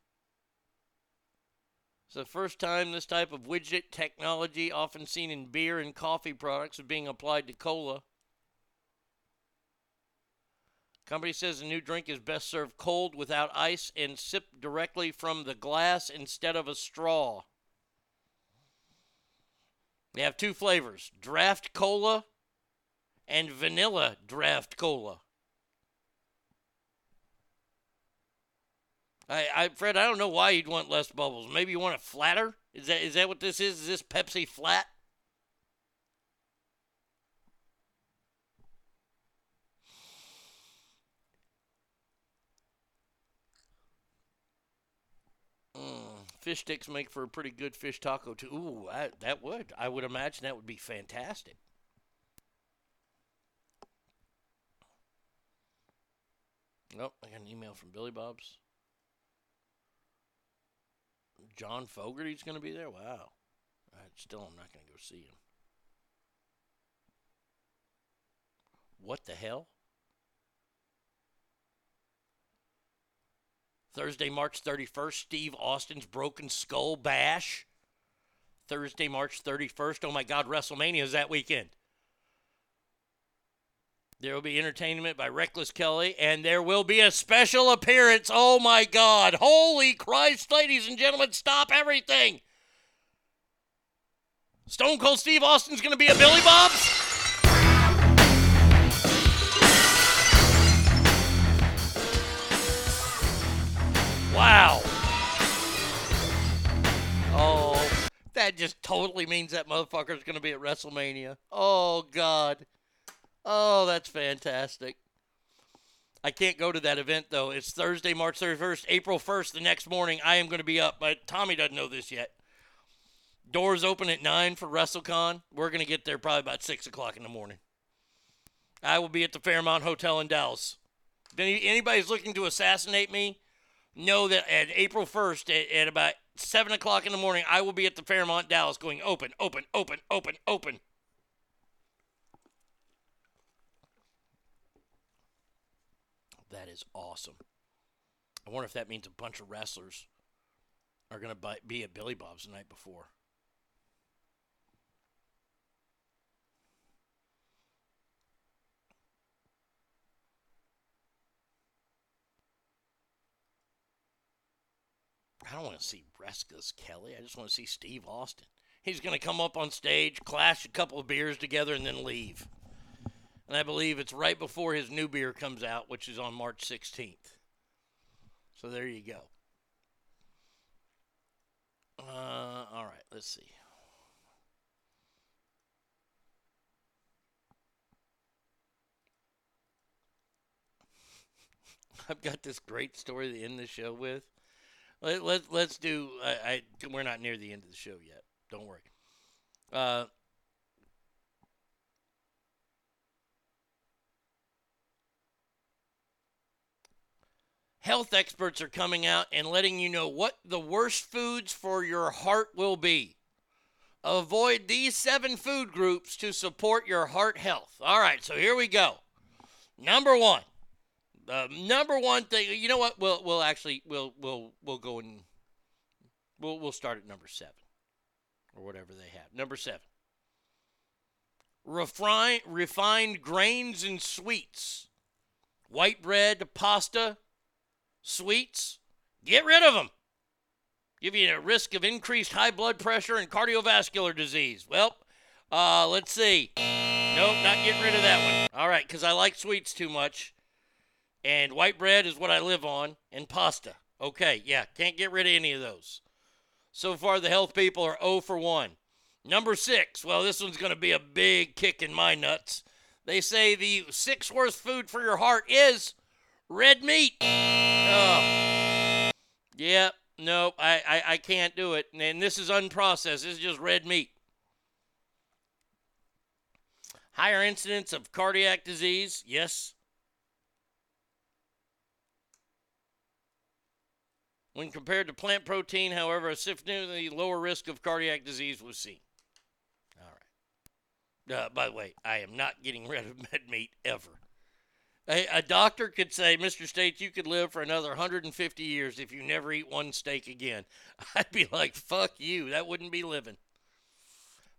Speaker 2: It's the first time this type of widget technology, often seen in beer and coffee products, is being applied to cola. Company says the new drink is best served cold without ice and sipped directly from the glass instead of a straw. They have two flavors draft cola and vanilla draft cola. I, I, Fred, I don't know why you'd want less bubbles. Maybe you want it flatter. Is that is that what this is? Is this Pepsi flat? Fish sticks make for a pretty good fish taco too. Ooh, I, that would. I would imagine that would be fantastic. Nope, I got an email from Billy Bob's. John Fogerty's going to be there. Wow. I still, I'm not going to go see him. What the hell? Thursday, March 31st, Steve Austin's Broken Skull Bash. Thursday, March 31st. Oh my God, WrestleMania is that weekend. There will be entertainment by Reckless Kelly, and there will be a special appearance. Oh my God. Holy Christ, ladies and gentlemen, stop everything. Stone Cold Steve Austin's going to be at Billy Bob's. Wow. Oh, that just totally means that motherfucker's going to be at WrestleMania. Oh, God. Oh, that's fantastic. I can't go to that event, though. It's Thursday, March 31st, April 1st, the next morning. I am going to be up, but Tommy doesn't know this yet. Doors open at 9 for WrestleCon. We're going to get there probably about 6 o'clock in the morning. I will be at the Fairmont Hotel in Dallas. If any- anybody's looking to assassinate me, know that at April 1st at, at about 7 o'clock in the morning, I will be at the Fairmont Dallas going open, open, open, open, open. That is awesome. I wonder if that means a bunch of wrestlers are going to be at Billy Bob's the night before. I don't want to see Reckless Kelly. I just want to see Steve Austin. He's going to come up on stage, clash a couple of beers together, and then leave. And I believe it's right before his new beer comes out, which is on March 16th. So there you go. Uh, all right, let's see. I've got this great story to end the show with. Let, let, let's do. I, I we're not near the end of the show yet. Don't worry. Uh, health experts are coming out and letting you know what the worst foods for your heart will be. Avoid these seven food groups to support your heart health. All right, so here we go. Number one, the number one thing. You know what? We'll we'll actually we'll we'll we'll go and we'll we'll start at number seven or whatever they have. Number seven. Refine, refined grains and sweets, white bread, pasta, sweets. Get rid of them. Give you a risk of increased high blood pressure and cardiovascular disease. Well, uh, let's see. Nope, not getting rid of that one. All right, because I like sweets too much. And white bread is what I live on, and pasta. Okay, yeah, can't get rid of any of those. So far, the health people are 0 for 1. Number six, well, this one's going to be a big kick in my nuts. They say the sixth worst food for your heart is red meat. Oh. Yeah, nope, I, I, I can't do it. And this is unprocessed, this is just red meat. Higher incidence of cardiac disease, yes. When compared to plant protein, however, a significantly lower risk of cardiac disease was seen. All right. Uh, by the way, I am not getting rid of med meat ever. A, a doctor could say, Mr. States, you could live for another 150 years if you never eat one steak again. I'd be like, fuck you. That wouldn't be living.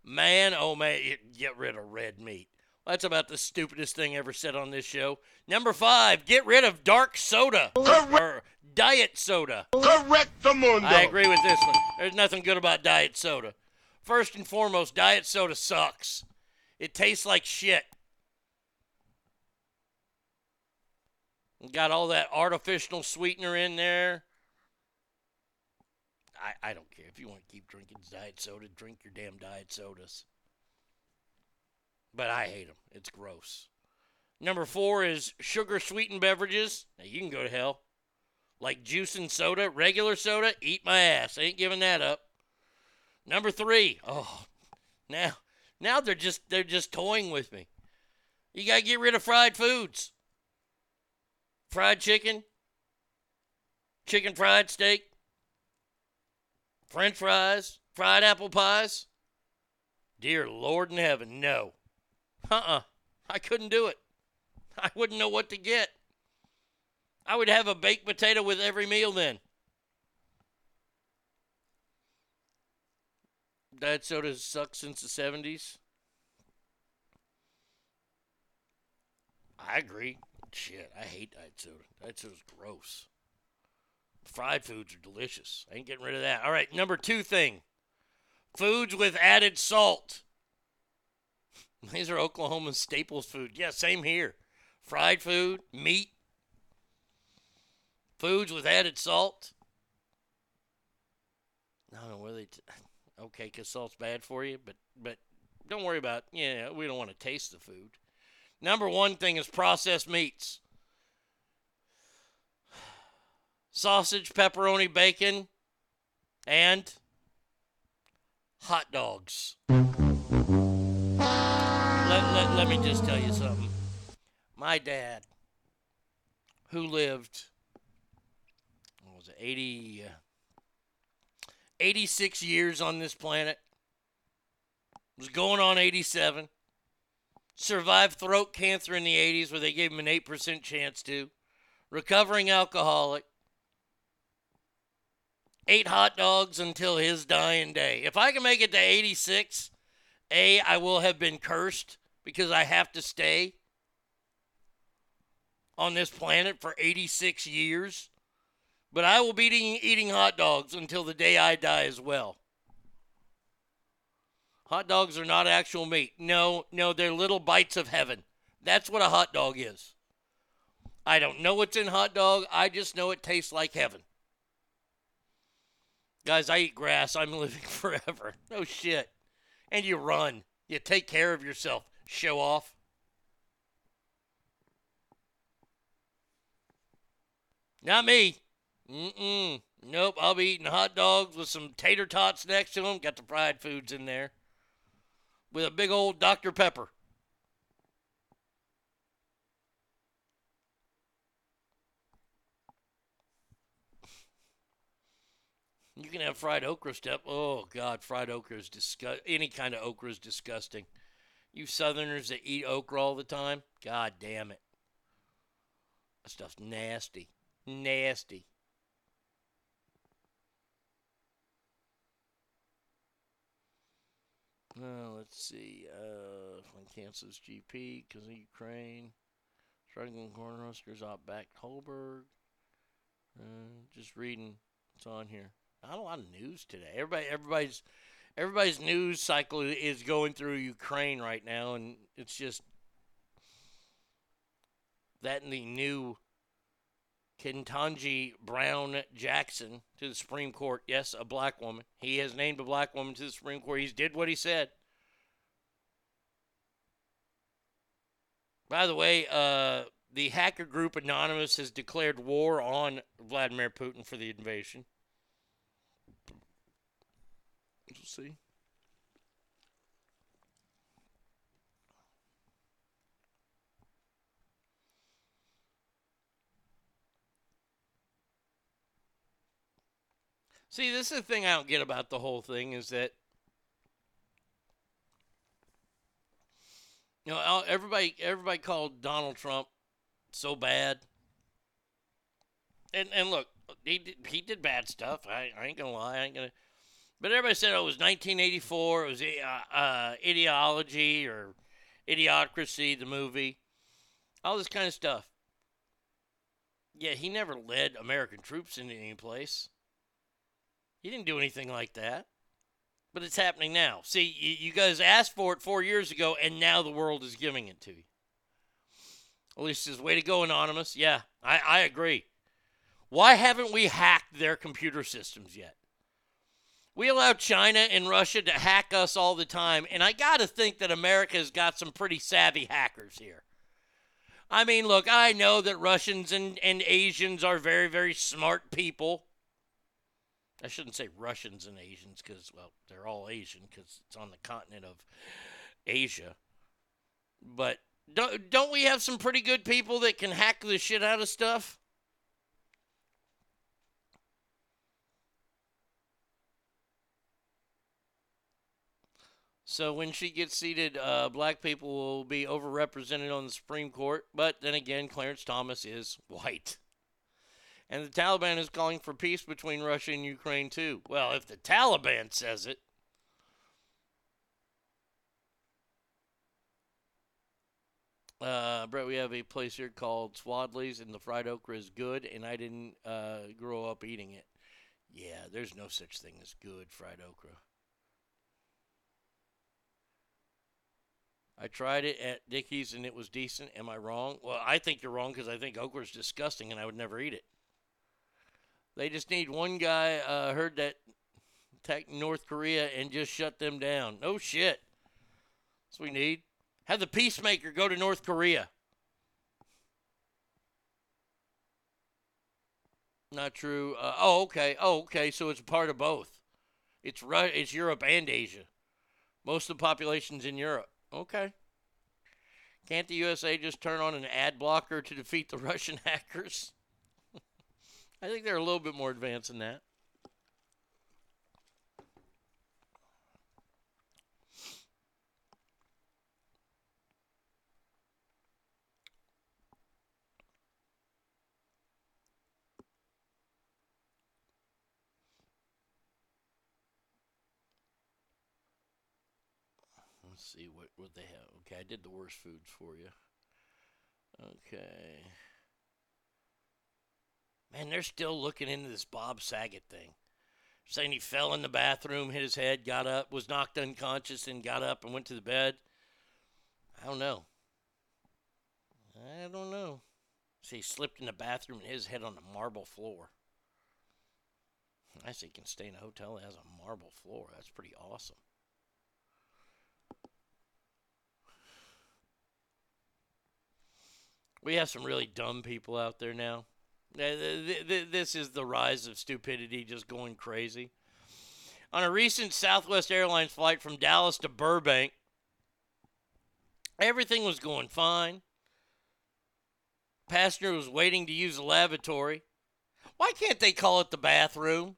Speaker 2: Man, oh man, get rid of red meat. That's about the stupidest thing ever said on this show. Number five, get rid of dark soda. Or diet soda.
Speaker 18: Correct the mundo.
Speaker 2: I agree with this one. There's nothing good about diet soda. First and foremost, diet soda sucks. It tastes like shit. Got all that artificial sweetener in there. I, I don't care. If you want to keep drinking diet soda, drink your damn diet sodas. But I hate them. It's gross. Number four is sugar sweetened beverages. Now you can go to hell. Like juice and soda, regular soda, eat my ass. I ain't giving that up. Number three, oh, now, now they're just they're just toying with me. You gotta get rid of fried foods. Fried chicken, chicken fried steak, French fries, fried apple pies. Dear Lord in heaven, no. Uh uh I couldn't do it. I wouldn't know what to get. I would have a baked potato with every meal then. Diet soda sucked since the 70s. I agree. Shit, I hate diet soda. Diet soda's gross. Fried foods are delicious. I ain't getting rid of that. All right, number two thing foods with added salt. These are Oklahoma staples food. Yeah, same here. Fried food, meat, foods with added salt. I don't know whether they. T- okay, because salt's bad for you, but but don't worry about. Yeah, we don't want to taste the food. Number one thing is processed meats. Sausage, pepperoni, bacon, and hot dogs. Let, let, let me just tell you something. My dad, who lived, 80, uh, 86 years on this planet, was going on 87, survived throat cancer in the 80s where they gave him an 8% chance to, recovering alcoholic, ate hot dogs until his dying day. If I can make it to 86, A, I will have been cursed because I have to stay on this planet for 86 years. But I will be eating, eating hot dogs until the day I die as well. Hot dogs are not actual meat. No, no, they're little bites of heaven. That's what a hot dog is. I don't know what's in hot dog. I just know it tastes like heaven. Guys, I eat grass. I'm living forever. No shit. And you run. You take care of yourself. Show off. Not me. Mm-mm. Nope. I'll be eating hot dogs with some tater tots next to them. Got the fried foods in there. With a big old Dr. Pepper. You can have fried okra step. Oh God, fried okra is disgust. Any kind of okra is disgusting. You Southerners that eat okra all the time, God damn it. That stuff's nasty, nasty. Uh, let's see. Uh, when cancels GP because Ukraine. Struggling Cornhuskers out back Hoiberg. Uh, just reading what's on here. Not a lot of news today. Everybody, everybody's, everybody's news cycle is going through Ukraine right now, and it's just that and the new Ketanji Brown Jackson to the Supreme Court. Yes, a black woman. He has named a black woman to the Supreme Court. He's did what he said. By the way, uh, the hacker group Anonymous has declared war on Vladimir Putin for the invasion. We'll see. See, this is the thing I don't get about the whole thing is that you know everybody everybody called Donald Trump so bad, and and look, he did, he did bad stuff. I, I ain't gonna lie, I ain't gonna. But everybody said oh, it was 1984. It was uh, uh, ideology or idiocracy, the movie, all this kind of stuff. Yeah, he never led American troops into any place. He didn't do anything like that. But it's happening now. See, you, guys asked for it four years ago, and now the world is giving it to you. Least says, way to go, Anonymous. Yeah, I, I agree. Why haven't we hacked their computer systems yet? We allow China and Russia to hack us all the time, and I got to think that America's got some pretty savvy hackers here. I mean, look, I know that Russians and, and Asians are very, very smart people. I shouldn't say Russians and Asians because, well, they're all Asian because it's on the continent of Asia. But don't, don't we have some pretty good people that can hack the shit out of stuff? So when she gets seated, uh, black people will be overrepresented on the Supreme Court. But then again, Clarence Thomas is white. And the Taliban is calling for peace between Russia and Ukraine, too. Well, if the Taliban says it. Uh, Brett, we have a place here called Swadley's, and the fried okra is good, and I didn't uh, grow up eating it. Yeah, there's no such thing as good fried okra. I tried it at Dickie's and it was decent. Am I wrong? Well, I think you're wrong because I think okra is disgusting and I would never eat it. They just need one guy uh, heard that attack North Korea and just shut them down. No shit. That's what we need. Have the peacemaker go to North Korea. Not true. Uh, oh, okay. Oh, okay. So it's part of both. It's Ru- It's Europe and Asia. Most of the population's in Europe. Okay. Can't the USA just turn on an ad blocker to defeat the Russian hackers? I think they're a little bit more advanced than that. Let's see what what they have. Okay, I did the worst foods for you. Okay. Man, they're still looking into this Bob Saget thing. Saying he fell in the bathroom, hit his head, got up, was knocked unconscious, and got up and went to the bed. I don't know. I don't know. See, he slipped in the bathroom and hit his head on the marble floor. I say he can stay in a hotel that has a marble floor. That's pretty awesome. We have some really dumb people out there now. Uh, th- th- th- This is the rise of stupidity just going crazy. On a recent Southwest Airlines flight from Dallas to Burbank, everything was going fine. Passenger was waiting to use the lavatory. Why can't they call it the bathroom?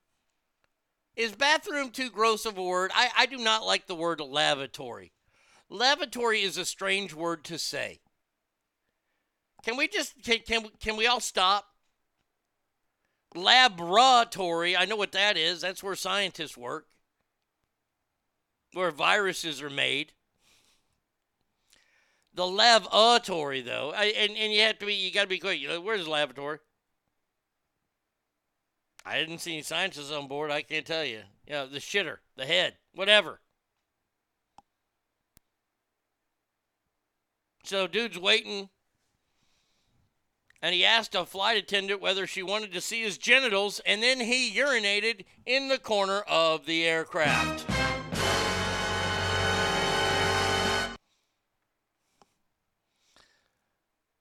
Speaker 2: Is bathroom too gross of a word? I, I do not like the word lavatory. Lavatory is a strange word to say. Can we just can can, can we all stop? Laboratory, I know what that is. That's where scientists work. Where viruses are made. The lavatory, though, I, and and you have to be you got to be quick. You know, where's the lavatory? I didn't see any scientists on board. I can't tell you. You know, the shitter, the head, whatever. So, dude's waiting, and he asked a flight attendant whether she wanted to see his genitals, and then he urinated in the corner of the aircraft.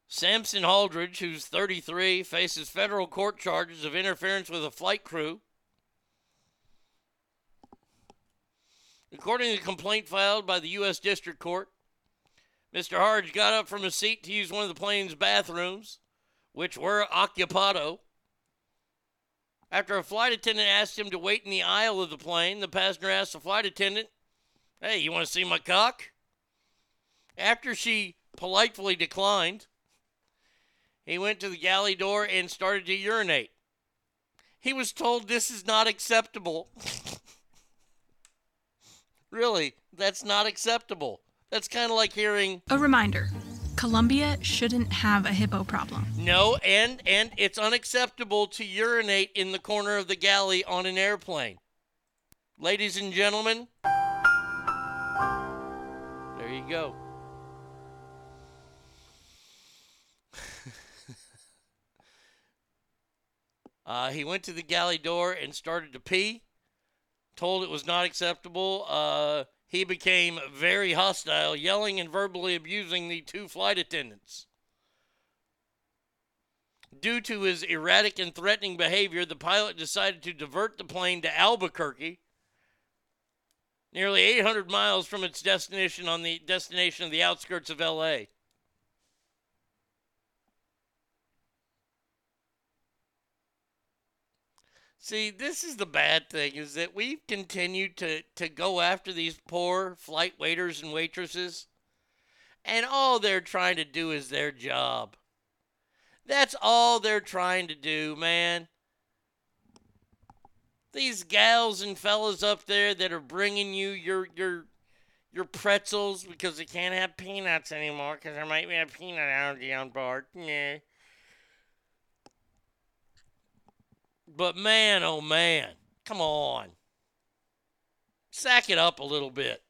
Speaker 2: Samson Aldridge, who's 33, faces federal court charges of interference with a flight crew. According to the complaint filed by the U.S. District Court, Mr. Hardge got up from his seat to use one of the plane's bathrooms, which were occupado. After a flight attendant asked him to wait in the aisle of the plane, the passenger asked the flight attendant, Hey, you want to see my cock? After she politely declined, he went to the galley door and started to urinate. He was told this is not acceptable. really, that's not acceptable. That's kind of like hearing
Speaker 21: A reminder Colombia shouldn't have a hippo problem.
Speaker 2: no, and and it's unacceptable to urinate in the corner of the galley on an airplane. Ladies and gentlemen, there you go. Uh, he went to the galley door and started to pee. Told it was not acceptable. Uh, he became very hostile, yelling and verbally abusing the two flight attendants. Due to his erratic and threatening behavior, the pilot decided to divert the plane to Albuquerque, nearly 800 miles from its destination on the destination of the outskirts of LA. See, this is the bad thing is that we've continued to, to go after these poor flight waiters and waitresses, and all they're trying to do is their job. That's all they're trying to do, man. These gals and fellas up there that are bringing you your your your pretzels because they can't have peanuts anymore because there might be a peanut allergy on board. Yeah. But man, oh man, come on. Sack it up a little bit.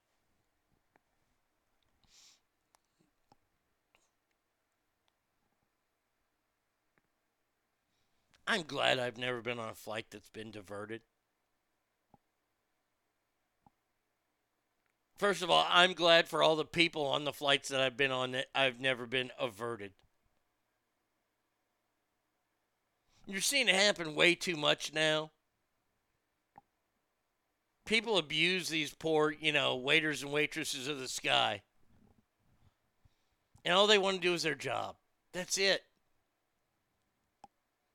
Speaker 2: I'm glad I've never been on a flight that's been diverted. First of all, I'm glad for all the people on the flights that I've been on that I've never been averted. You're seeing it happen way too much now. People abuse these poor, you know, waiters and waitresses of the sky. And all they want to do is their job. That's it.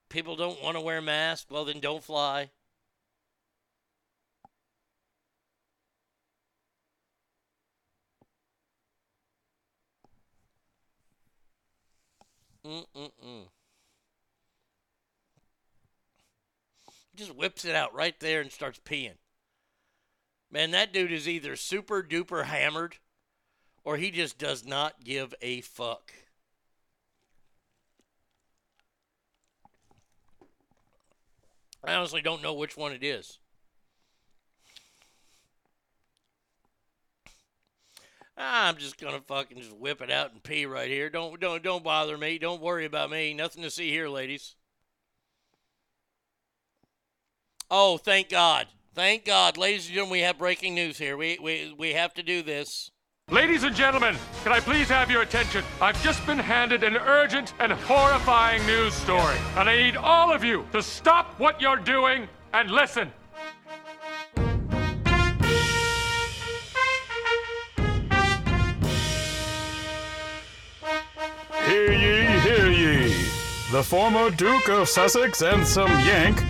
Speaker 2: People don't want to wear masks. Well, then don't fly. Mm-mm-mm. Just whips it out right there and starts peeing. Man, that dude is either super duper hammered or he just does not give a fuck. I honestly don't know which one it is. I'm just gonna fucking just whip it out and pee right here. Don't don't don't bother me. Don't worry about me. Nothing to see here, ladies. Oh, thank God. Thank God. Ladies and gentlemen, we have breaking news here. We we we have to do this.
Speaker 4: Ladies and gentlemen, can I please have your attention? I've just been handed an urgent and horrifying news story, and I need all of you to stop what you're doing and listen.
Speaker 22: Hear ye, hear ye. The former Duke of Sussex and some Yank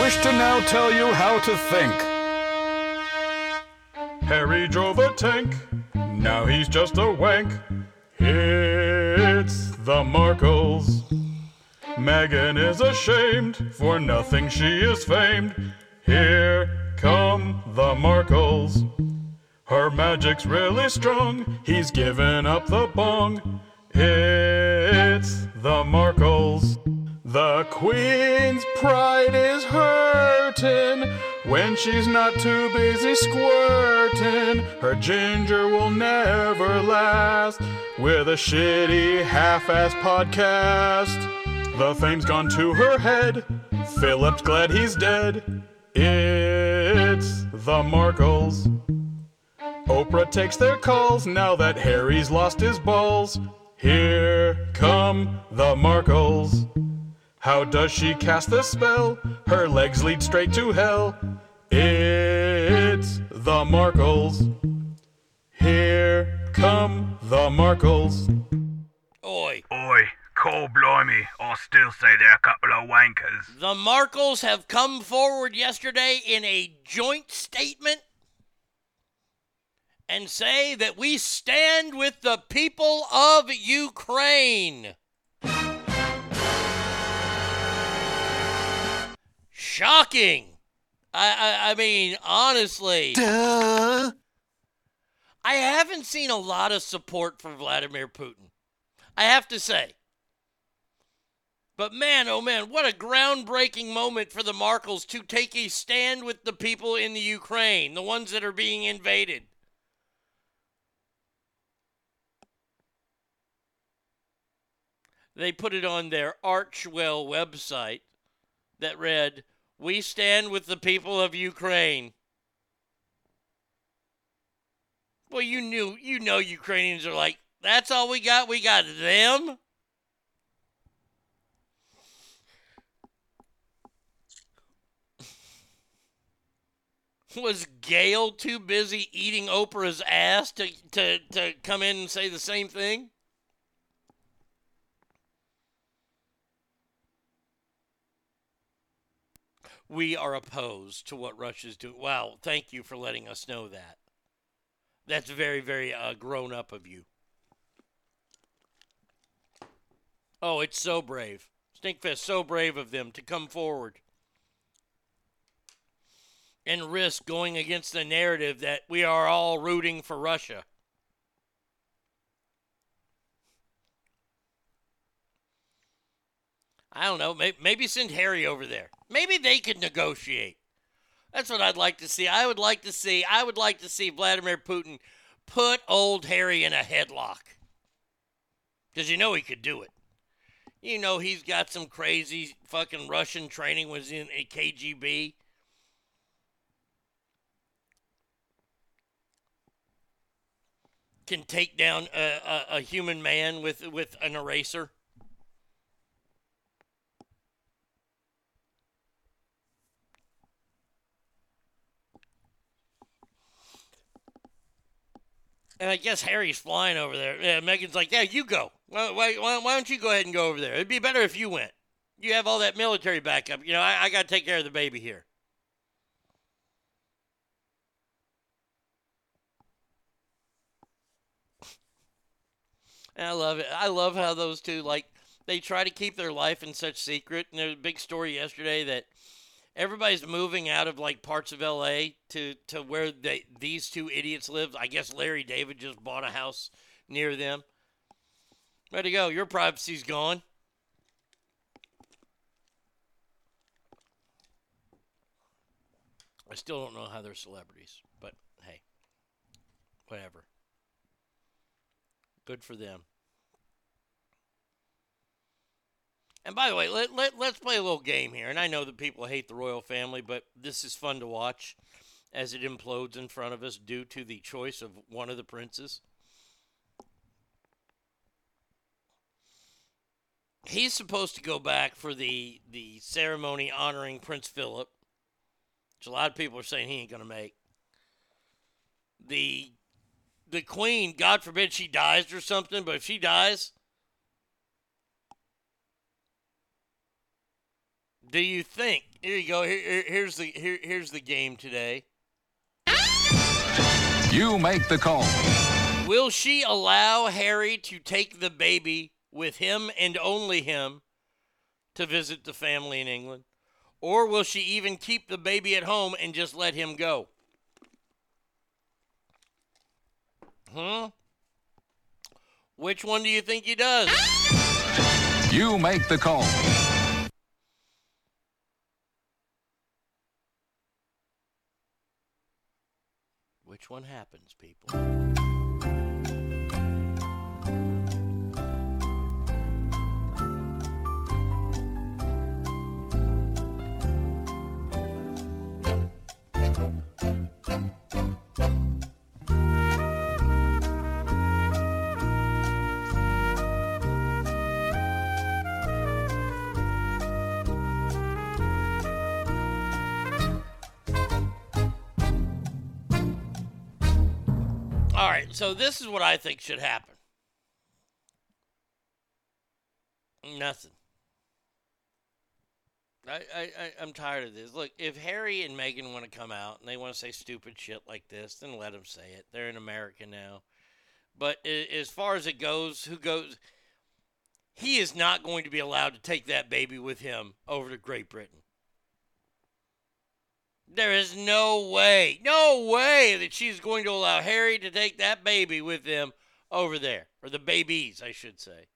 Speaker 22: wish to now tell you how to think. Harry drove a tank, now he's just a wank. It's the Markles. Meghan is ashamed, for nothing she is famed. Here come the Markles. Her magic's really strong, he's given up the bong. It's the Markles. The Queen's pride is hurting when she's not too busy squirting. Her ginger will never last with a shitty half-ass podcast. The fame's gone to her head. Philip's glad he's dead. It's the Markles. Oprah takes their calls now that Harry's lost his balls. Here come the Markles. How does she cast the spell? Her legs lead straight to hell. It's the Markles. Here come the Markles.
Speaker 2: Oi.
Speaker 23: Oi, call blimey, I still say they're a couple of wankers.
Speaker 2: The Markles have come forward yesterday in a joint statement and say that we stand with the people of Ukraine. Shocking. I, I, I mean, honestly. Duh. I haven't seen a lot of support for Vladimir Putin. I have to say. But man, oh man, what a groundbreaking moment for the Markles to take a stand with the people in the Ukraine, the ones that are being invaded. They put it on their Archewell website that read, We stand with the people of Ukraine. Well, you knew, you know, Ukrainians are like, that's all we got? We got them? Was Gail too busy eating Oprah's ass to, to, to come in and say the same thing? We are opposed to what Russia's doing. Wow, thank you for letting us know that. That's very, very uh, grown up of you. Oh, it's so brave. Stinkfest, so brave of them to come forward and risk going against the narrative that we are all rooting for Russia. I don't know. Maybe, send Harry over there. Maybe they could negotiate. That's what I'd like to see. I would like to see. I would like to see Vladimir Putin put old Harry in a headlock. Because you know he could do it. You know he's got some crazy fucking Russian training. Was in a KGB. Can take down a, a, a human man with with an eraser. And I guess Harry's flying over there. Yeah, Meghan's like, yeah, you go. Why, why, why don't you go ahead and go over there? It'd be better if you went. You have all that military backup. You know, I, I got to take care of the baby here. And I love it. I love how those two, like, they try to keep their life in such secret. And there's a big story yesterday that everybody's moving out of like parts of LA to to where they these two idiots live. I guess Larry David just bought a house near them. Ready to go. Your privacy's gone. I still don't know how they're celebrities, but hey, whatever. Good for them. And by the way, let, let, let's play a little game here. And I know that people hate the royal family, but this is fun to watch as it implodes in front of us due to the choice of one of the princes. He's supposed to go back for the, the ceremony honoring Prince Philip, which a lot of people are saying he ain't going to make. The, the queen, God forbid she dies or something, but if she dies, do you think? Here you go. Here, here- here's the here, here's the game today.
Speaker 24: You make the call.
Speaker 2: Will she allow Harry to take the baby with him and only him to visit the family in England? Or will she even keep the baby at home and just let him go? Hmm? Which one do you think he does?
Speaker 24: You make the call.
Speaker 2: One happens, people? So this is what I think should happen. Nothing. I, I, I I'm tired of this. Look, if Harry and Meghan want to come out and they want to say stupid shit like this, then let them say it. They're in America now. But as far as it goes, who goes? He is not going to be allowed to take that baby with him over to Great Britain. There is no way, no way that she's going to allow Harry to take that baby with them over there. Or the babies, I should say.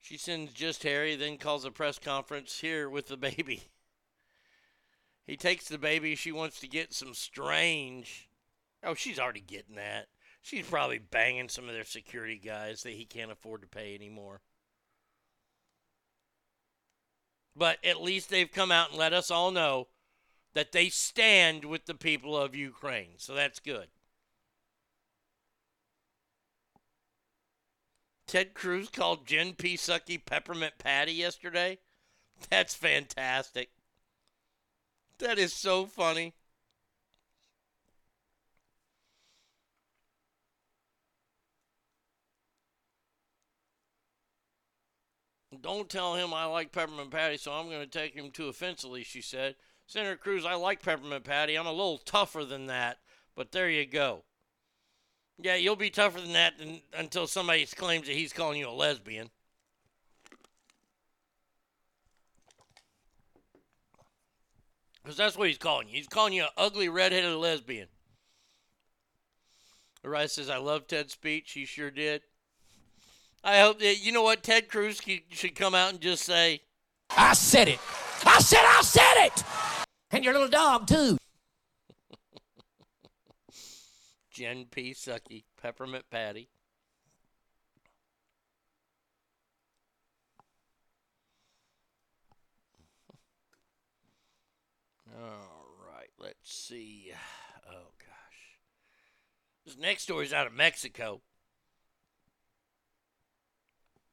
Speaker 2: She sends just Harry, then calls a press conference here with the baby. He takes the baby. She wants to get some strange. Oh, she's already getting that. She's probably banging some of their security guys that he can't afford to pay anymore. But at least they've come out and let us all know that they stand with the people of Ukraine. So that's good. Ted Cruz called Jen P. Sucky Peppermint Patty yesterday. That's fantastic. That is so funny. Don't tell him I like peppermint patty, so I'm going to take him too offensively, she said. Senator Cruz, I like peppermint patty. I'm a little tougher than that, but there you go. Yeah, you'll be tougher than that until somebody claims that he's calling you a lesbian. Because that's what he's calling you. He's calling you an ugly redheaded lesbian. Uriah says, I love Ted's speech. He sure did. I hope that, you know what, Ted Cruz should come out and just say,
Speaker 3: I said it. I said I said it. And your little dog too.
Speaker 2: Jen P. Sucky, Peppermint Patty. All right, let's see. Oh, gosh. This next story is out of Mexico.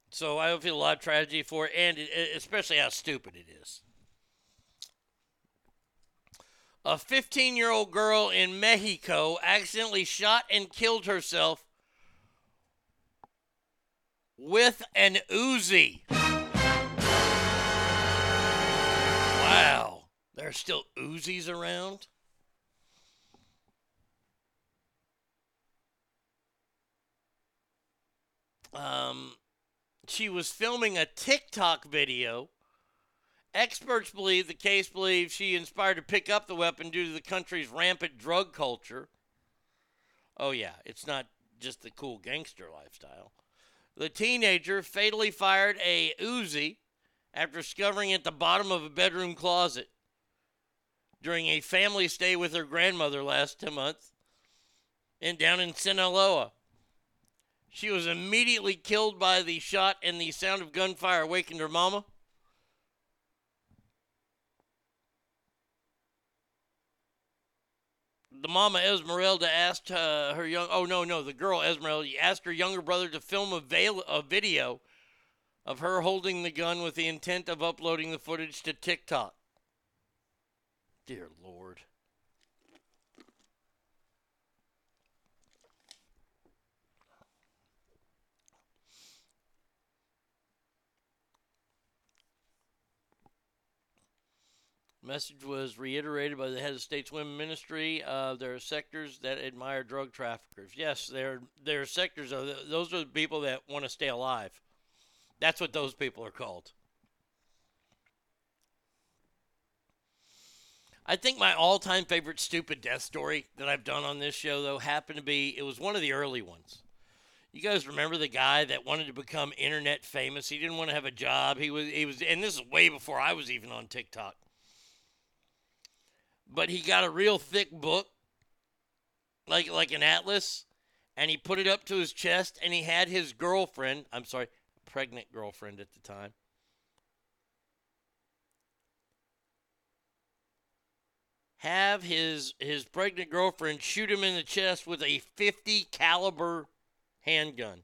Speaker 2: So I feel a lot of tragedy for it, and it, especially how stupid it is. A 15 year old girl in Mexico accidentally shot and killed herself with an Uzi. Wow. There's still Uzis around? Um, she was filming a TikTok video. Experts believe the case believes she inspired to pick up the weapon due to the country's rampant drug culture. Oh, yeah, it's not just the cool gangster lifestyle. The teenager fatally fired a Uzi after discovering at the bottom of a bedroom closet during a family stay with her grandmother last month and down in Sinaloa. She was immediately killed by the shot, and the sound of gunfire awakened her mama. the mama Esmeralda asked uh, her young oh no no the girl Esmeralda asked her younger brother to film a, veil, a video of her holding the gun with the intent of uploading the footage to TikTok. Dear Lord. Message was reiterated by the head of state's women ministry. Uh, there are sectors that admire drug traffickers. Yes, there there are sectors of those are the people that want to stay alive. That's what those people are called. I think my all-time favorite stupid death story that I've done on this show though happened to be it was one of the early ones. You guys remember the guy that wanted to become internet famous? He didn't want to have a job. He was he was and this is way before I was even on TikTok but he got a real thick book, like like an atlas, and he put it up to his chest, and he had his girlfriend, I'm sorry, pregnant girlfriend at the time, have his his pregnant girlfriend shoot him in the chest with a 50 caliber handgun.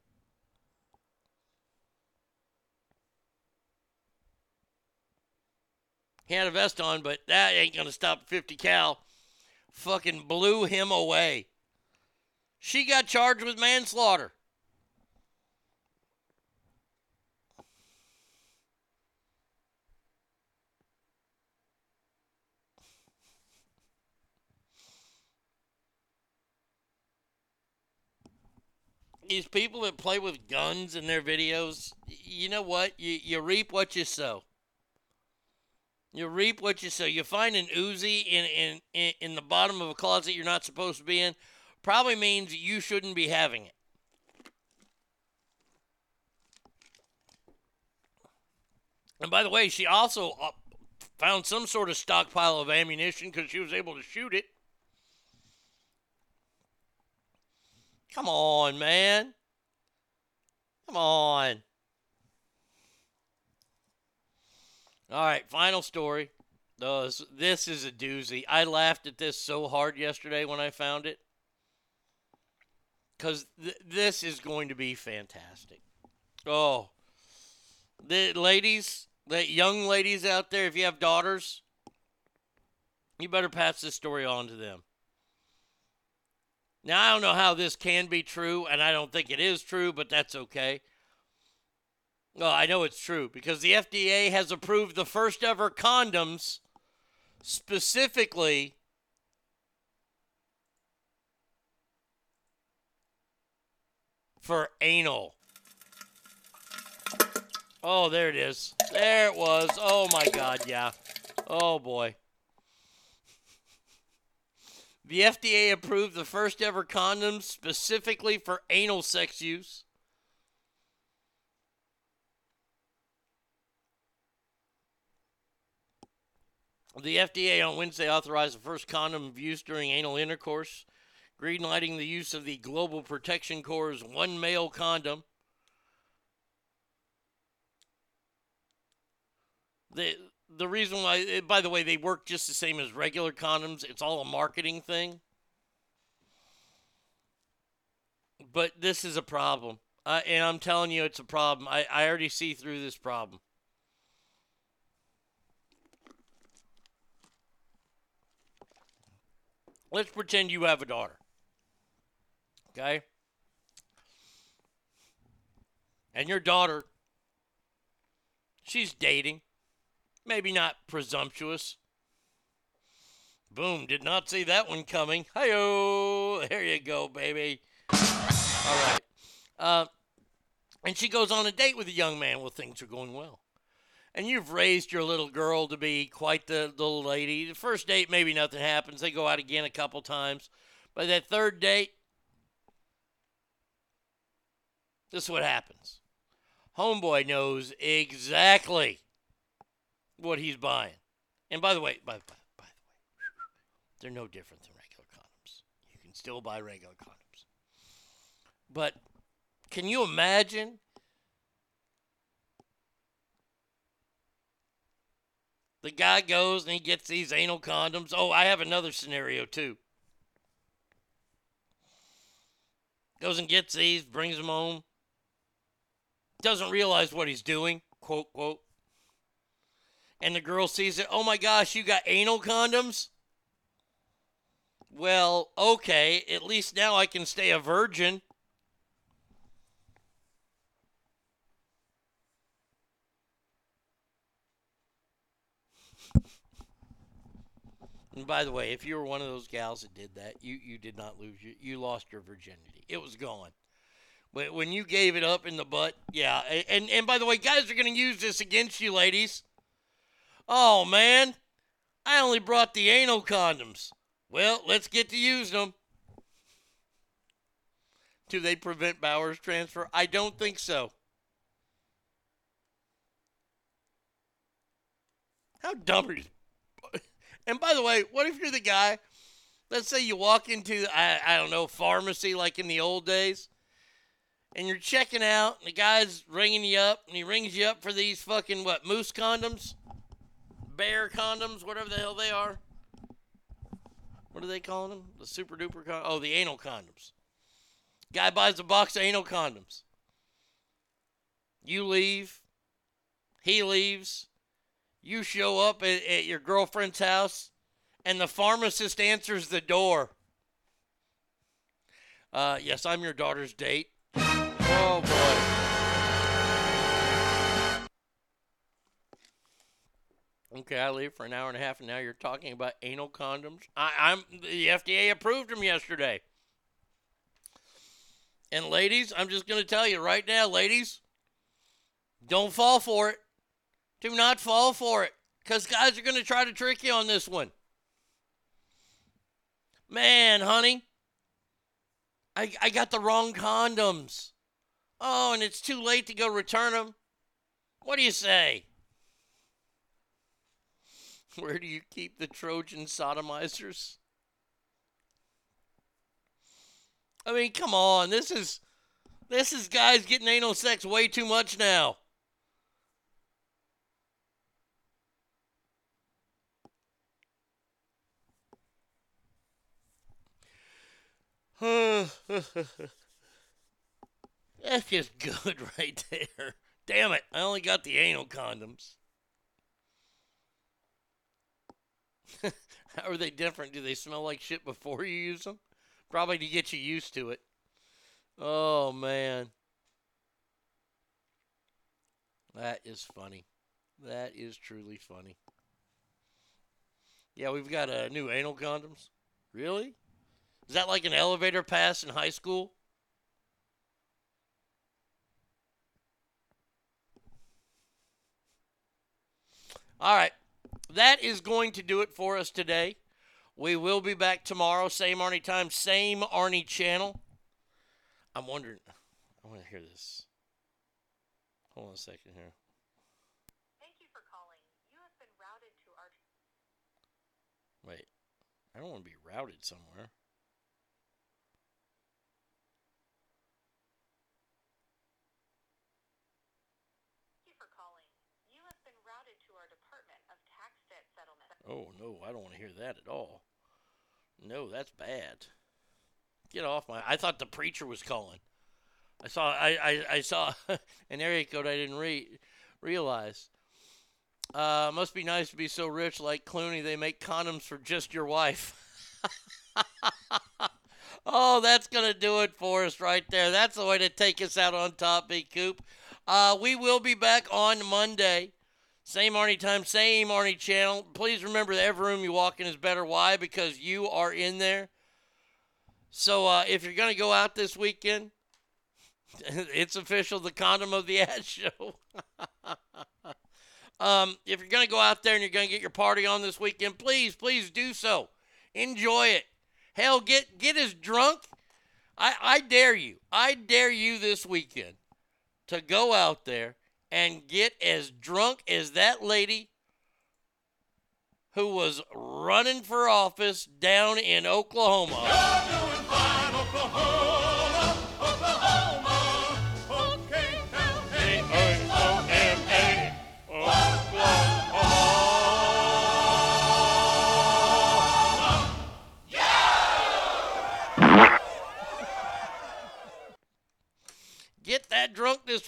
Speaker 2: He had a vest on, but that ain't going to stop 50 cal. Fucking blew him away. She got charged with manslaughter. These people that play with guns in their videos, you know what? You, you reap what you sow. You reap what you sow. You find an Uzi in, in, in the bottom of a closet you're not supposed to be in, probably means you shouldn't be having it. And by the way, she also uh, found some sort of stockpile of ammunition because she was able to shoot it. Come on, man. Come on. All right, final story. Uh, this, this is a doozy. I laughed at this so hard yesterday when I found it. Because th- this is going to be fantastic. Oh, the ladies, the young ladies out there, if you have daughters, you better pass this story on to them. Now, I don't know how this can be true, and I don't think it is true, but that's okay. Well, I know it's true because the FDA has approved the first ever condoms specifically for anal. Oh, there it is. There it was. Oh my God, yeah. Oh boy. The FDA approved the first ever condoms specifically for anal sex use. The FDA on Wednesday authorized the first condom of use during anal intercourse, greenlighting the use of the Global Protection Corps' one male condom. The the reason why, by the way, they work just the same as regular condoms. It's all a marketing thing. But this is a problem. Uh, and I'm telling you, it's a problem. I, I already see through this problem. Let's pretend you have a daughter. Okay? And your daughter, she's dating. Maybe not presumptuous. Boom, did not see that one coming. Hi there you go, baby. All right. Uh, and she goes on a date with a young man. Well, things are going well and you've raised your little girl to be quite the little lady. The first date, maybe nothing happens. They go out again a couple times. But that third date, this is what happens. Homeboy knows exactly what he's buying. And by the way, by, by, by the way, they're no different than regular condoms. You can still buy regular condoms. But can you imagine The guy goes and he gets these anal condoms. Oh, I have another scenario too. Goes and gets these, brings them home. Doesn't realize what he's doing, quote, quote. And the girl sees it. Oh my gosh, you got anal condoms? Well, okay, at least now I can stay a virgin. And by the way, if you were one of those gals that did that, you, you did not lose. You, you lost your virginity. It was gone. But when you gave it up in the butt, yeah. And, and by the way, guys are going to use this against you, ladies. Oh, man. I only brought the anal condoms. Well, let's get to using them. Do they prevent Bowers transfer? I don't think so. How dumb are you? And by the way, what if you're the guy? Let's say you walk into I, I don't know pharmacy like in the old days, and you're checking out, and the guy's ringing you up, and he rings you up for these fucking what moose condoms, bear condoms, whatever the hell they are. What are they calling them? The super duper con? Oh, the anal condoms. Guy buys a box of anal condoms. You leave. He leaves. You show up at, at your girlfriend's house, and the pharmacist answers the door. Uh, yes, I'm your daughter's date. Oh boy. Okay, I leave for an hour and a half, and now you're talking about anal condoms. I, I'm the FDA approved them yesterday. And ladies, I'm just going to tell you right now, ladies, don't fall for it. Do not fall for it because guys are going to try to trick you on this one. Man, honey, I, I got the wrong condoms. Oh, and it's too late to go return them. What do you say? Where do you keep the Trojan sodomizers? I mean, come on. This is this is guys getting anal sex way too much now. That's just good right there. Damn it, I only got the anal condoms. How are they different? Do they smell like shit before you use them? Probably to get you used to it. Oh, man. That is funny. That is truly funny. Yeah, we've got uh, new anal condoms. Really? Is that like an elevator pass in high school? All right. That is going to do it for us today. We will be back tomorrow, same Arnie time, same Arnie channel. I'm wondering, I want to hear this. Hold on a second here. Thank you for calling. You have been routed to our. Wait, I don't want to be routed somewhere. Oh no, I don't want to hear that at all. No, that's bad. Get off my. I thought the preacher was calling. I saw. I I, I saw an area code I didn't re- realize. Uh, must be nice to be so rich like Clooney. They make condoms for just your wife. oh, that's gonna do it for us right there. That's the way to take us out on top, Big Coop. Uh, we will be back on Monday. Same Arnie time, same Arnie channel. Please remember that every room you walk in is better. Why? Because you are in there. So uh, if you're going to go out this weekend, it's official, the condom of the ad show. um, if you're going to go out there and you're going to get your party on this weekend, please, please do so. Enjoy it. Hell, get get as drunk. I, I dare you. I dare you this weekend to go out there and get as drunk as that lady who was running for office down in Oklahoma.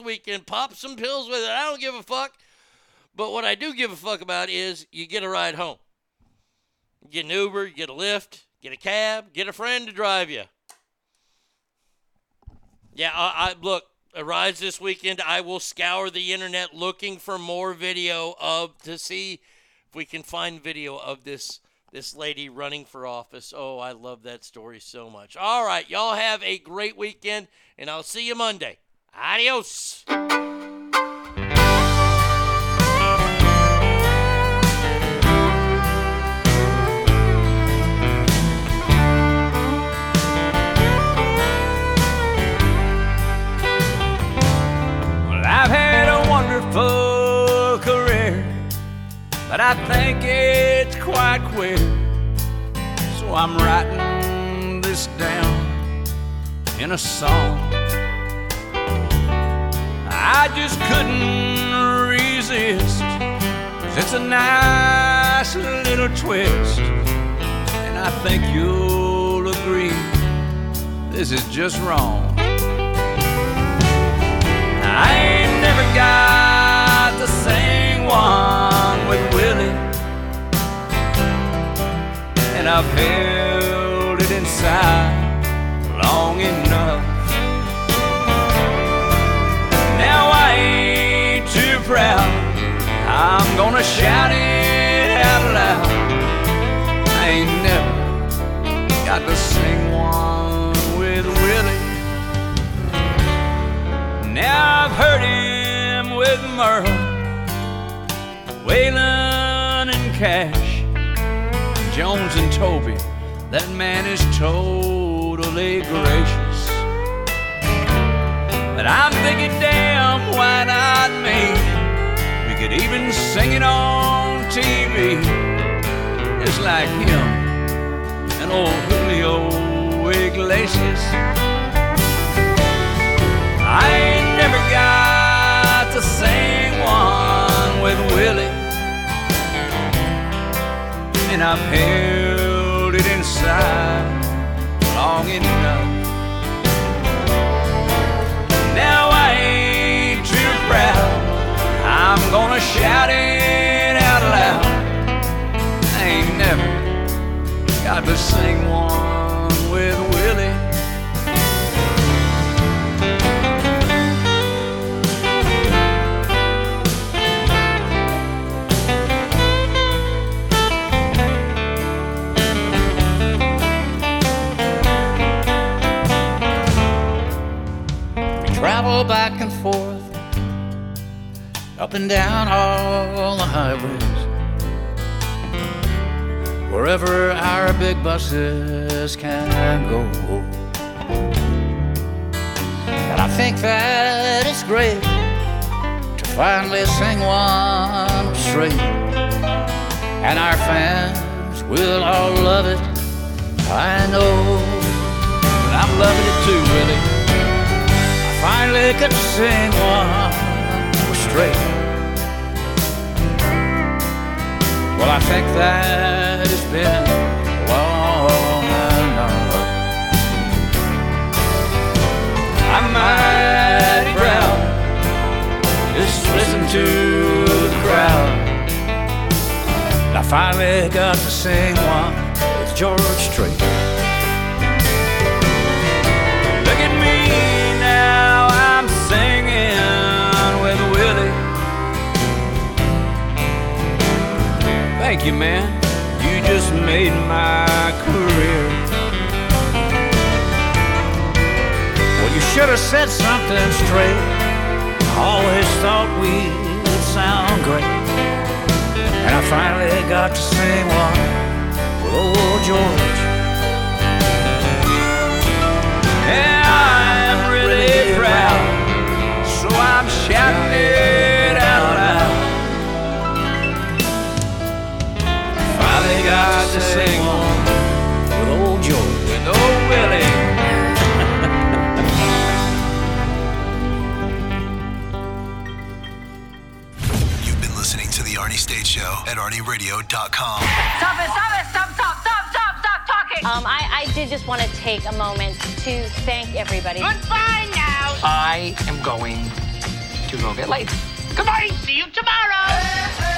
Speaker 2: Weekend. Pop some pills with it. I don't give a fuck. But what I do give a fuck about is you get a ride home. You get an Uber, you get a Lyft, get a cab, get a friend to drive you. Yeah, I, I look, rides this weekend. I will scour the internet looking for more video of to see if we can find video of this this lady running for office. Oh, I love that story so much. All right, y'all have a great weekend, and I'll see you Monday. Adios.
Speaker 14: I've had a wonderful career, but I think it's quite queer. So I'm writing this down in a song. I just couldn't resist. It's a nice little twist, and I think you'll agree this is just wrong. I ain't never got to sing one with Willie, and I've held it inside I'm gonna shout it out loud. I ain't never got to sing one with Willie. Now I've heard him with Merle, Waylon and Cash, Jones and Toby. That man is totally gracious. But I'm thinking, damn, why not me? Could even sing it on TV, just like him and old Julio Iglesias. I ain't never got to sing one with Willie, and I've held it inside long enough. Now I ain't. I'm gonna shout it out loud. I ain't never got to sing one
Speaker 19: up and down all the highways. Wherever our big buses can go. And I think that it's great to finally sing one straight. And our fans will all love it, I know. And I'm loving it too, Willie. I finally could sing one straight. Well, I think that it's been long enough. I'm mighty proud. Just listen to the crowd. I finally got to sing one with George Strait. Thank you, man. You just made my career. Well, you should have said something straight. I always thought we'd sound great. And I finally got to sing one with old George. And I'm really proud, so I'm shouting to sing one with old George, with old Willie.
Speaker 1: You've been listening to The Arnie State Show at ArnieRadio.com.
Speaker 25: Stop it, stop it, stop, stop, stop, stop, stop talking. Um, I, I did just want to take a moment to thank everybody. Goodbye now.
Speaker 26: I am going to go gonna be late. Goodbye. See you tomorrow.